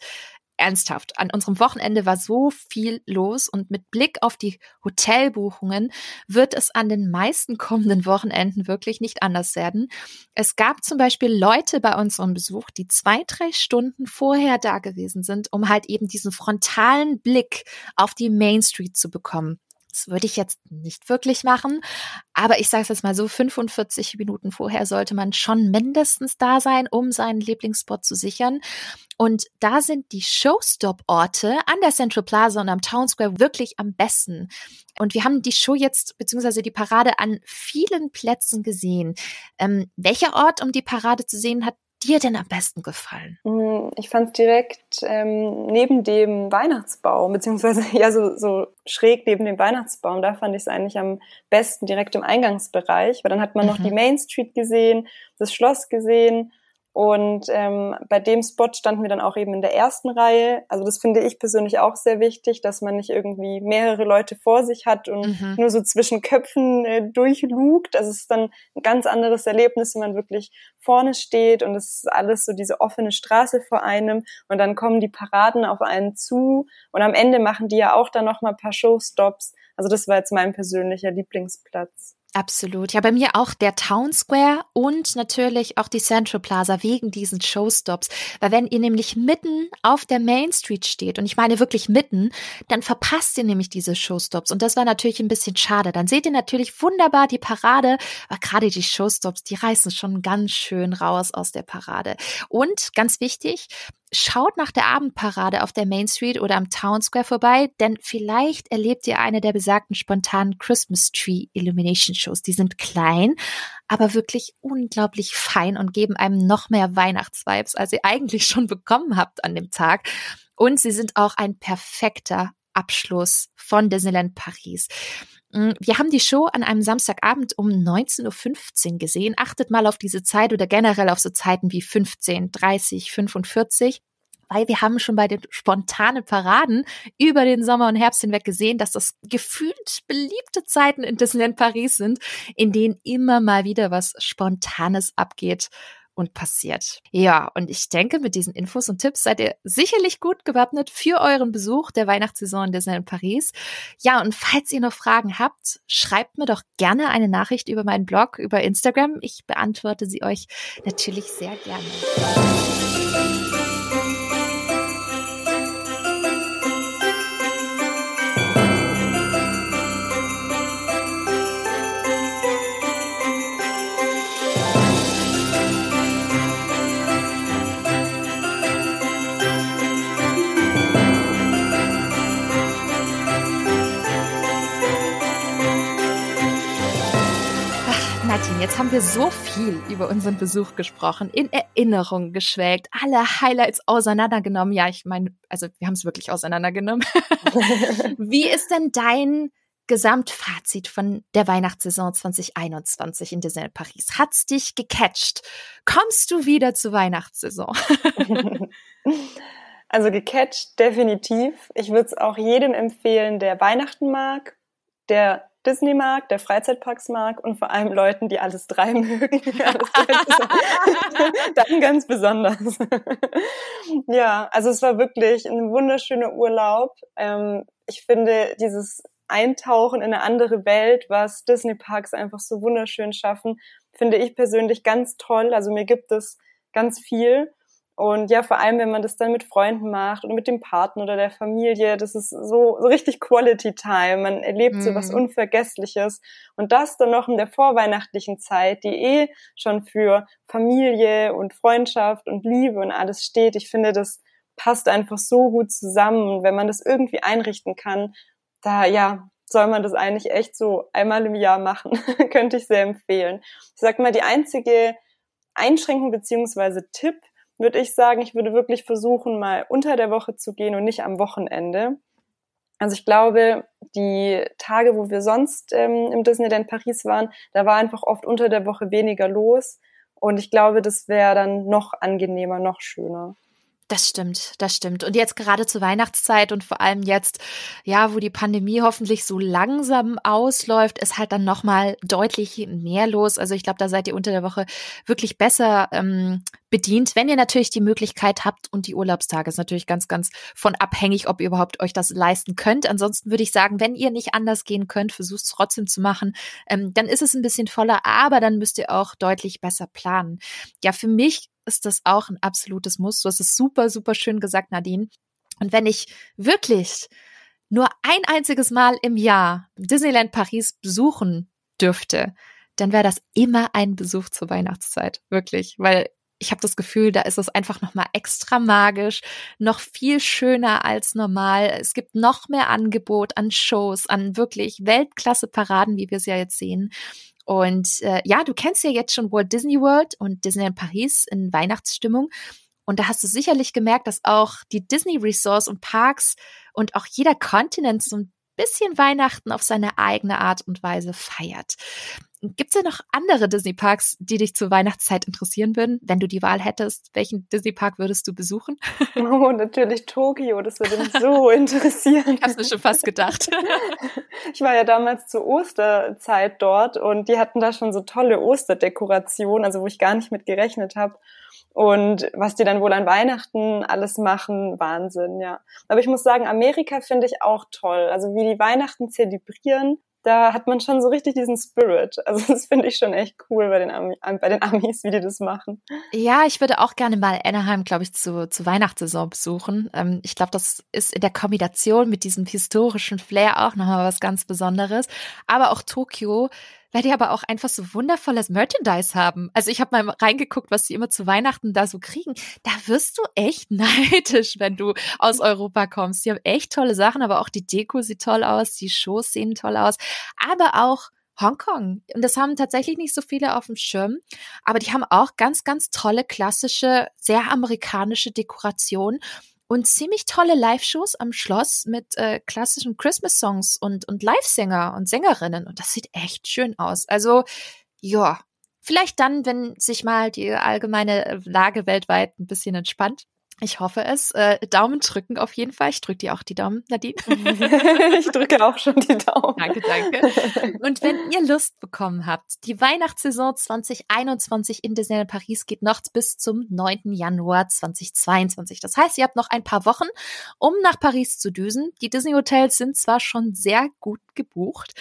ernsthaft. An unserem Wochenende war so viel los und mit Blick auf die Hotelbuchungen wird es an den meisten kommenden Wochenenden wirklich nicht anders werden. Es gab zum Beispiel Leute bei unserem Besuch, die zwei, drei Stunden vorher da gewesen sind, um halt eben diesen frontalen Blick auf die Main Street zu bekommen. Das würde ich jetzt nicht wirklich machen, aber ich sage es jetzt mal so, 45 Minuten vorher sollte man schon mindestens da sein, um seinen Lieblingsspot zu sichern. Und da sind die Showstop-Orte an der Central Plaza und am Town Square wirklich am besten. Und wir haben die Show jetzt, beziehungsweise die Parade an vielen Plätzen gesehen. Ähm, welcher Ort, um die Parade zu sehen, hat dir denn am besten gefallen? Mm, ich fand es direkt ähm, neben dem Weihnachtsbaum, beziehungsweise ja so, so schräg neben dem Weihnachtsbaum, da fand ich es eigentlich am besten direkt im Eingangsbereich, weil dann hat man mhm. noch die Main Street gesehen, das Schloss gesehen und ähm, bei dem Spot standen wir dann auch eben in der ersten Reihe. Also das finde ich persönlich auch sehr wichtig, dass man nicht irgendwie mehrere Leute vor sich hat und mhm. nur so zwischen Köpfen äh, durchlugt. Also es ist dann ein ganz anderes Erlebnis, wenn man wirklich vorne steht und es ist alles so diese offene Straße vor einem und dann kommen die Paraden auf einen zu und am Ende machen die ja auch dann noch mal ein paar Showstops. Also das war jetzt mein persönlicher Lieblingsplatz. Absolut. Ja, bei mir auch der Town Square und natürlich auch die Central Plaza wegen diesen Showstops. Weil wenn ihr nämlich mitten auf der Main Street steht, und ich meine wirklich mitten, dann verpasst ihr nämlich diese Showstops. Und das war natürlich ein bisschen schade. Dann seht ihr natürlich wunderbar die Parade, aber gerade die Showstops, die reißen schon ganz schön raus aus der Parade. Und ganz wichtig, Schaut nach der Abendparade auf der Main Street oder am Town Square vorbei, denn vielleicht erlebt ihr eine der besagten spontanen Christmas Tree Illumination Shows. Die sind klein, aber wirklich unglaublich fein und geben einem noch mehr Weihnachtsvibes, als ihr eigentlich schon bekommen habt an dem Tag. Und sie sind auch ein perfekter Abschluss von Disneyland Paris. Mm, wir haben die Show an einem Samstagabend um 19.15 Uhr gesehen. Achtet mal auf diese Zeit oder generell auf so Zeiten wie 15, 30, 45 weil wir haben schon bei den spontanen Paraden über den Sommer und Herbst hinweg gesehen, dass das gefühlt beliebte Zeiten in Disneyland Paris sind, in denen immer mal wieder was Spontanes abgeht und passiert. Ja, und ich denke, mit diesen Infos und Tipps seid ihr sicherlich gut gewappnet für euren Besuch der Weihnachtssaison in Disneyland Paris. Ja, und falls ihr noch Fragen habt, schreibt mir doch gerne eine Nachricht über meinen Blog, über Instagram. Ich beantworte sie euch natürlich sehr gerne. Jetzt haben wir so viel über unseren Besuch gesprochen, in Erinnerung geschwelgt, alle Highlights auseinandergenommen. Ja, ich meine, also wir haben es wirklich auseinandergenommen. Wie ist denn dein Gesamtfazit von der Weihnachtssaison 2021 in Disneyland Paris? Hat's dich gecatcht? Kommst du wieder zur Weihnachtssaison? also gecatcht definitiv. Ich würde es auch jedem empfehlen, der Weihnachten mag, der Disney mag, der Freizeitparks mag und vor allem Leuten, die alles drei mögen. Dann ganz besonders. ja, also es war wirklich ein wunderschöner Urlaub. Ähm, ich finde dieses Eintauchen in eine andere Welt, was Disney Parks einfach so wunderschön schaffen, finde ich persönlich ganz toll. Also mir gibt es ganz viel. Und ja, vor allem, wenn man das dann mit Freunden macht oder mit dem Partner oder der Familie, das ist so, so richtig Quality Time. Man erlebt mhm. so was mhm. Unvergessliches. Und das dann noch in der vorweihnachtlichen Zeit, die eh schon für Familie und Freundschaft und Liebe und alles steht. Ich finde, das passt einfach so gut zusammen. Und wenn man das irgendwie einrichten kann, da, ja, soll man das eigentlich echt so einmal im Jahr machen. Könnte ich sehr empfehlen. Ich sag mal, die einzige Einschränkung beziehungsweise Tipp, würde ich sagen, ich würde wirklich versuchen, mal unter der Woche zu gehen und nicht am Wochenende. Also ich glaube, die Tage, wo wir sonst ähm, im Disneyland Paris waren, da war einfach oft unter der Woche weniger los. Und ich glaube, das wäre dann noch angenehmer, noch schöner. Das stimmt, das stimmt. Und jetzt gerade zur Weihnachtszeit und vor allem jetzt, ja, wo die Pandemie hoffentlich so langsam ausläuft, ist halt dann nochmal deutlich mehr los. Also ich glaube, da seid ihr unter der Woche wirklich besser ähm, bedient, wenn ihr natürlich die Möglichkeit habt und die Urlaubstage ist natürlich ganz, ganz von abhängig, ob ihr überhaupt euch das leisten könnt. Ansonsten würde ich sagen, wenn ihr nicht anders gehen könnt, versucht es trotzdem zu machen, ähm, dann ist es ein bisschen voller, aber dann müsst ihr auch deutlich besser planen. Ja, für mich ist das auch ein absolutes Muss. Du hast es super, super schön gesagt, Nadine. Und wenn ich wirklich nur ein einziges Mal im Jahr Disneyland Paris besuchen dürfte, dann wäre das immer ein Besuch zur Weihnachtszeit. Wirklich. Weil ich habe das Gefühl, da ist es einfach noch mal extra magisch, noch viel schöner als normal. Es gibt noch mehr Angebot an Shows, an wirklich Weltklasse Paraden, wie wir es ja jetzt sehen. Und äh, ja, du kennst ja jetzt schon Walt Disney World und Disneyland Paris in Weihnachtsstimmung. Und da hast du sicherlich gemerkt, dass auch die Disney Resorts und Parks und auch jeder Kontinent so ein bisschen Weihnachten auf seine eigene Art und Weise feiert. Gibt es ja noch andere Disney-Parks, die dich zur Weihnachtszeit interessieren würden? Wenn du die Wahl hättest, welchen Disney-Park würdest du besuchen? Oh, natürlich Tokio, das würde mich so interessieren. Ich hab's mir schon fast gedacht. Ich war ja damals zur Osterzeit dort und die hatten da schon so tolle Osterdekorationen, also wo ich gar nicht mit gerechnet habe. Und was die dann wohl an Weihnachten alles machen, Wahnsinn, ja. Aber ich muss sagen, Amerika finde ich auch toll. Also wie die Weihnachten zelebrieren, da hat man schon so richtig diesen Spirit. Also das finde ich schon echt cool bei den, Ami, bei den Amis, wie die das machen. Ja, ich würde auch gerne mal Anaheim, glaube ich, zu, zur Weihnachtssaison besuchen. Ähm, ich glaube, das ist in der Kombination mit diesem historischen Flair auch nochmal was ganz Besonderes. Aber auch Tokio weil die aber auch einfach so wundervolles Merchandise haben. Also ich habe mal reingeguckt, was sie immer zu Weihnachten da so kriegen. Da wirst du echt neidisch, wenn du aus Europa kommst. Die haben echt tolle Sachen, aber auch die Deko sieht toll aus, die Shows sehen toll aus, aber auch Hongkong. Und das haben tatsächlich nicht so viele auf dem Schirm, aber die haben auch ganz, ganz tolle, klassische, sehr amerikanische Dekorationen und ziemlich tolle Live-Shows am Schloss mit äh, klassischen Christmas-Songs und, und Live-Sänger und Sängerinnen. Und das sieht echt schön aus. Also, ja, vielleicht dann, wenn sich mal die allgemeine Lage weltweit ein bisschen entspannt. Ich hoffe es. Äh, Daumen drücken auf jeden Fall. Ich drücke dir auch die Daumen, Nadine. ich drücke auch schon die Daumen. Danke, danke. Und wenn ihr Lust bekommen habt, die Weihnachtssaison 2021 in Disneyland Paris geht noch bis zum 9. Januar 2022. Das heißt, ihr habt noch ein paar Wochen, um nach Paris zu düsen. Die Disney Hotels sind zwar schon sehr gut gebucht,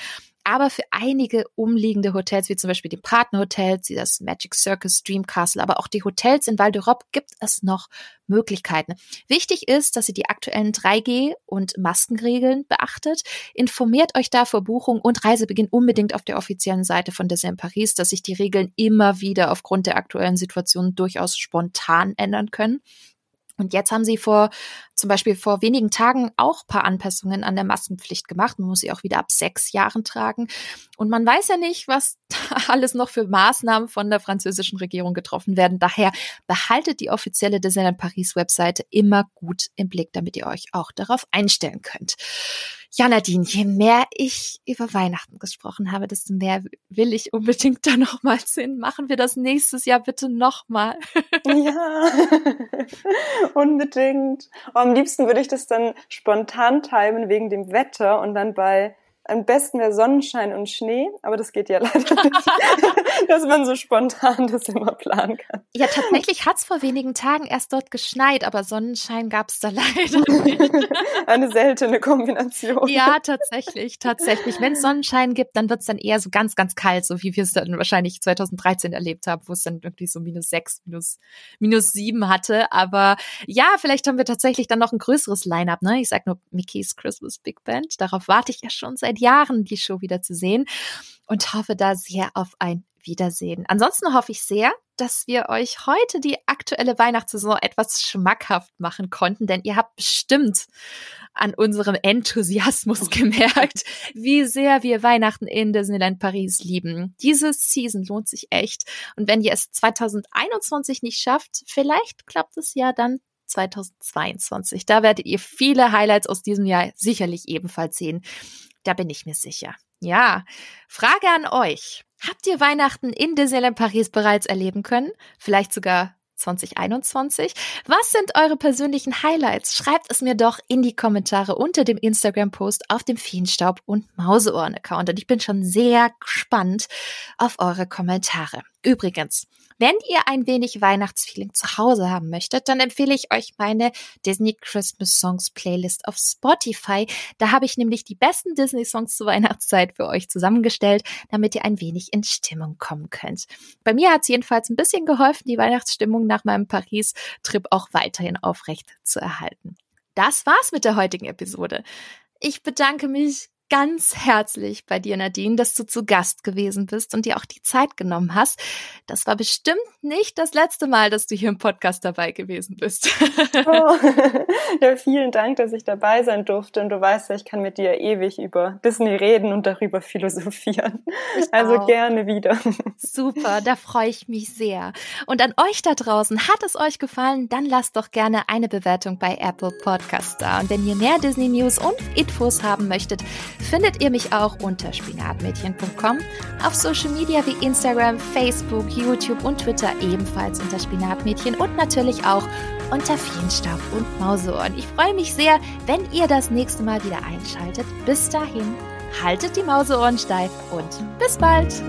aber für einige umliegende Hotels, wie zum Beispiel die Partnerhotels, wie das Magic Circus, Dream Castle, aber auch die Hotels in Val d'Europe, gibt es noch Möglichkeiten. Wichtig ist, dass ihr die aktuellen 3G- und Maskenregeln beachtet. Informiert euch da vor Buchung und Reisebeginn unbedingt auf der offiziellen Seite von Disneyland Paris, dass sich die Regeln immer wieder aufgrund der aktuellen Situation durchaus spontan ändern können. Und jetzt haben sie vor, zum Beispiel vor wenigen Tagen auch paar Anpassungen an der Maskenpflicht gemacht. Man muss sie auch wieder ab sechs Jahren tragen. Und man weiß ja nicht, was alles noch für Maßnahmen von der französischen Regierung getroffen werden. Daher behaltet die offizielle Disneyland Paris Webseite immer gut im Blick, damit ihr euch auch darauf einstellen könnt. Ja, Nadine, je mehr ich über Weihnachten gesprochen habe, desto mehr will ich unbedingt da nochmal hin. Machen wir das nächstes Jahr bitte nochmal. ja, unbedingt. Oh, am liebsten würde ich das dann spontan timen wegen dem Wetter und dann bei am besten wäre Sonnenschein und Schnee, aber das geht ja leider nicht, dass man so spontan das immer planen kann. Ja, tatsächlich hat es vor wenigen Tagen erst dort geschneit, aber Sonnenschein gab es da leider nicht. Eine seltene Kombination. Ja, tatsächlich, tatsächlich. Wenn es Sonnenschein gibt, dann wird es dann eher so ganz, ganz kalt, so wie wir es dann wahrscheinlich 2013 erlebt haben, wo es dann irgendwie so minus sechs, minus, minus sieben hatte. Aber ja, vielleicht haben wir tatsächlich dann noch ein größeres Line-up, ne? Ich sag nur Mickey's Christmas Big Band. Darauf warte ich ja schon seit Jahren, die Show wieder zu sehen und hoffe da sehr auf ein Wiedersehen. Ansonsten hoffe ich sehr, dass wir euch heute die aktuelle Weihnachtssaison etwas schmackhaft machen konnten, denn ihr habt bestimmt an unserem Enthusiasmus gemerkt, wie sehr wir Weihnachten in Disneyland Paris lieben. Diese Season lohnt sich echt. Und wenn ihr es 2021 nicht schafft, vielleicht klappt es ja dann 2022. Da werdet ihr viele Highlights aus diesem Jahr sicherlich ebenfalls sehen. Da bin ich mir sicher. Ja, Frage an euch. Habt ihr Weihnachten in Disneyland Paris bereits erleben können? Vielleicht sogar 2021. Was sind eure persönlichen Highlights? Schreibt es mir doch in die Kommentare unter dem Instagram-Post auf dem Feenstaub und Mauseohren-Account. Und ich bin schon sehr gespannt auf eure Kommentare. Übrigens, wenn ihr ein wenig Weihnachtsfeeling zu Hause haben möchtet, dann empfehle ich euch meine Disney Christmas Songs Playlist auf Spotify. Da habe ich nämlich die besten Disney Songs zur Weihnachtszeit für euch zusammengestellt, damit ihr ein wenig in Stimmung kommen könnt. Bei mir hat es jedenfalls ein bisschen geholfen, die Weihnachtsstimmung nach meinem Paris-Trip auch weiterhin aufrecht zu erhalten. Das war's mit der heutigen Episode. Ich bedanke mich ganz herzlich bei dir, Nadine, dass du zu Gast gewesen bist und dir auch die Zeit genommen hast. Das war bestimmt nicht das letzte Mal, dass du hier im Podcast dabei gewesen bist. Oh. Ja, vielen Dank, dass ich dabei sein durfte. Und du weißt ja, ich kann mit dir ewig über Disney reden und darüber philosophieren. Ich also auch. gerne wieder. Super, da freue ich mich sehr. Und an euch da draußen, hat es euch gefallen? Dann lasst doch gerne eine Bewertung bei Apple Podcast da. Und wenn ihr mehr Disney News und Infos haben möchtet, findet ihr mich auch unter spinatmädchen.com, auf Social Media wie Instagram, Facebook, YouTube und Twitter ebenfalls unter Spinatmädchen und natürlich auch unter Feenstaub und Mauseohren. Ich freue mich sehr, wenn ihr das nächste Mal wieder einschaltet. Bis dahin, haltet die Mauseohren steif und bis bald!